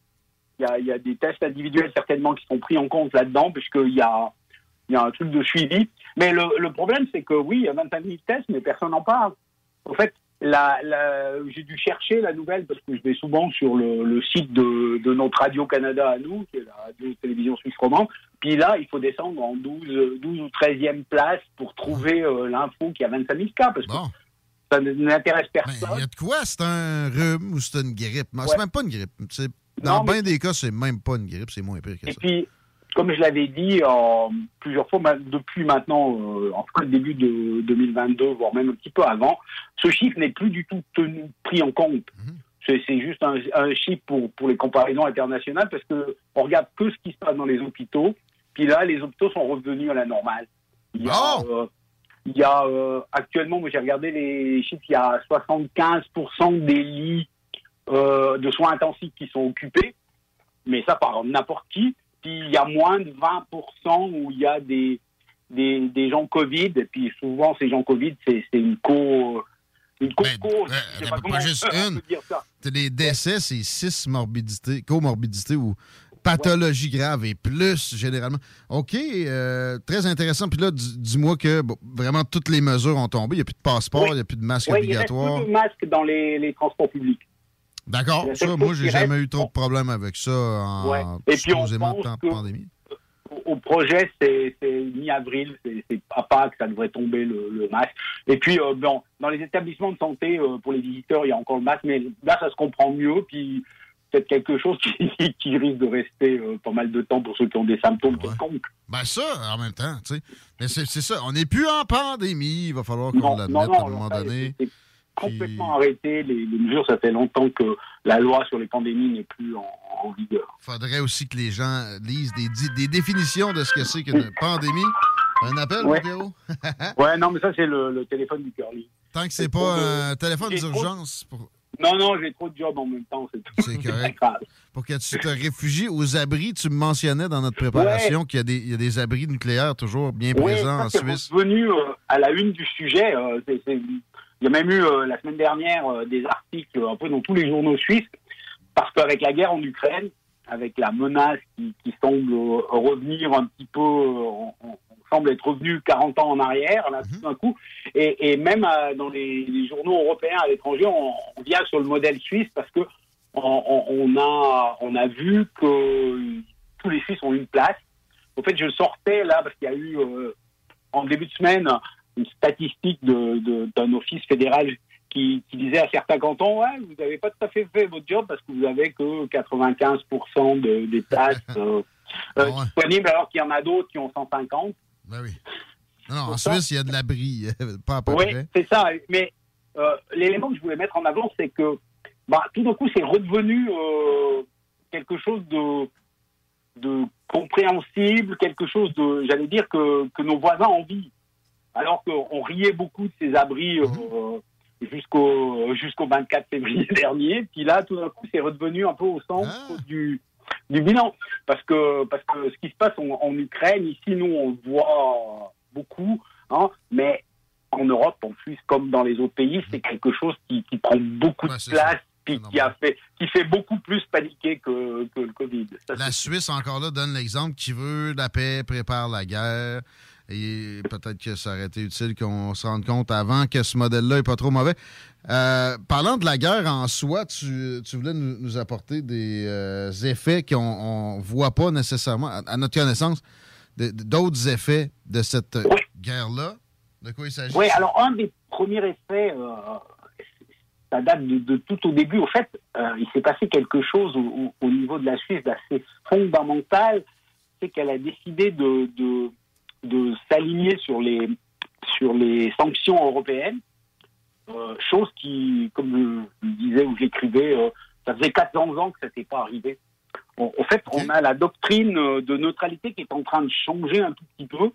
Il y, a, il y a des tests individuels certainement qui sont pris en compte là-dedans puisqu'il y a il y a un truc de suivi. Mais le, le problème, c'est que oui, il y a 25 000 tests, mais personne n'en parle. En fait, la, la, j'ai dû chercher la nouvelle parce que je vais souvent sur le, le site de, de notre Radio-Canada à nous, qui est la radio-télévision suisse romande. Puis là, il faut descendre en 12, 12 ou 13e place pour trouver euh, l'info qu'il y a 25 000 cas. Parce que ça n'intéresse personne. Il y a de quoi? C'est un rhume ou c'est une grippe? C'est même pas une grippe. Dans mais- bien des cas, c'est même pas une grippe, c'est moins pire que Et ça. puis, comme je l'avais dit en plusieurs fois, depuis maintenant, euh, en tout cas le début de 2022, voire même un petit peu avant, ce chiffre n'est plus du tout tenu, pris en compte. Mhm. C'est juste un, un chiffre pour, pour les comparaisons internationales parce que on regarde que ce qui se passe dans les hôpitaux. Puis là, les hôpitaux sont revenus à la normale. Il y a, euh, il y a euh, actuellement, moi j'ai regardé les chiffres, il y a 75% des lits euh, de soins intensifs qui sont occupés, mais ça par n'importe qui. Puis il y a moins de 20% où il y a des, des, des gens Covid, puis souvent ces gens Covid, c'est une co une co cause. Je sais pas comment Ben, pas juste on une. peut. C'est Les décès, c'est six morbidités, comorbidités ou pathologies graves et plus, généralement. OK, euh, très intéressant. Puis là, dis- dis-moi que bon, vraiment toutes les mesures ont tombé. Il n'y a plus de passeport, il n'y a plus de masque Ouais, il reste obligatoire. plus de masques dans les, les transports publics. D'accord, ça, moi, j'ai jamais reste- eu trop de problèmes avec ça en Ouais. Et puis, on supposément pense temps de que- pandémie. au projet, c'est mi-avril, c'est à Pâques, ça devrait tomber le, le masque. Et puis, euh, bon, dans les établissements de santé, euh, pour les visiteurs, il y a encore le masque, mais là, ça se comprend mieux. Puis, c'est quelque chose qui, qui risque de rester euh, pas mal de temps pour ceux qui ont des symptômes quelconques. Ben ça, en même temps, tu sais. Mais c'est ça, on n'est plus en pandémie. Il va falloir qu'on l'admette à un moment donné. Complètement arrêté. Les, les mesures, ça fait longtemps que la loi sur les pandémies n'est plus en, en vigueur. faudrait aussi que les gens lisent des, définitions de ce que c'est qu'une pandémie. Un appel, Ouais. Pierrot? ouais, non, mais ça, c'est le, le téléphone du curly. Tant que c'est pas de- un téléphone trop- d'urgence pour, Non, non, j'ai trop de jobs en même temps, c'est tout. C'est correct. pour que tu te réfugies aux abris. Tu me mentionnais dans notre préparation Ouais. qu'il y, a des- il y a des abris nucléaires toujours bien présents ça, en c'est Suisse. revenu euh, à la une du sujet. euh, c'est- c'est- il y a même eu euh, la semaine dernière euh, des articles un peu dans tous les journaux suisses, parce qu'avec la guerre en Ukraine, avec la menace qui, semble euh, revenir un petit peu, euh, on, semble être revenu 40 ans en arrière, tout d'un coup, et, même euh, dans les, journaux européens à l'étranger, on, vient sur le modèle suisse parce que on, a, on a vu que tous les Suisses ont une place. En fait, je sortais là parce qu'il y a eu euh, en début de semaine une statistique d'un office fédéral qui, qui disait à certains cantons ouais, vous n'avez pas tout à fait fait votre job parce que vous avez que 95% de, des places euh, euh, disponibles alors qu'il y en a d'autres qui ont 150. Ben oui. Non, non, en ça- Suisse, il y a de l'abri, pas à peu Oui, c'est ça. Mais euh, l'élément que je voulais mettre en avant, c'est que bah, tout d'un coup, c'est redevenu quelque chose de, de compréhensible, quelque chose de, j'allais dire, que, que nos voisins envient. Alors qu'on riait beaucoup de ces abris euh, jusqu'au jusqu'au 24 février dernier. Puis là, tout d'un coup, c'est redevenu un peu au centre du, du bilan. Parce que, parce que ce qui se passe en, en Ukraine, ici, nous, on le voit beaucoup, hein, mais en Europe, en Suisse, comme dans les autres pays, c'est quelque chose qui, qui prend beaucoup de place, puis qui, a fait, qui fait beaucoup plus paniquer que, que le Covid. Ça, La Suisse, encore là, donne l'exemple qui veut la paix, prépare la guerre. Et peut-être que ça aurait été utile qu'on se rende compte avant que ce modèle-là n'est pas trop mauvais. Euh, parlant de la guerre en soi, tu, tu voulais nous, nous apporter des euh, effets qu'on ne voit pas nécessairement, à, à notre connaissance, d'autres effets de cette guerre-là. De quoi il s'agit? Oui, alors un des premiers effets, euh, ça date de, de tout au début. Au fait, il s'est passé quelque chose au, au- au niveau de la Suisse d'assez fondamental, c'est qu'elle a décidé de, de, de s'aligner sur les, sur les sanctions européennes, euh, chose qui, comme je le disais ou j'écrivais, euh, ça faisait 400 ans que ça n'était pas arrivé. En en fait, on a la doctrine euh, de neutralité qui est en train de changer un tout petit peu.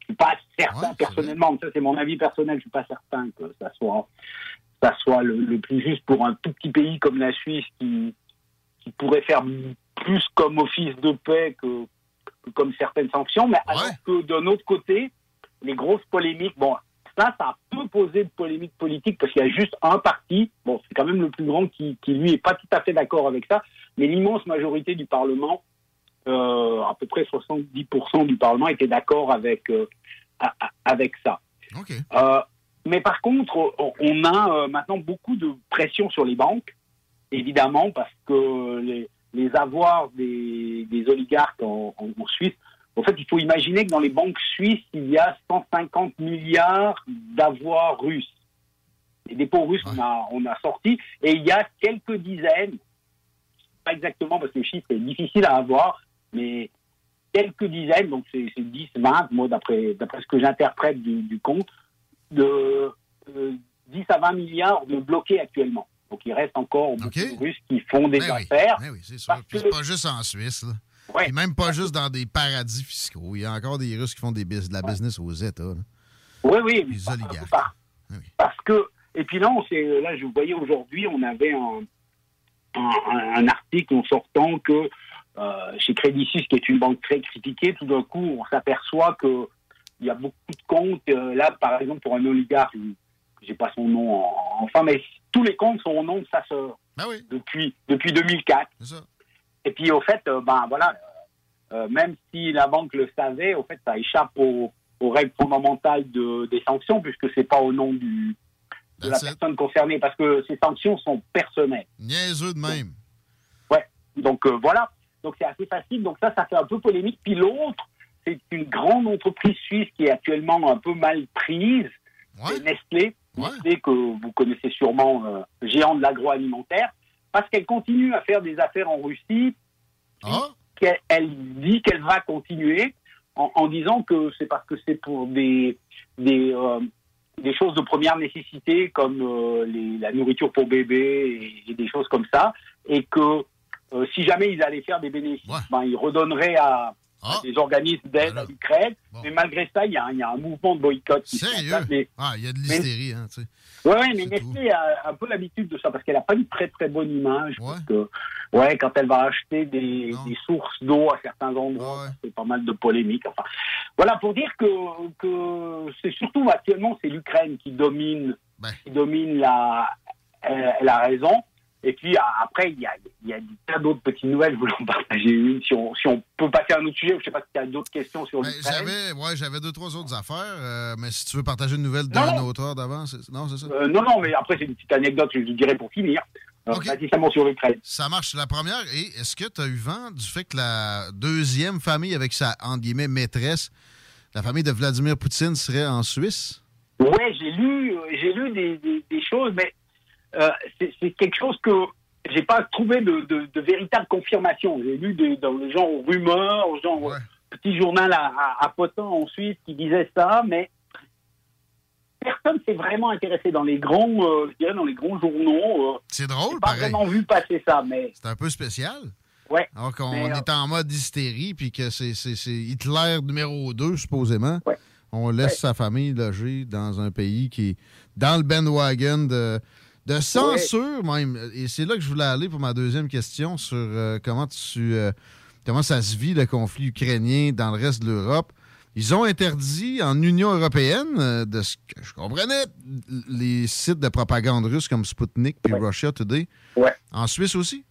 Je suis pas certain personnellement, mais ça c'est mon avis personnel, je suis pas certain que ça soit ça soit le, le plus juste pour un tout petit pays comme la Suisse qui, qui pourrait faire plus comme office de paix que comme certaines sanctions, mais alors que d'un autre côté, les grosses polémiques, bon, ça, ça peut poser de polémiques politiques parce qu'il y a juste un parti, bon, c'est quand même le plus grand qui, qui lui est pas tout à fait d'accord avec ça, mais l'immense majorité du Parlement euh, à peu près 70% du Parlement étaient d'accord avec, euh, avec ça. Euh, mais par contre, on- on a euh, maintenant beaucoup de pression sur les banques, évidemment, parce que les, les avoirs des, des oligarques en, en- en Suisse, en fait, il faut imaginer que dans les banques suisses, il y a 150 milliards d'avoirs russes. Les dépôts russes, on, a, on a sorti, et il y a quelques dizaines, pas exactement parce que le chiffre est difficile à avoir, mais quelques dizaines, donc c'est c'est 10, 20, moi d'après d'après ce que j'interprète du, du compte, de euh, 10 à 20 milliards de bloqués actuellement. Donc il reste encore beaucoup de Russes qui font des Ben oui, affaires. ben oui, c'est sûr. Puis c'est pas juste en Suisse. Là. Puis même pas juste dans des paradis fiscaux. Il y a encore des Russes qui font des de la business aux États. là. Oui, oui. Les oligarques. Par- Parce que, et puis là, on là, je vous voyais aujourd'hui, on avait un, un, un article en sortant que euh, chez Crédit Suisse, qui est une banque très critiquée, tout d'un coup, on s'aperçoit que il y a beaucoup de comptes. euh, là, par exemple, pour un oligarque, je n'ai pas son nom en- enfin, mais tous les comptes sont au nom de sa sœur depuis, depuis 2004. Et puis, au fait, euh, ben voilà, euh, même si la banque le savait, au fait, ça échappe aux, aux règles fondamentales de, des sanctions, puisque c'est pas au nom du, de la personne concernée, parce que ces sanctions sont personnelles. Niaiseux de même. Ouais. Donc euh, voilà. Donc c'est assez facile. Donc ça, ça fait un peu polémique. Puis l'autre, c'est une grande entreprise suisse qui est actuellement un peu mal prise. Nestlé. Nestlé que vous connaissez sûrement, euh, géant de l'agroalimentaire, parce qu'elle continue à faire des affaires en Russie. qu'elle elle dit qu'elle va continuer en, en disant que c'est parce que c'est pour des des euh, des choses de première nécessité comme euh, les- la nourriture pour bébé et, et des choses comme ça, et que euh, si jamais ils allaient faire des bénéfices, ben, ils redonneraient à, à des organismes d'aide à l'Ukraine. Mais malgré ça, il y, a, un- il y a un mouvement de boycott. qui Sérieux? Ah, il y a de l'hystérie, hein, tu sais. Ouais, ouais, mais Nestlé a un peu l'habitude de ça parce qu'elle n'a pas une très très bonne image. Parce que, ouais, quand elle va acheter des, des sources d'eau à certains endroits, c'est pas mal de polémiques. Enfin, voilà pour dire que, que c'est surtout actuellement c'est l'Ukraine qui domine, qui domine la, la raison. Et puis après, il y a, il y a tas d'autres petites nouvelles. Je voulais en partager une. Si on, si on peut passer à un autre sujet, je sais pas si tu as d'autres questions sur Ben, l'Ukraine. j'avais, ouais, j'avais deux, trois autres affaires, euh, mais si tu veux partager une nouvelle d'un auteur d'avant, c'est- non, c'est ça? Euh, non, non, mais après, c'est une petite anecdote, je vous dirais pour finir. Euh, précisément sur l'Ukraine. Ça marche. La première, et est-ce que tu as eu vent du fait que la deuxième famille avec sa, entre guillemets, maîtresse, la famille de Vladimir Poutine serait en Suisse? Ouais, j'ai lu, j'ai lu des, des- des choses, mais euh, c'est quelque chose que j'ai pas trouvé de, de, de véritable confirmation. J'ai lu des, dans le genre rumeurs, genre euh, petit journal à, à, à Potin en Suisse qui disait ça, mais personne s'est vraiment intéressé dans les grands, euh, je dirais dans les grands journaux. euh, C'est drôle, pas pareil. vraiment vu passer ça, mais C'est un peu spécial. Ouais. Alors qu'on euh, est en mode hystérie, puis que c'est Hitler numéro 2, supposément. On laisse sa famille loger dans un pays qui est dans le bandwagon de, de censure, même. Et c'est là que je voulais aller pour ma deuxième question sur euh, comment tu euh, comment ça se vit, le conflit ukrainien dans le reste de l'Europe. Ils ont interdit en Union européenne, euh, de ce que je comprenais, les sites de propagande russe comme Sputnik puis Russia Today. En Suisse aussi?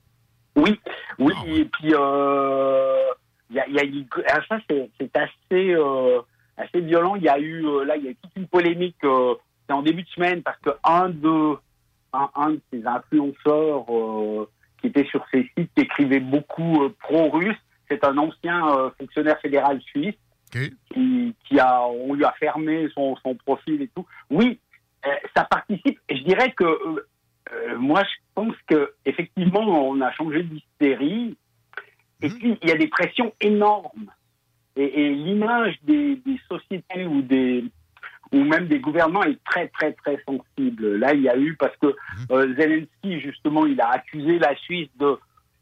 Oui, oui, et puis y a, y a ah, ça c'est assez assez violent. Il y a eu là il y a eu toute une polémique. en début de semaine parce que un de un, un de ces influenceurs euh, qui était sur ces sites qui écrivait beaucoup euh, pro-russe, c'est un ancien euh, fonctionnaire fédéral suisse qui, qui a on lui a fermé son, son profil et tout. Oui, ça participe. Je dirais que moi, je pense que effectivement, on a changé d'hystérie. Et puis, il y a des pressions énormes. Et, et l'image des, des sociétés ou des ou même des gouvernements est très, très, très sensible. Là, il y a eu, parce que euh, Zelensky, justement, il a accusé la Suisse de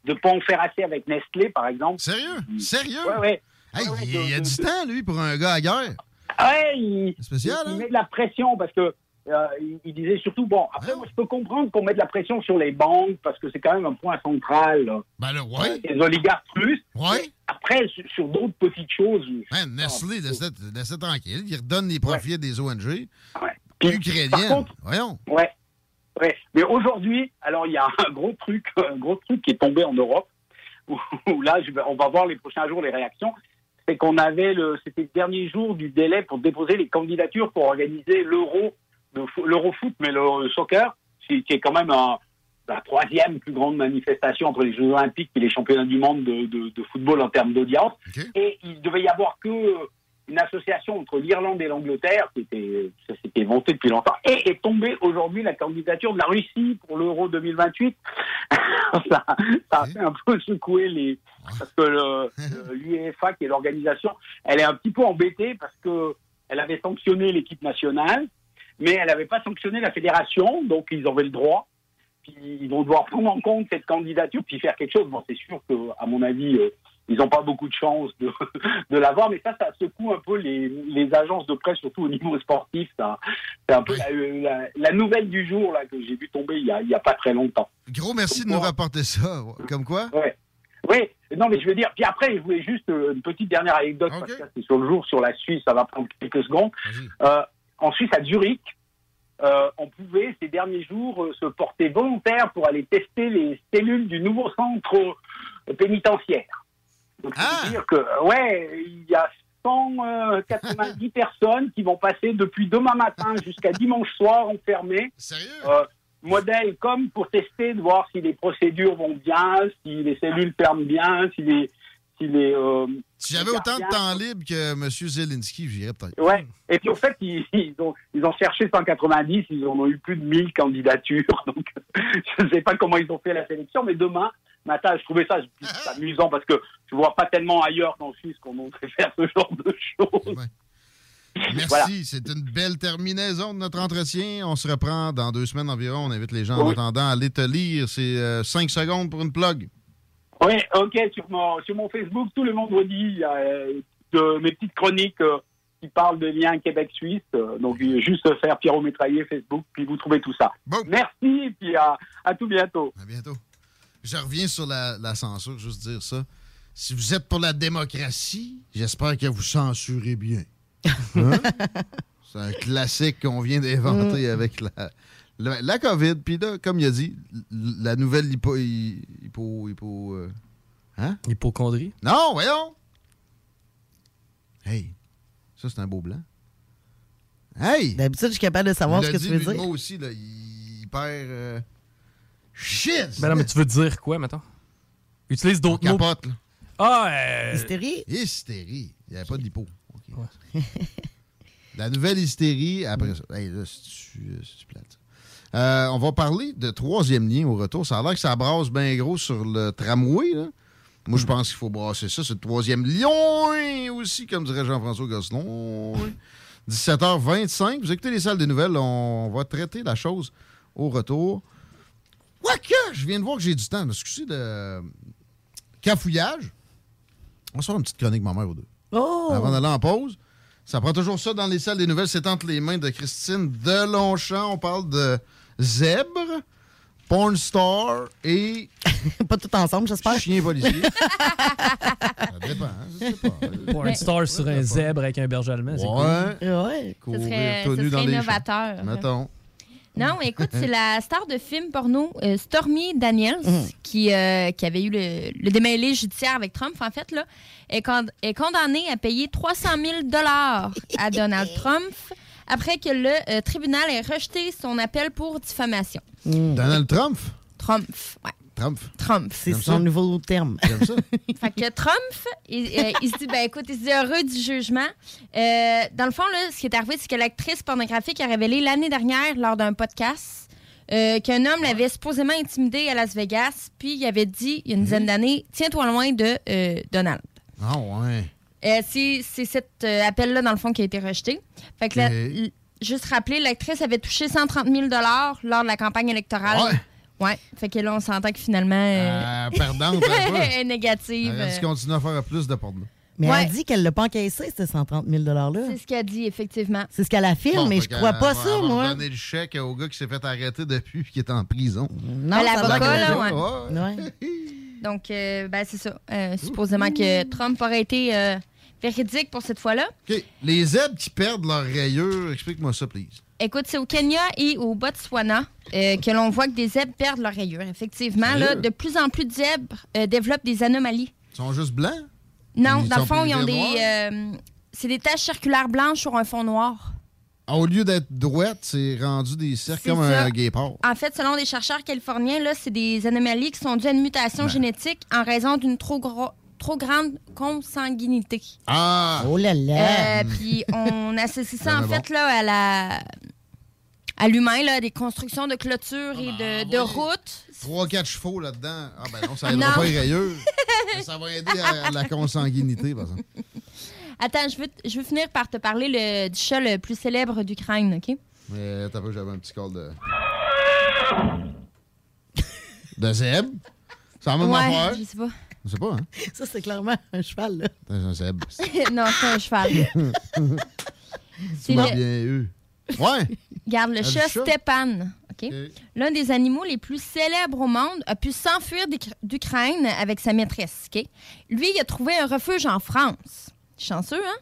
ne pas en faire assez avec Nestlé, par exemple. Sérieux? Sérieux? Ouais, ouais. Hey, Ouais, ouais, il, il y a de- du de- temps, lui, pour un gars à guerre. Ouais, il, spécial, il, hein? met de la pression parce que euh, il, il disait surtout bon. Après, moi, je peux comprendre qu'on met de la pression sur les banques parce que c'est quand même un point central. là. Ben là, ouais. Les oligarques plus. Ouais. Après, sur, sur d'autres petites choses. Man, Nestlé, laisse-le tranquille. Il redonne les profits à des ONG. Par Ukrainiennes. Voyons. Ouais. Ouais. Mais aujourd'hui, alors il y a un gros truc, un gros truc qui est tombé en Europe. où, où là, je on va voir les prochains jours les réactions, c'est qu'on avait le, c'était le dernier jour du délai pour déposer les candidatures pour organiser l'euro, le fo- l'eurofoot, mais le soccer, qui qui est quand même un- la troisième plus grande manifestation entre les Jeux Olympiques et les championnats du monde de, de- de football en termes d'audience. Et il devait y avoir que euh, une association entre l'Irlande et l'Angleterre, qui était, ça s'était monté depuis longtemps, et est tombée aujourd'hui la candidature de la Russie pour l'Euro 2028. ça, ça a fait un peu secouer les, parce que l'UEFA, qui est l'organisation, elle est un petit peu embêtée parce que elle avait sanctionné l'équipe nationale, mais elle n'avait pas sanctionné la fédération, donc ils avaient le droit. Puis ils vont devoir prendre en compte cette candidature puis faire quelque chose. Bon, c'est sûr que, à mon avis, euh, ils n'ont pas beaucoup de chance de, de l'avoir, mais ça, ça secoue un peu les, les agences de presse, surtout au niveau sportif. C'est un peu la, la- la nouvelle du jour là que j'ai vu tomber il y a, il y a pas très longtemps. Gros merci de nous rapporter ça. Comme quoi? Ouais. Oui, non, mais je veux dire, puis après, je voulais juste euh, une petite dernière anecdote, parce que c'est sur le jour, sur la Suisse, ça va prendre quelques secondes. Euh, en Suisse, à Zurich, euh, on pouvait, ces derniers jours, euh, se porter volontaire pour aller tester les cellules du nouveau centre euh, pénitentiaire. Donc, veut dire que, ouais, il y a 190 personnes qui vont passer depuis demain matin jusqu'à dimanche soir enfermées. Sérieux? modèle comme pour tester, de voir si les procédures vont bien, si les cellules ferment bien, si les... Euh, Si j'avais autant de temps libre que M. Zelensky, j'irais peut-être. Ouais. Et puis, au fait, ils, ils ont, ils ont cherché 190, ils en ont eu plus de 1000 candidatures. Donc, je ne sais pas comment ils ont fait la sélection, mais demain matin, je trouvais ça plus amusant parce que je vois pas tellement ailleurs qu'en Suisse qu'on oserait faire ce genre de choses. Merci, Voilà. c'est une belle terminaison de notre entretien. On se reprend dans deux semaines environ. On invite les gens en Oui. attendant à aller te lire. C'est euh, cinq secondes pour une plug. Oui, ok, sur mon, sur mon Facebook, tous les vendredis, il y a euh, de, mes petites chroniques euh, qui parlent de liens Québec-Suisse. Euh, donc, juste faire Pierrot Métraillé Facebook, puis vous trouvez tout ça. Merci, puis à, à tout bientôt. À bientôt. Je reviens sur la, la censure, juste dire ça. Si vous êtes pour la démocratie, j'espère que vous censurez bien. Hein? C'est un classique qu'on vient d'inventer avec la, la, la COVID. Puis là, comme il a dit, la nouvelle hypo... hy- hypo, hypo euh, hein? Hypochondrie? Non, voyons! Hey, ça, c'est un beau blanc. Hey! D'habitude, je suis capable de savoir ce que dit, tu veux lui, dire. Moi aussi, là, il perd... euh, Shit! Ben non, mais tu veux dire quoi, mettons? Utilise d'autres mots. capote, là. Ah, euh... Hystérie? Hystérie. Il n'y avait pas d'hypo. OK. La nouvelle hystérie, après ça. Hey, là, c'est-tu euh, c'est-tu plate. Euh, on va parler de troisième lien au retour. Ça a l'air que ça brasse bien gros sur le tramway. Là. Moi, je pense qu'il faut brasser ça. C'est le troisième lion aussi, comme dirait Jean-François Gosselin. 17h25. Vous écoutez les salles des nouvelles. On va traiter la chose au retour. Quoique, je viens de voir que j'ai du temps. Excusez de cafouillage. On va se faire une petite chronique, ma mère, ou deux. Oh! Avant d'aller en pause. Ça prend toujours ça dans les salles des nouvelles. C'est entre les mains de Christine Delonchamp. On parle de zèbre, porn star et... Pas tout ensemble, j'espère. Chien policier. ça dépend, hein, je sais pas. Pour un star sur un zèbre avec un berger allemand, c'est Ouais. cool. Ouais. Courir Ce serait- tout ce nu dans serait innovateur. champs. Mettons. Non, écoute, c'est la star de film porno euh, Stormy Daniels qui, euh, qui avait eu le, le démêlé judiciaire avec Trump, en fait, là, est, con- est condamnée à payer 300 000 à Donald Trump après que le euh, tribunal ait rejeté son appel pour diffamation. Donald Trump? Trump, ouais. Trump. Trump. C'est son ça. nouveau terme. J'aime ça. Fait que Trump, il, euh, il se dit, ben écoute, il se dit heureux du jugement. Euh, dans le fond, là, ce qui est arrivé, c'est que l'actrice pornographique a révélé l'année dernière, lors d'un podcast, euh, qu'un homme l'avait supposément intimidé à Las Vegas, puis il avait dit, il y a une dizaine d'années, tiens-toi loin de euh, Donald. Ah ouais. Euh, c'est c'est cet euh, appel-là, dans le fond, qui a été rejeté. Fait que là, Ok. l- juste rappeler, l'actrice avait touché 130 000 lors de la campagne électorale. Ouais. Ouais. Fait que là, on s'entend que finalement. euh, Euh, perdante est négative. Elle euh, continue à faire plus de porno. Mais Ouais. elle dit qu'elle l'a pas encaissé, ce 130 000 $-là. C'est ce qu'elle dit, effectivement. C'est ce qu'elle affirme, Bon, mais je crois pas ça, elle va moi. donner le chèque au gars qui s'est fait arrêter depuis et qui est en prison. Non, À l'avocat, là, ouais. Ouais. Donc, euh, ben, c'est ça. Euh, supposément que Trump aurait été euh, véridique pour cette fois-là. OK. Les zèbres qui perdent leur rayure, explique-moi ça, please. Écoute, c'est au Kenya et au Botswana euh, que l'on voit que des zèbres perdent leur rayure. Effectivement, là, de plus en plus de zèbres euh, développent des anomalies. Ils sont juste blancs? Non, Ils dans le sont fond, ils ont des. euh, c'est des taches circulaires blanches sur un fond noir. Ah, Au lieu d'être droite, c'est rendu des cercles C'est comme ça. un guépard. En fait, selon des chercheurs californiens, là, c'est des anomalies qui sont dues à une mutation Ben. génétique en raison d'une trop, gros- trop grande consanguinité. Ah! Oh là là! Euh, puis on associe ça en fait là, à la à l'humain, là, des constructions de clôtures et de, de routes. 3-4 chevaux là-dedans. Ah, ben non, ça aidera Non. pas les rayures. Mais ça va aider à, à la consanguinité, par exemple. Attends, je veux, je veux finir par te parler le, du chat le plus célèbre d'Ukraine, OK? Mais t'as peu, j'avais un petit call de. de zèbre. C'est la même ouais, affaire. je sais pas. Je sais pas, hein? Ça, c'est clairement un cheval, là. C'est un zèbre. non, c'est un cheval. C'est C'est bien le- eu. Ouais! Regarde, le Ah, chat le? Stepan, OK? L'un des animaux les plus célèbres au monde a pu s'enfuir d'Uk- d'Ukraine avec sa maîtresse, OK? Lui, il a trouvé un refuge en France. Chanceux, hein?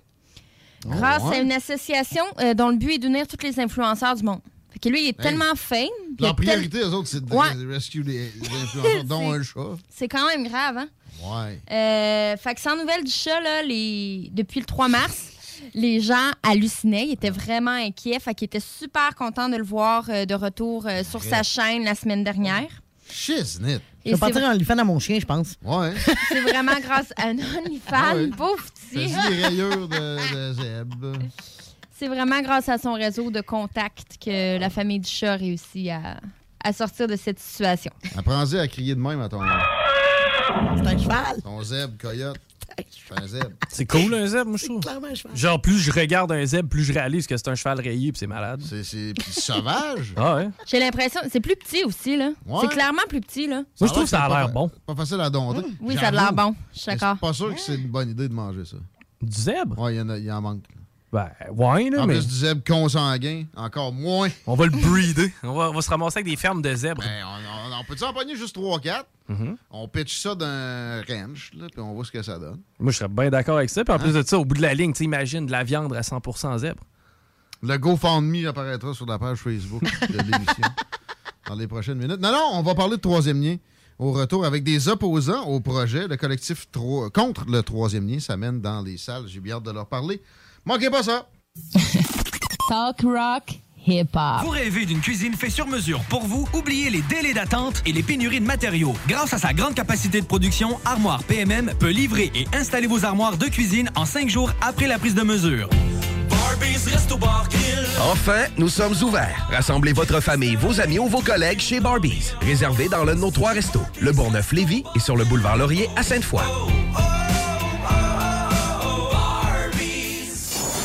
Oh, Grâce ouais. à une association euh, dont le but est d'unir tous les influenceurs du monde. Fait que lui, il est Hey. tellement fame. Leur tel- priorité, eux autres, c'est de Ouais. rescue les, les influenceurs, dont un chat. C'est quand même grave, hein? Ouais. Euh, fait que sans nouvelles du chat, là, les... depuis le 3 mars, les gens hallucinaient. Ils étaient vraiment inquiets. Fait qu'ils étaient super contents de le voir euh, de retour euh, sur sa chaîne la semaine dernière. Shiznit. Je vais partir en lui à mon chien, je pense. Ouais. C'est vraiment grâce à un OnlyFans, Ah ouais. rayures de, de. C'est vraiment grâce à son réseau de contacts que la famille du chat a réussi à, à sortir de cette situation. Apprends-y à crier de même à ton. C'est un cheval. Ton zèbre, coyote. C'est un zèbre. C'est cool, un zèbre, moi, je trouve. Clairement un cheval. Genre, plus je regarde un zèbre, plus je réalise que c'est un cheval rayé puis c'est malade. C'est sauvage. Ah ouais? J'ai l'impression. C'est plus petit aussi, là. Ouais. C'est clairement plus petit, là. Moi, je trouve que ça a pas- l'air bon. Pas facile à dompter. Oui, ça a l'air bon. Je suis d'accord. C'est pas sûr que c'est une bonne idée de manger ça. Du zèbre? Ouais, il y en, a- il en manque. Ben, ouais, là, En mais. plus du zèbre consanguin, encore moins. On va le breeder. On va, on va se ramasser avec des fermes de zèbres. Ben, on, on- on peut-tu en pogner juste 3-4? Mhm. On pitch ça d'un ranch, là, puis on voit ce que ça donne. Moi, je serais bien d'accord avec ça. Puis en Hein? plus de ça, au bout de la ligne, tu sais, imagine de la viande à 100% zèbre. Le GoFundMe apparaîtra sur la page Facebook de l'émission dans les prochaines minutes. Non, non, on va parler de troisième lien au retour avec des opposants au projet. Le collectif tro- contre le troisième lien s'amène dans les salles. J'ai bien hâte de leur parler. Manquez pas ça! Talk rock, hip hop. Vous rêvez d'une cuisine faite sur mesure pour vous? Oubliez les délais d'attente et les pénuries de matériaux. Grâce à sa grande capacité de production, Armoire PMM peut livrer et installer vos armoires de cuisine en cinq jours après la prise de mesure. Enfin, nous sommes ouverts. Rassemblez votre famille, vos amis ou vos collègues chez Barbies. Réservé dans l'un de nos trois restos, le Bourgneuf-Lévis et sur le boulevard Laurier à Sainte-Foy.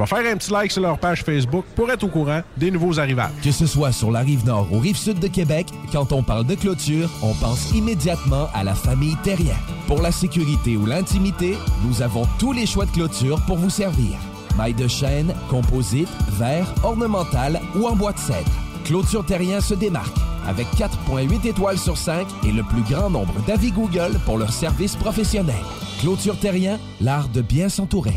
Je vais faire un petit like sur leur page Facebook pour être au courant des nouveaux arrivages. Que ce soit sur la rive nord ou rive sud de Québec, quand on parle de clôture, on pense immédiatement à la famille Terrien. Pour la sécurité ou l'intimité, nous avons tous les choix de clôture pour vous servir. Maille de chêne, composite, verre, ornemental ou en bois de cèdre. Clôture Terrien se démarque avec 4.8 étoiles sur 5 et le plus grand nombre d'avis Google pour leur service professionnel. Clôture Terrien, l'art de bien s'entourer.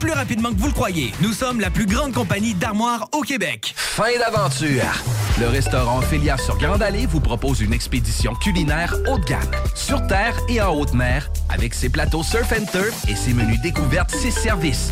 plus rapidement que vous le croyez. Nous sommes la plus grande compagnie d'armoires au Québec. Fin d'aventure! Le restaurant Ophélia sur Grande Allée vous propose une expédition culinaire haut de gamme, sur terre et en haute mer, avec ses plateaux surf and turf et ses menus découvertes, ses services.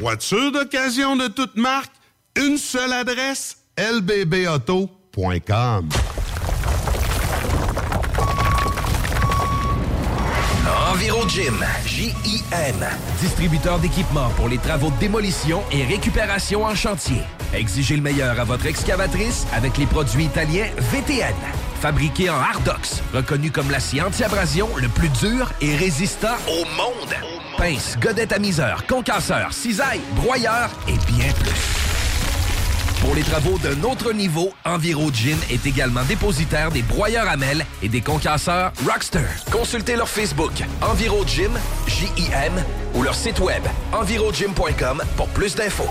Voiture d'occasion de toute marque, une seule adresse, lbbauto.com. Enviro Gym, J-I-M, distributeur d'équipements pour les travaux de démolition et récupération en chantier. Exigez le meilleur à votre excavatrice avec les produits italiens VTN. Fabriqué en Hardox, reconnu comme l'acier anti-abrasion le plus dur et résistant au monde. Pince, godette amiseur, concasseur, cisaille, broyeur et bien plus. Pour les travaux d'un autre niveau, Enviro Gym est également dépositaire des broyeurs à mêles et des concasseurs Rockster. Consultez leur Facebook Enviro Gym, J-I-M, ou leur site web envirogym.com pour plus d'infos.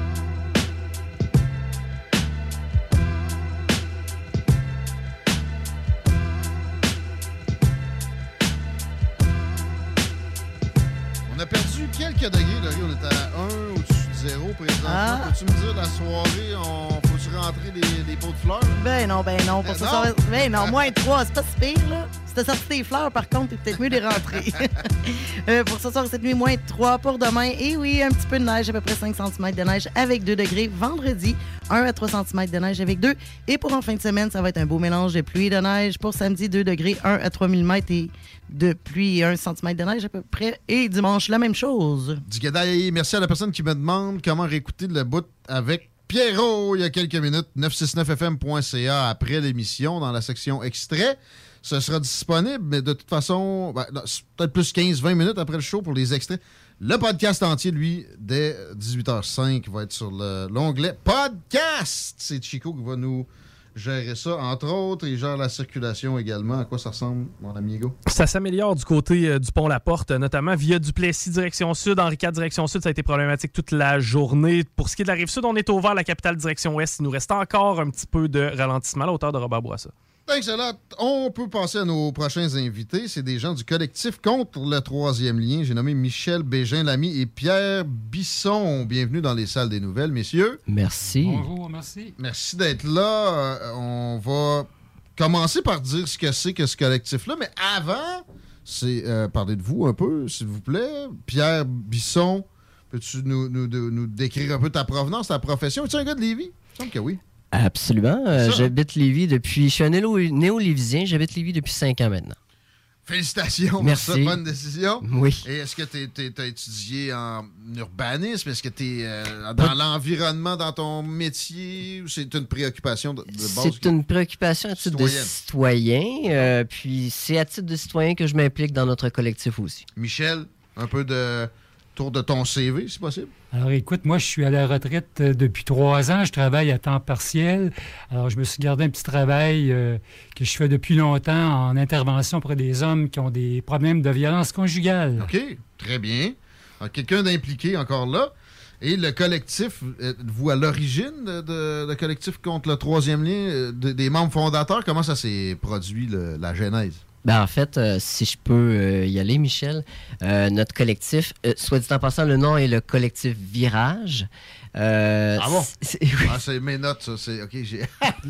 Quelques degrés, Laurie. On est à 1 au-dessus de 0 présentement. Ah. Peux-tu me dire, la soirée, on faut-tu rentrer des, des pots de fleurs? Ben non, ben non. Pour Ben non. soir- ben non, moins 3, c'est pas si pire, là. Si t'as sorti tes fleurs, par contre, t'es peut-être mieux de les rentrer. Euh, pour ce soir, cette nuit, moins 3 pour demain. Et oui, un petit peu de neige, à peu près 5 cm de neige avec 2 degrés. Vendredi, 1 à 3 cm de neige avec 2. Et pour en fin de semaine, ça va être un beau mélange de pluie et de neige. Pour samedi, 2 degrés, 1 à 3 mm et de pluie et 1 cm de neige à peu près. Et dimanche, la même chose. Du merci à la personne qui me demande comment réécouter le bout avec Pierrot il y a quelques minutes. 969fm.ca après l'émission dans la section extrait. Ce sera disponible, mais de toute façon, ben, peut-être plus 15-20 minutes après le show pour les extraits. Le podcast entier, lui, dès 18h05, va être sur le- l'onglet podcast. C'est Chico qui va nous gérer ça, entre autres. Il gère la circulation également. À quoi ça ressemble, mon ami Hugo? Ça s'améliore du côté euh, du pont-la-porte, euh, notamment via Duplessis direction sud, Henri IV direction sud. Ça a été problématique toute la journée. Pour ce qui est de la rive sud, on est au vert, la capitale direction ouest. Il nous reste encore un petit peu de ralentissement à la hauteur de Robert. Thanks a lot. On peut passer à nos prochains invités. C'est des gens du collectif contre le troisième lien. J'ai nommé Michel Bégin-Lamy et Pierre Bisson. Bienvenue dans les salles des nouvelles, messieurs. Merci. Bonjour, merci. Merci d'être là. Euh, on va commencer par dire ce que c'est que ce collectif-là. Mais avant, c'est euh, parler de vous un peu, s'il vous plaît. Pierre Bisson, peux-tu nous, nous- nous décrire un peu ta provenance, ta profession? Es-tu un gars de Lévis? Il me semble que oui. Absolument. Euh. J'habite Lévis depuis. Je suis un néo- néo-lévisien. J'habite Lévis depuis cinq ans maintenant. Félicitations Merci. pour cette bonne décision. Oui. Et est-ce que tu as étudié en urbanisme? Est-ce que tu es dans l'environnement, dans ton métier? Ou c'est une préoccupation de, de base? C'est une préoccupation à titre de citoyen. euh, puis c'est à titre de citoyen que je m'implique dans notre collectif aussi. Michel, un peu de de ton CV, si possible? Alors écoute, moi je suis à la retraite euh, depuis trois ans, je travaille à temps partiel. Alors je me suis gardé un petit travail euh, que je fais depuis longtemps en intervention auprès des hommes qui ont des problèmes de violence conjugale. OK, très bien. Alors, Quelqu'un d'impliqué encore là. Et le collectif, êtes-vous à l'origine de, de- le collectif contre le troisième lien, euh, de- des membres fondateurs? Comment ça s'est produit, le- la genèse? Ben, en fait, euh, si je peux euh, y aller, Michel, euh, notre collectif, soit dit en passant, le nom est le collectif Virage. Ah bon? c'est- Ah, c'est mes notes, ça. C'est, OK, j'ai...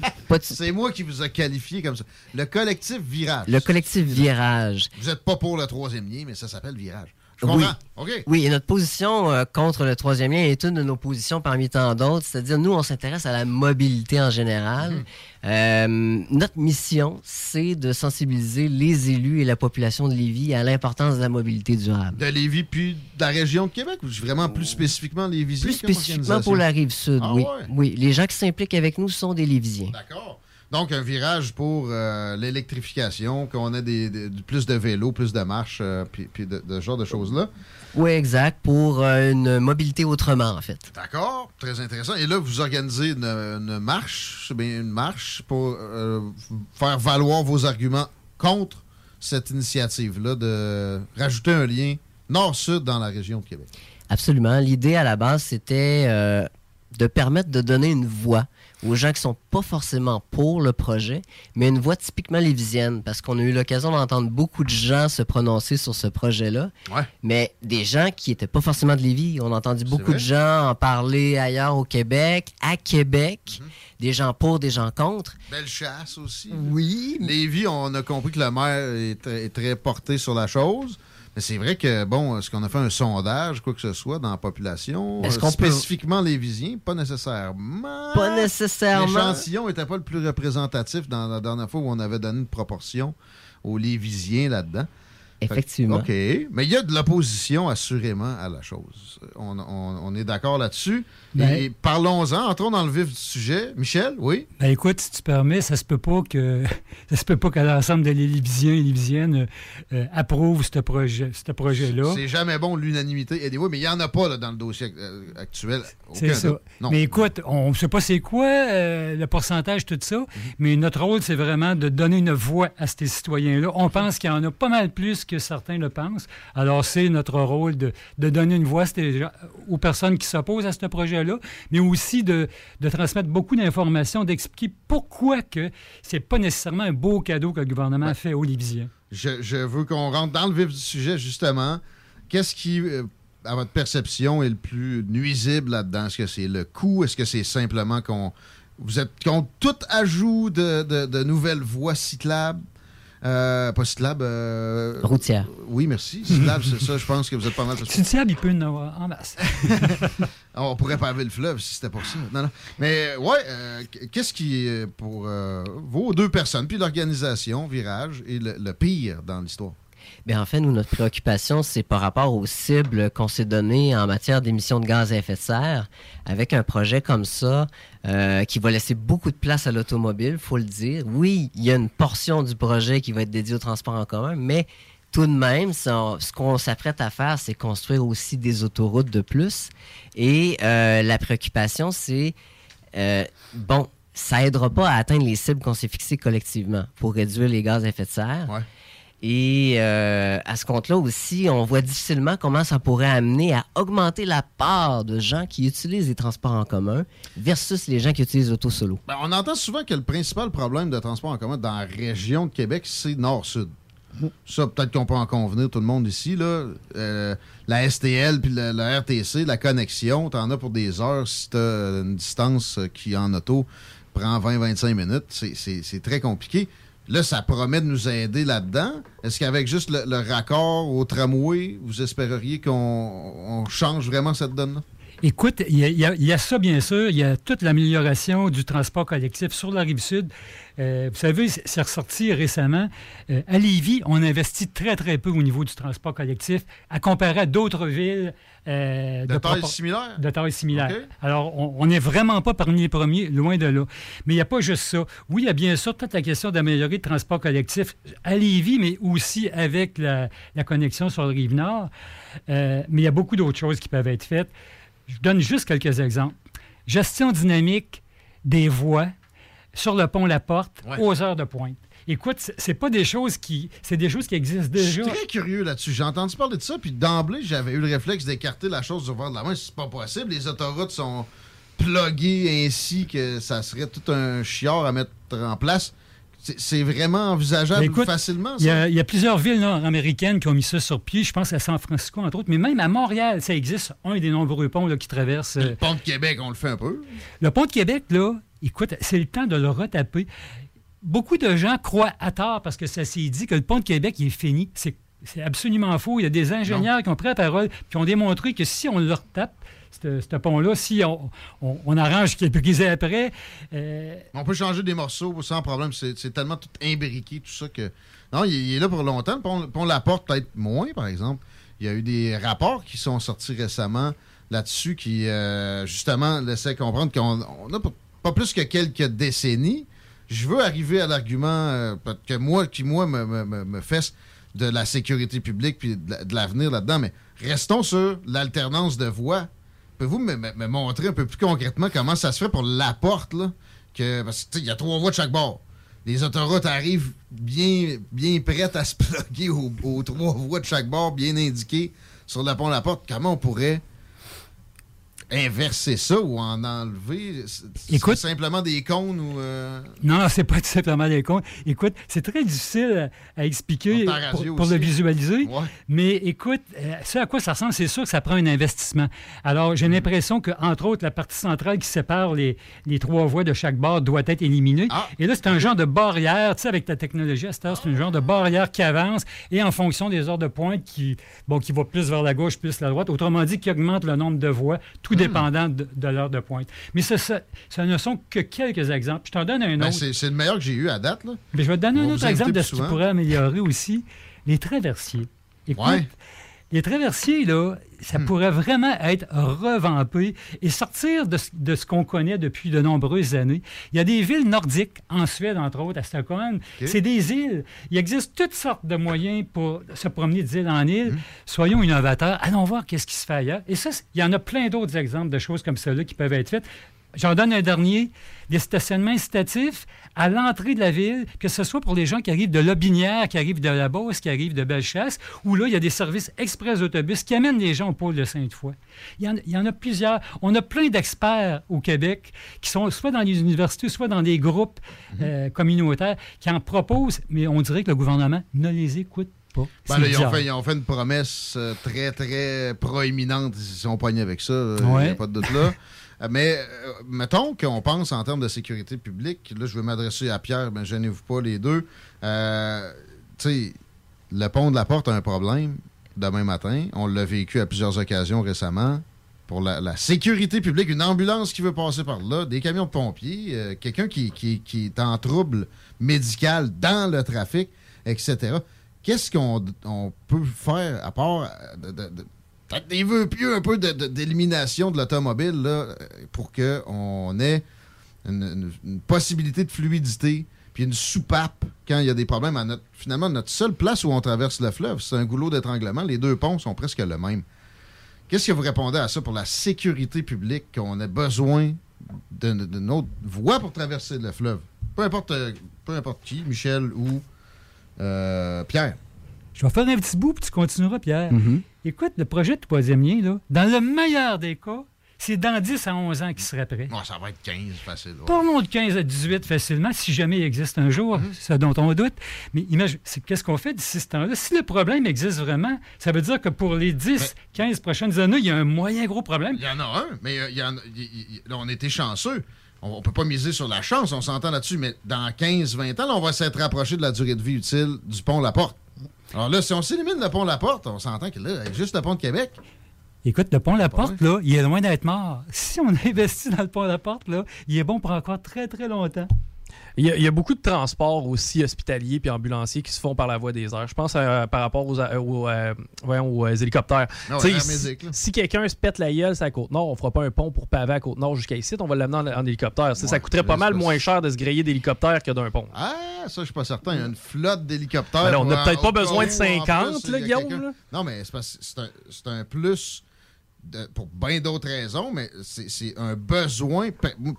c'est moi qui vous a qualifié comme ça. Le collectif Virage. Le collectif Virage. Vous n'êtes pas pour le troisième lien, mais ça s'appelle Virage. Je Oui. Oui, et notre position euh, contre le troisième lien est une de nos positions parmi tant d'autres. C'est-à-dire, nous, on s'intéresse à la mobilité en général. Mhm. Euh, notre mission, c'est de sensibiliser les élus et la population de Lévis à l'importance de la mobilité durable. De Lévis, puis de la région de Québec, ou vraiment plus spécifiquement Lévis? Plus spécifiquement pour la rive sud, Ah oui. ouais? Oui, les gens qui s'impliquent avec nous sont des Lévisiens. D'accord. Donc, un virage pour euh, l'électrification, qu'on ait des, plus de vélos, plus de marches, euh, puis, puis de, ce genre de choses-là. Oui, exact, pour euh, une mobilité autrement, en fait. D'accord, très intéressant. Et là, vous organisez une, une marche, c'est bien une marche pour euh, faire valoir vos arguments contre cette initiative-là de rajouter un lien nord-sud dans la région de Québec. Absolument. L'idée à la base, c'était de permettre de donner une voix aux gens qui sont pas forcément pour le projet, mais une voix typiquement lévisienne, parce qu'on a eu l'occasion d'entendre beaucoup de gens se prononcer sur ce projet-là, Ouais. mais des gens qui étaient pas forcément de Lévis. On a entendu beaucoup de gens en parler ailleurs au Québec, à Québec, Mhm. des gens pour, des gens contre. Belle chasse aussi. Oui. Lévis, on a compris que le maire est, très- est très porté sur la chose. Mais c'est vrai que, bon, est-ce qu'on a fait un sondage, quoi que ce soit, dans la population? Est-ce euh, qu'on peut- spécifiquement lévisien? Pas nécessairement. Pas nécessairement. L'échantillon n'était pas le plus représentatif dans la dernière fois où on avait donné une proportion aux lévisiens là-dedans. Effectivement. OK. Mais il y a de l'opposition, assurément, à la chose. On, on- on est d'accord là-dessus. Ben- Et, parlons-en, entrons dans le vif du sujet. Michel, oui? Ben écoute, si tu permets, ça se peut pas que ça se peut pas que l'ensemble des Lévisiens et Lévisiennes euh, approuvent ce projet, ce projet-là. C'est jamais bon l'unanimité. Anyway, mais il n'y en a pas là, dans le dossier euh, actuel. C'est ça. Non. Mais écoute, on ne sait pas c'est quoi euh, le pourcentage, tout ça, Mhm. mais notre rôle, c'est vraiment de donner une voix à ces citoyens-là. On pense qu'il y en a pas mal plus que certains le pensent. Alors, c'est notre rôle de, de donner une voix aux personnes qui s'opposent à ce mais aussi de, de transmettre beaucoup d'informations, d'expliquer pourquoi que c'est pas nécessairement un beau cadeau que le gouvernement fait aux Lévisiens. Je, je veux qu'on rentre dans le vif du sujet, justement. Qu'est-ce qui, euh, à votre perception, est le plus nuisible là-dedans? Est-ce que c'est le coût? Est-ce que c'est simplement qu'on. Vous êtes contre tout ajout de, de- de nouvelles voies cyclables? Euh, pas cyclables. euh, Routière. Oui, merci. Cyclables, c'est ça. Je pense que vous êtes pas mal. Sais, il peut en avoir en masse. On pourrait paver le fleuve si c'était pour ça. Non, non. Mais ouais, euh, qu'est-ce qui est pour euh, vos deux personnes, puis l'organisation, Virage, et le, le pire dans l'histoire? Bien, en fait, nous, notre préoccupation, c'est par rapport aux cibles qu'on s'est données en matière d'émissions de gaz à effet de serre. Avec un projet comme ça, euh, qui va laisser beaucoup de place à l'automobile, faut le dire. Oui, il y a une portion du projet qui va être dédiée au transport en commun, mais tout de même, ce qu'on s'apprête à faire, c'est construire aussi des autoroutes de plus. Et euh, la préoccupation, c'est, euh, bon, ça aidera pas à atteindre les cibles qu'on s'est fixées collectivement pour réduire les gaz à effet de serre. Et euh, à ce compte-là aussi, on voit difficilement comment ça pourrait amener à augmenter la part de gens qui utilisent les transports en commun versus les gens qui utilisent l'auto solo. Ben, on entend souvent que le principal problème de transport en commun dans la région de Québec, c'est nord-sud. Ça, peut-être qu'on peut en convenir, tout le monde ici. Là. Euh, la STL puis la, la RTC, la connexion, t'en as pour des heures si t'as une distance qui, en auto, prend 20-25 minutes. C'est- très compliqué. Là, ça promet de nous aider là-dedans. Est-ce qu'avec juste le, raccord au tramway, vous espéreriez qu'on on change vraiment cette donne-là? Écoute, il y a ça, bien sûr. Il y a toute l'amélioration du transport collectif sur la rive sud. Euh, vous savez, c'est ressorti récemment. Euh, à Lévis, on investit très, très peu au niveau du transport collectif à comparer à d'autres villes. euh, De taille propor- similaire? De taille similaire. Alors, on n'est vraiment pas parmi les premiers, loin de là. Mais il n'y a pas juste ça. Oui, il y a bien sûr toute la question d'améliorer le transport collectif à Lévis, mais aussi avec la, la connexion sur le rive nord. Euh, mais il y a beaucoup d'autres choses qui peuvent être faites. Je vous donne juste quelques exemples. Gestion dynamique des voies sur le pont La Porte aux heures de pointe. Écoute, c'est- pas des choses qui, c'est des choses qui existent Je suis déjà. très curieux là-dessus. J'ai entendu parler de ça, puis d'emblée, j'avais eu le réflexe d'écarter la chose du revers de la main. C'est pas possible. Les autoroutes sont pluguées ainsi que ça serait tout un chiard à mettre en place. C'est- vraiment envisageable écoute, facilement, Il y, a, il y a plusieurs villes nord-américaines qui ont mis ça sur pied. Je pense à San Francisco, entre autres. Mais même à Montréal, ça existe. Un des nombreux ponts là, qui traversent. euh, Le pont de Québec, on le fait un peu. Le pont de Québec, là, écoute, c'est le temps de le retaper. Beaucoup de gens croient à tort parce que ça s'est dit que le pont de Québec il est fini. C'est c'est absolument faux. Il y a des ingénieurs qui ont pris la parole qui ont démontré que si on le retape, ce pont-là, si on, on- on arrange ce qui est brisé après, euh, On peut changer des morceaux sans problème. C'est c'est tellement tout imbriqué, tout ça que. Non, il, il est là pour longtemps. Le pont, pont La Porte, peut-être moins, par exemple. Il y a eu des rapports qui sont sortis récemment là-dessus qui, euh, justement, laissaient comprendre qu'on on a pas, pas plus que quelques décennies. Je veux arriver à l'argument euh, que moi, qui, moi, me, me, me- fesse de la sécurité publique puis de la- de l'avenir là-dedans, mais restons sur l'alternance de voies. Pouvez-vous me, me- montrer un peu plus concrètement comment ça se fait pour la porte, là? Que, parce que, tu sais, il y a trois voies de chaque bord. Les autoroutes arrivent bien, bien prêtes à se plugger aux, aux trois voies de chaque bord, bien indiquées sur le pont La Porte. Comment on pourrait inverser ça ou en enlever? Écoute- simplement des cônes ou... euh, Non, non, c'est pas tout simplement des comptes. Écoute, c'est très difficile à, à expliquer pour, le aussi. visualiser. Ouais. Mais écoute, euh, ce à quoi ça ressemble, c'est sûr que ça prend un investissement. Alors, Mm. j'ai l'impression que, entre autres, la partie centrale qui sépare les, les trois voies de chaque bord doit être éliminée. Ah. Et là, c'est un genre de barrière. Tu sais, avec la technologie à cette heure, c'est un genre de barrière qui avance et en fonction des heures de pointe qui, bon, qui va plus vers la gauche, plus la droite. Autrement dit, qui augmente le nombre de voies, tout Mm. Dépendant de, de l'heure de pointe. Mais ce, ce, ce ne sont que quelques exemples. Je t'en donne un ben, autre. c'est c'est le meilleur que j'ai eu à date. Là. Mais je vais te donner On un autre exemple de ce qui pourrait améliorer aussi. Les traversiers. Écoute, Ouais. Les traversiers, là, ça Hmm. pourrait vraiment être revampé et sortir de, ce- de ce qu'on connaît depuis de nombreuses années. Il y a des villes nordiques, en Suède, entre autres, à Stockholm. C'est des îles. Il existe toutes sortes de moyens pour se promener d'île en Hmm. île. Soyons innovateurs. Allons voir qu'est-ce qui se fait ailleurs. Et ça, il y en a plein d'autres exemples de choses comme cela qui peuvent être faites. J'en donne un dernier, des stationnements incitatifs à l'entrée de la ville, que ce soit pour les gens qui arrivent de Lobinière, qui arrivent de la Beauce, qui arrivent de Bellechasse, où là, il y a des services express d'autobus qui amènent les gens au pôle de Sainte-Foy. Il y, en, il y en a plusieurs. On a plein d'experts au Québec qui sont soit dans les universités, soit dans des groupes euh, communautaires qui en proposent, mais on dirait que le gouvernement ne les écoute pas. Ben là, ils, ont fait, ils ont fait une promesse euh, très, très proéminente. Ils sont pognés avec ça. Il n'y a pas de doute là. Mais euh, mettons qu'on pense en termes de sécurité publique. Là, je vais m'adresser à Pierre, mais gênez-vous pas les deux. Euh, tu sais, le pont de la porte a un problème demain matin. On l'a vécu à plusieurs occasions récemment. Pour la, sécurité publique, une ambulance qui veut passer par là, des camions de pompiers, euh, quelqu'un qui, qui- qui est en trouble médical dans le trafic, etc. Qu'est-ce qu'on on peut faire à part de- peut-être des vœux pieux un peu d'élimination de, l'automobile pour qu'on ait une, possibilité de fluidité puis une soupape quand il y a des problèmes à notre finalement notre seule place où on traverse le fleuve, c'est un goulot d'étranglement. Les deux ponts sont presque le même. Qu'est-ce que vous répondez à ça pour la sécurité publique qu'on a besoin d'une d'une autre voie pour traverser le fleuve? Peu importe, euh, peu importe qui, Michel ou euh, Pierre. Je vais faire un petit bout, puis tu continueras, Pierre. Mhm. Écoute, le projet de troisième lien, là, dans le meilleur des cas, c'est dans 10 à 11 ans qu'il serait prêt. Ouais, ça va être 15 facile. ouais. Parlons de 15 à 18 facilement, si jamais il existe un jour, Mhm. ce dont on doute. Mais imagine, c'est- qu'est-ce qu'on fait d'ici ce temps-là? Si le problème existe vraiment, ça veut dire que pour les 10, 15 prochaines années, il y a un moyen gros problème. Il y en a un, mais euh, il y en a- il- il- là, on était chanceux. On, on peut pas miser sur la chance, on s'entend là-dessus, mais dans 15-20 ans, là, on va s'être rapproché de la durée de vie utile du pont La Porte. Alors là, si on s'élimine le pont La Porte, on s'entend que là, il y a juste le pont de Québec. Écoute, le pont La Porte, là, il est loin d'être mort. Si on investit dans le pont La Porte, là, il est bon pour encore très, très longtemps. Il y, a, il y a beaucoup de transports aussi hospitaliers puis ambulanciers qui se font par la voie des airs. Je pense euh, par rapport aux, aux, voyons, aux, hélicoptères. Si, quelqu'un se pète la gueule, c'est à Côte-Nord, on fera pas un pont pour paver à Côte-Nord jusqu'à ici, on va l'amener en, en hélicoptère. Ça, coûterait pas mal moins cher de se griller d'hélicoptère que d'un pont. Ah, ça, je suis pas certain. Il y a une flotte d'hélicoptères. Ben on n'a peut-être pas besoin de où, en 50, plus, là, il y a Guillaume, là. Non, mais c'est un, c'est un plus de- pour bien d'autres raisons, mais c'est un besoin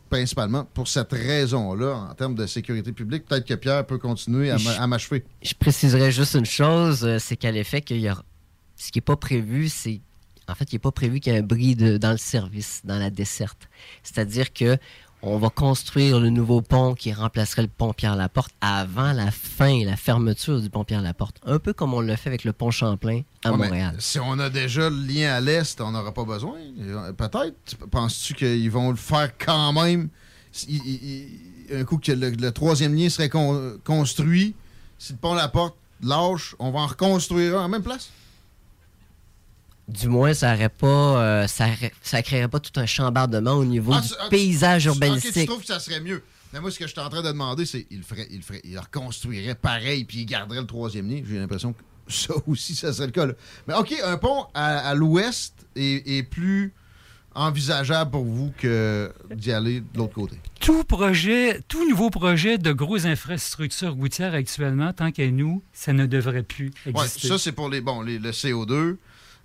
principalement pour cette raison-là, en termes de sécurité publique. Peut-être que Pierre peut continuer à Je- m'a- à m'achever. Je préciserais juste une chose, euh, c'est qu'à l'effet qu'il y a... Ce qui n'est pas prévu, c'est... En fait, il n'est pas prévu qu'il y ait un bris de- dans le service, dans la desserte. C'est-à-dire que on va construire le nouveau pont qui remplacerait le pont Pierre-Laporte avant la fin, la fermeture du pont Pierre-Laporte. Un peu comme on l'a fait avec le pont Champlain à Ouais, Montréal. Si on a déjà le lien à l'Est, on n'aura pas besoin. Peut-être. Penses-tu qu'ils vont le faire quand même? Il- il- il- un coup que le, le troisième lien serait con- construit, si le pont La Porte lâche, on va en reconstruire un en même place? Du moins, ça aurait pas, euh, ça, créerait pas tout un chambardement au niveau Ah, du tu- ah, tu- paysage tu- Ok, tu urbanistique. trouves que ça serait mieux. Mais moi, ce que je suis en train de demander, c'est il le ferait, il ferait, il reconstruirait pareil, puis il garderait le troisième lien. J'ai l'impression que ça aussi, ça serait le cas. là. Mais OK, un pont à, à l'ouest est, est plus envisageable pour vous que d'y aller de l'autre côté? Tout projet, tout nouveau projet de grosses infrastructures routières actuellement, tant qu'à nous, ça ne devrait plus Ouais, exister. ça, c'est pour les, bon, les, le CO2.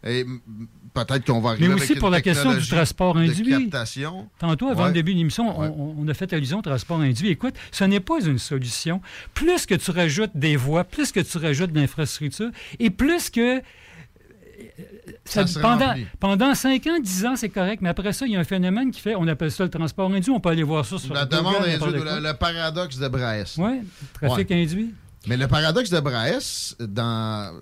Et peut-être qu'on va arriver Mais aussi pour la question du transport induit. Tantôt, avant Ouais. le début de l'émission, on, on a fait allusion au transport induit. Écoute, ce n'est pas une solution. Plus que tu rajoutes des voies, plus que tu rajoutes de l'infrastructure, et plus que... Ça se pendant, pendant 5 ans, 10 ans, c'est correct, mais après ça, il y a un phénomène qui fait, on appelle ça le transport induit, on peut aller voir ça sur La demande induite, le, le paradoxe de Braes. Oui, trafic Ouais. induit. Mais le paradoxe de Braes, dans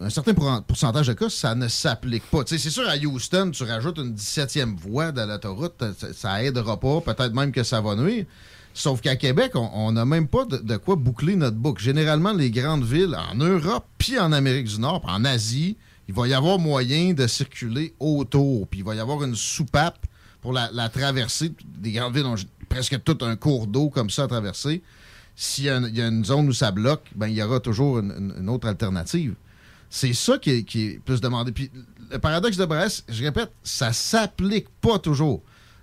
un certain pour- pourcentage de cas, ça ne s'applique pas. C'est sûr, à Houston, tu rajoutes une 17e voie de l'autoroute, ça, ça aidera pas, peut-être même que ça va nuire. Sauf qu'à Québec, on n'a même pas de, quoi boucler notre boucle. Généralement, les grandes villes, en Europe, puis en Amérique du Nord, en Asie, il va y avoir moyen de circuler autour. Puis il va y avoir une soupape pour la, la traversée. Les grandes villes ont presque tout un cours d'eau comme ça à traverser. S'il y, a une- zone où ça bloque, ben, il y aura toujours une, autre alternative. C'est ça qui est, qui est plus demandé. Puis le paradoxe de Brest, je répète, ça s'applique pas toujours.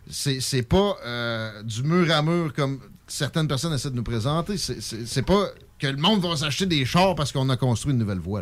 C'est pas euh, du mur à mur comme certaines personnes essaient de nous présenter. C'est- pas que le monde va s'acheter des chars parce qu'on a construit une nouvelle voie.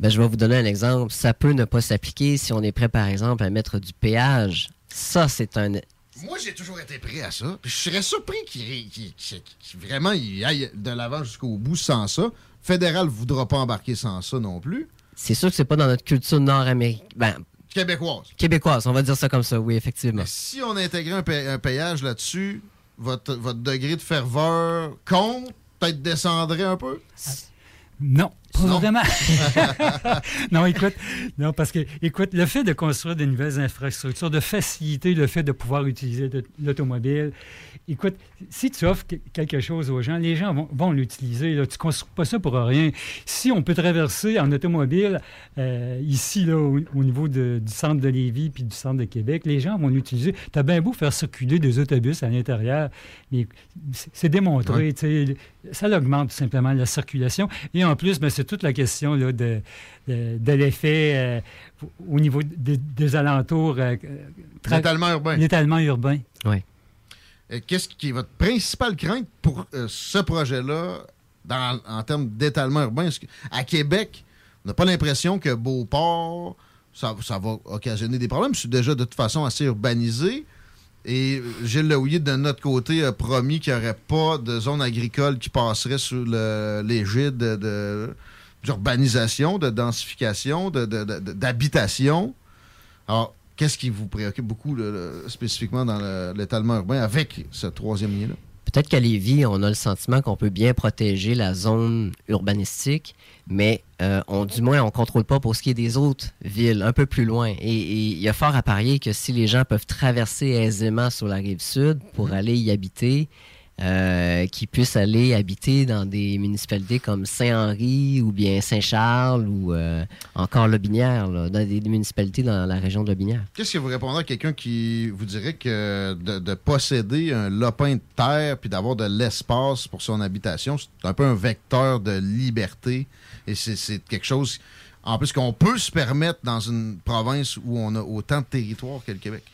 Ben, je vais vous donner un exemple. Ça peut ne pas s'appliquer si on est prêt, par exemple, à mettre du péage. Ça, c'est un. Moi, j'ai toujours été prêt à ça. Puis je serais surpris qu'il qu'il- qu'il- qu'il- vraiment il aille de l'avant jusqu'au bout sans ça. Fédéral ne voudra pas embarquer sans ça non plus. C'est sûr que c'est pas dans notre culture nord-américaine. Ben, Québécoise. québécoise, on va dire ça comme ça, oui, effectivement. Si on intégrait un, pa- un payage là-dessus, votre, votre degré de ferveur compte, peut-être descendrait un peu? Non. Vraiment. non, écoute, non, parce que, écoute, le fait de construire de nouvelles infrastructures, de faciliter le fait de pouvoir utiliser l'automobile, écoute, si tu offres que- quelque chose aux gens, les gens vont, vont l'utiliser. Tu ne construis pas ça pour rien. Si on peut traverser en automobile, euh, ici, là, au, au niveau de- du centre de Lévis puis du centre de Québec, les gens vont l'utiliser. Tu as bien beau faire circuler des autobus à l'intérieur, mais c'est démontré. Ouais. Ça augmente tout simplement la circulation. Et en plus, ben, c'est toute la question là, de, de, de l'effet euh, au niveau des, des alentours. euh, L'étalement urbain. L'étalement urbain. Oui. Qu'est-ce qui est votre principale crainte pour euh, ce projet-là dans- en termes d'étalement urbain? Est-ce que- à Québec, on n'a pas l'impression que Beauport, ça, ça va occasionner des problèmes? C'est déjà de toute façon assez urbanisé. Et Gilles Lehouillier, de notre côté, a promis qu'il n'y aurait pas de zone agricole qui passerait sous l'égide de, de- d'urbanisation, de densification, de- de- de- d'habitation. Alors, qu'est-ce qui vous préoccupe beaucoup spécifiquement dans le- l'étalement urbain avec ce troisième lien-là? Peut-être qu'à Lévis, on a le sentiment qu'on peut bien protéger la zone urbanistique, mais euh, on, du moins, on ne contrôle pas pour ce qui est des autres villes, un peu plus loin. Et et il y a fort à parier que si les gens peuvent traverser aisément sur la rive sud pour aller y habiter, euh, qu'ils puissent aller habiter dans des municipalités comme Saint-Henri ou bien Saint-Charles ou euh, encore Lobinière, là, dans des, municipalités dans la région de Lobinière. Qu'est-ce que vous répondrez à quelqu'un qui vous dirait que de, de posséder un lopin de terre puis d'avoir de l'espace pour son habitation, c'est un peu un vecteur de liberté et c'est quelque chose, en plus, qu'on peut se permettre dans une province où on a autant de territoire que le Québec?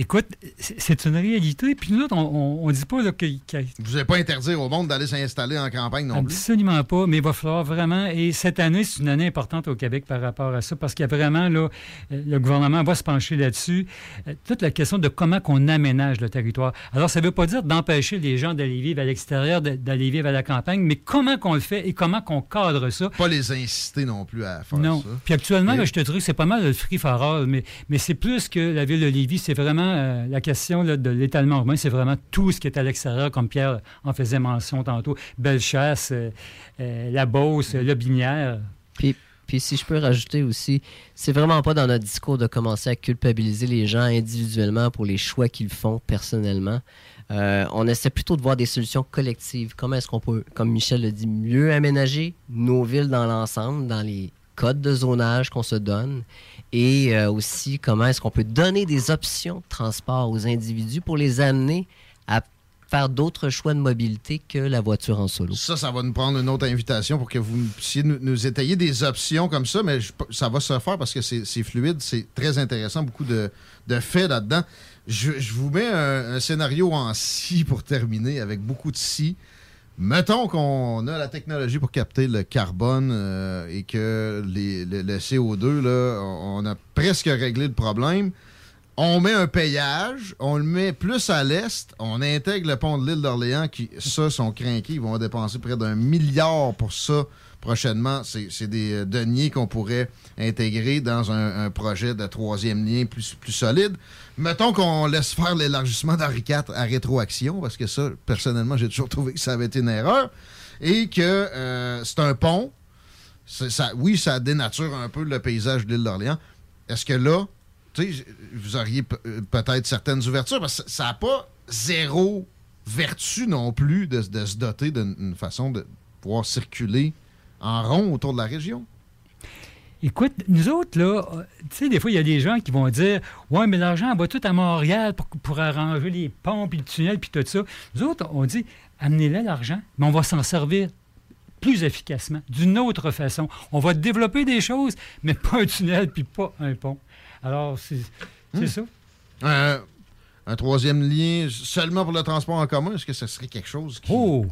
Écoute, c'est une réalité. Puis nous autres, on ne dit pas là, que, que- Vous n'allez pas interdire au monde d'aller s'installer en campagne non plus? Absolument pas, mais il va falloir vraiment. Et cette année, c'est une année importante au Québec par rapport à ça, parce qu'il y a vraiment, là, euh, le gouvernement va se pencher là-dessus. Euh, Toute la question de comment qu'on aménage le territoire. Alors, ça ne veut pas dire d'empêcher les gens d'aller vivre à l'extérieur, d'aller vivre à la campagne, mais comment qu'on le fait et comment qu'on cadre ça? Pas les inciter non plus à faire Non. ça. Puis actuellement, là, je te dirais que c'est pas mal le free for all, mais, mais c'est plus que la ville de Lévis. C'est vraiment euh, la question de l'étalement urbain. C'est vraiment tout ce qui est à l'extérieur, comme Pierre en faisait mention tantôt. Bellechasse, euh, euh, La Beauce, Le Binière. Puis, puis si je peux rajouter aussi, c'est vraiment pas dans notre discours de commencer à culpabiliser les gens individuellement pour les choix qu'ils font personnellement. On essaie plutôt de voir des solutions collectives. Comment est-ce qu'on peut, comme Michel le dit, mieux aménager nos villes dans l'ensemble, dans les codes de zonage qu'on se donne, et euh, aussi comment est-ce qu'on peut donner des options de transport aux individus pour les amener à faire d'autres choix de mobilité que la voiture en solo. Ça, ça va nous prendre une autre invitation pour que vous puissiez nous, étayer des options comme ça, mais ça va se faire parce que c'est fluide, c'est très intéressant, beaucoup de, faits là-dedans. Je, je vous mets un, un scénario en si pour terminer, avec beaucoup de si. Mettons qu'on a la technologie pour capter le carbone euh, et que les- le, le CO2, là, on a presque réglé le problème. On met un payage, on le met plus à l'est, on intègre le pont de l'île d'Orléans qui, ça, sont craqués. Ils vont dépenser près d'un milliard pour ça prochainement. C'est des euh, deniers qu'on pourrait intégrer dans un, projet de troisième lien plus, plus solide. Mettons qu'on laisse faire l'élargissement d'Henri IV à rétroaction, parce que ça, personnellement, j'ai toujours trouvé que ça avait été une erreur. Et que euh, c'est un pont. Ça, oui, ça dénature un peu le paysage de l'île d'Orléans. Est-ce que là, vous auriez euh, peut-être certaines ouvertures, parce que ça n'a pas zéro vertu non plus de, de se doter d'une une façon de pouvoir circuler en rond autour de la région. Écoute, nous autres, là, euh, tu sais, des fois, il y a des gens qui vont dire Ouais, mais l'argent, on va tout à Montréal pour, pour arranger les ponts, puis le tunnel, puis tout ça. Nous autres, on dit Amenez-le l'argent, mais on va s'en servir plus efficacement, d'une autre façon. On va développer des choses, mais pas un tunnel, puis pas un pont. Alors, c'est c'est Hmm. ça. Euh, un troisième lien seulement pour le transport en commun, est-ce que ce serait quelque chose qui... Oh!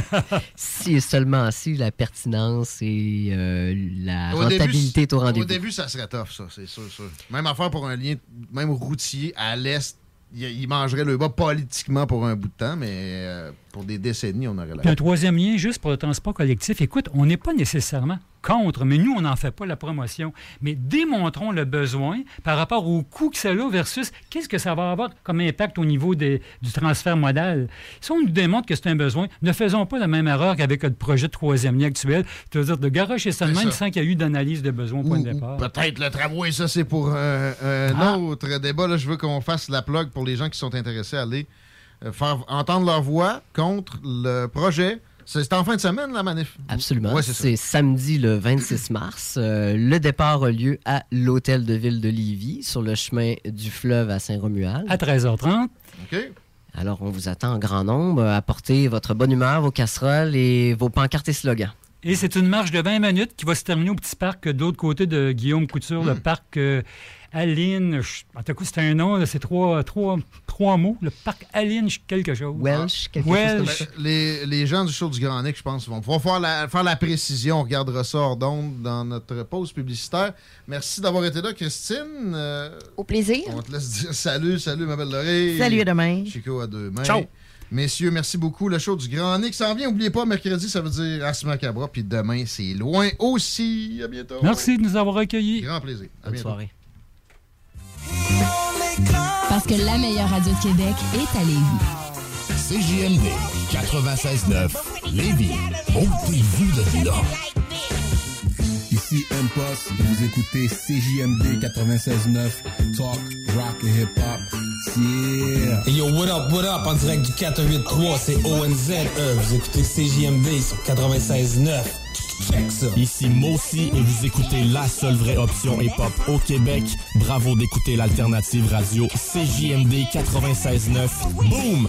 si et seulement si la pertinence et euh, la Au début, rentabilité est au Au rendez-vous. début, ça serait tough, ça, c'est sûr, sûr. Même affaire pour un lien, même routier à l'est, il, il mangerait le bas politiquement pour un bout de temps, mais euh, pour des décennies, on aurait Puis un la. troisième lien, juste pour le transport collectif. Écoute, on n'est pas nécessairement contre, mais nous, on n'en fait pas la promotion. Mais démontrons le besoin par rapport au coût que ça a versus qu'est-ce que ça va avoir comme impact au niveau des- du transfert modal. Si on nous démontre que c'est un besoin, ne faisons pas la même erreur qu'avec le projet de troisième lien actuel, c'est-à-dire de garocher même ça. sans qu'il y ait eu d'analyse de besoin au point de départ. Peut-être le tramway, ça, c'est pour euh, un Ah. autre débat. Là, je veux qu'on fasse la plug pour les gens qui sont intéressés à aller faire entendre leur voix contre le projet. C'est en fin de semaine, la manif? Absolument. Ouais, c'est samedi le 26 mars. Euh, le départ a lieu à l'hôtel de ville de Lévis, sur le chemin du fleuve à Saint-Romuald. À 13h30. OK. Alors, on vous attend en grand nombre. Apportez votre bonne humeur, vos casseroles et vos pancartes et slogans. Et c'est une marche de 20 minutes qui va se terminer au petit parc de l'autre côté de Guillaume Couture, Hmm. le parc euh, Aline. je- En tout cas, c'est un nom, c'est trois, trois, trois mots. Le parc Aline quelque chose. Welsh, quelque Welsh. Ben, Les, les gens du show du Grand Nick, je pense, vont pouvoir faire la, faire la précision. On regardera ça hors d'onde dans notre pause publicitaire. Merci d'avoir été là, Christine. Euh, Au plaisir. on te laisse dire salut, salut, ma belle Laurie. Salut, à demain. Chico à deux mains. Ciao. Messieurs, merci beaucoup. Le show du Grand Nick s'en vient. N'oubliez pas, mercredi, ça veut dire Asma Cabra. Puis demain, c'est loin aussi. À bientôt. Merci de nous avoir accueillis. Grand plaisir. À Bonne bientôt. soirée. Parce que la meilleure radio de Québec est à Lévis. CJMD 96.9 Lévis. Ôtez-vous de là. Ici M-Post et vous écoutez CJMD 96.9 Talk, Rock et Hip Hop. Yeah! Et yo, what up, what up, en direct du 483, c'est ONZ, euh, vous écoutez CJMD sur 96.9. Ici Mossy et vous écoutez la seule vraie option hip-hop au Québec. Bravo d'écouter l'alternative radio CJMD 96.9. Boom!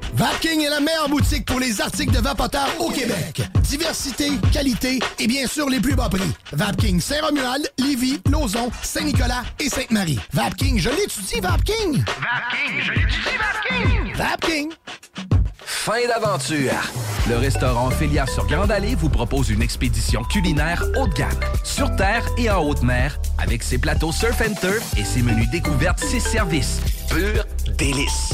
Vapking est la meilleure boutique pour les articles de vapoteurs au Québec. Diversité, qualité et bien sûr les plus bas prix. Vapking Saint-Romuald, Lévis, Lauson, Saint-Nicolas et Sainte-Marie. Vapking, je l'étudie, Vapking! Vapking, je l'étudie, Vapking! Vapking! Fin d'aventure! Le restaurant Ophélia sur Grande Allée vous propose une expédition culinaire haut de gamme, sur terre et en haute mer, avec ses plateaux surf and turf et ses menus découvertes, ses services. Pur délice!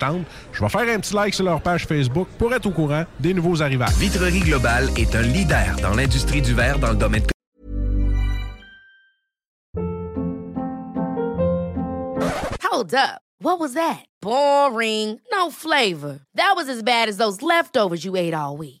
Je vais faire un petit like sur leur page Facebook pour être au courant des nouveaux arrivages. Vitrerie Globale est un leader dans l'industrie du verre dans le domaine Hold up. What was that? Boring. No flavor. That was as bad as those leftovers you ate all week.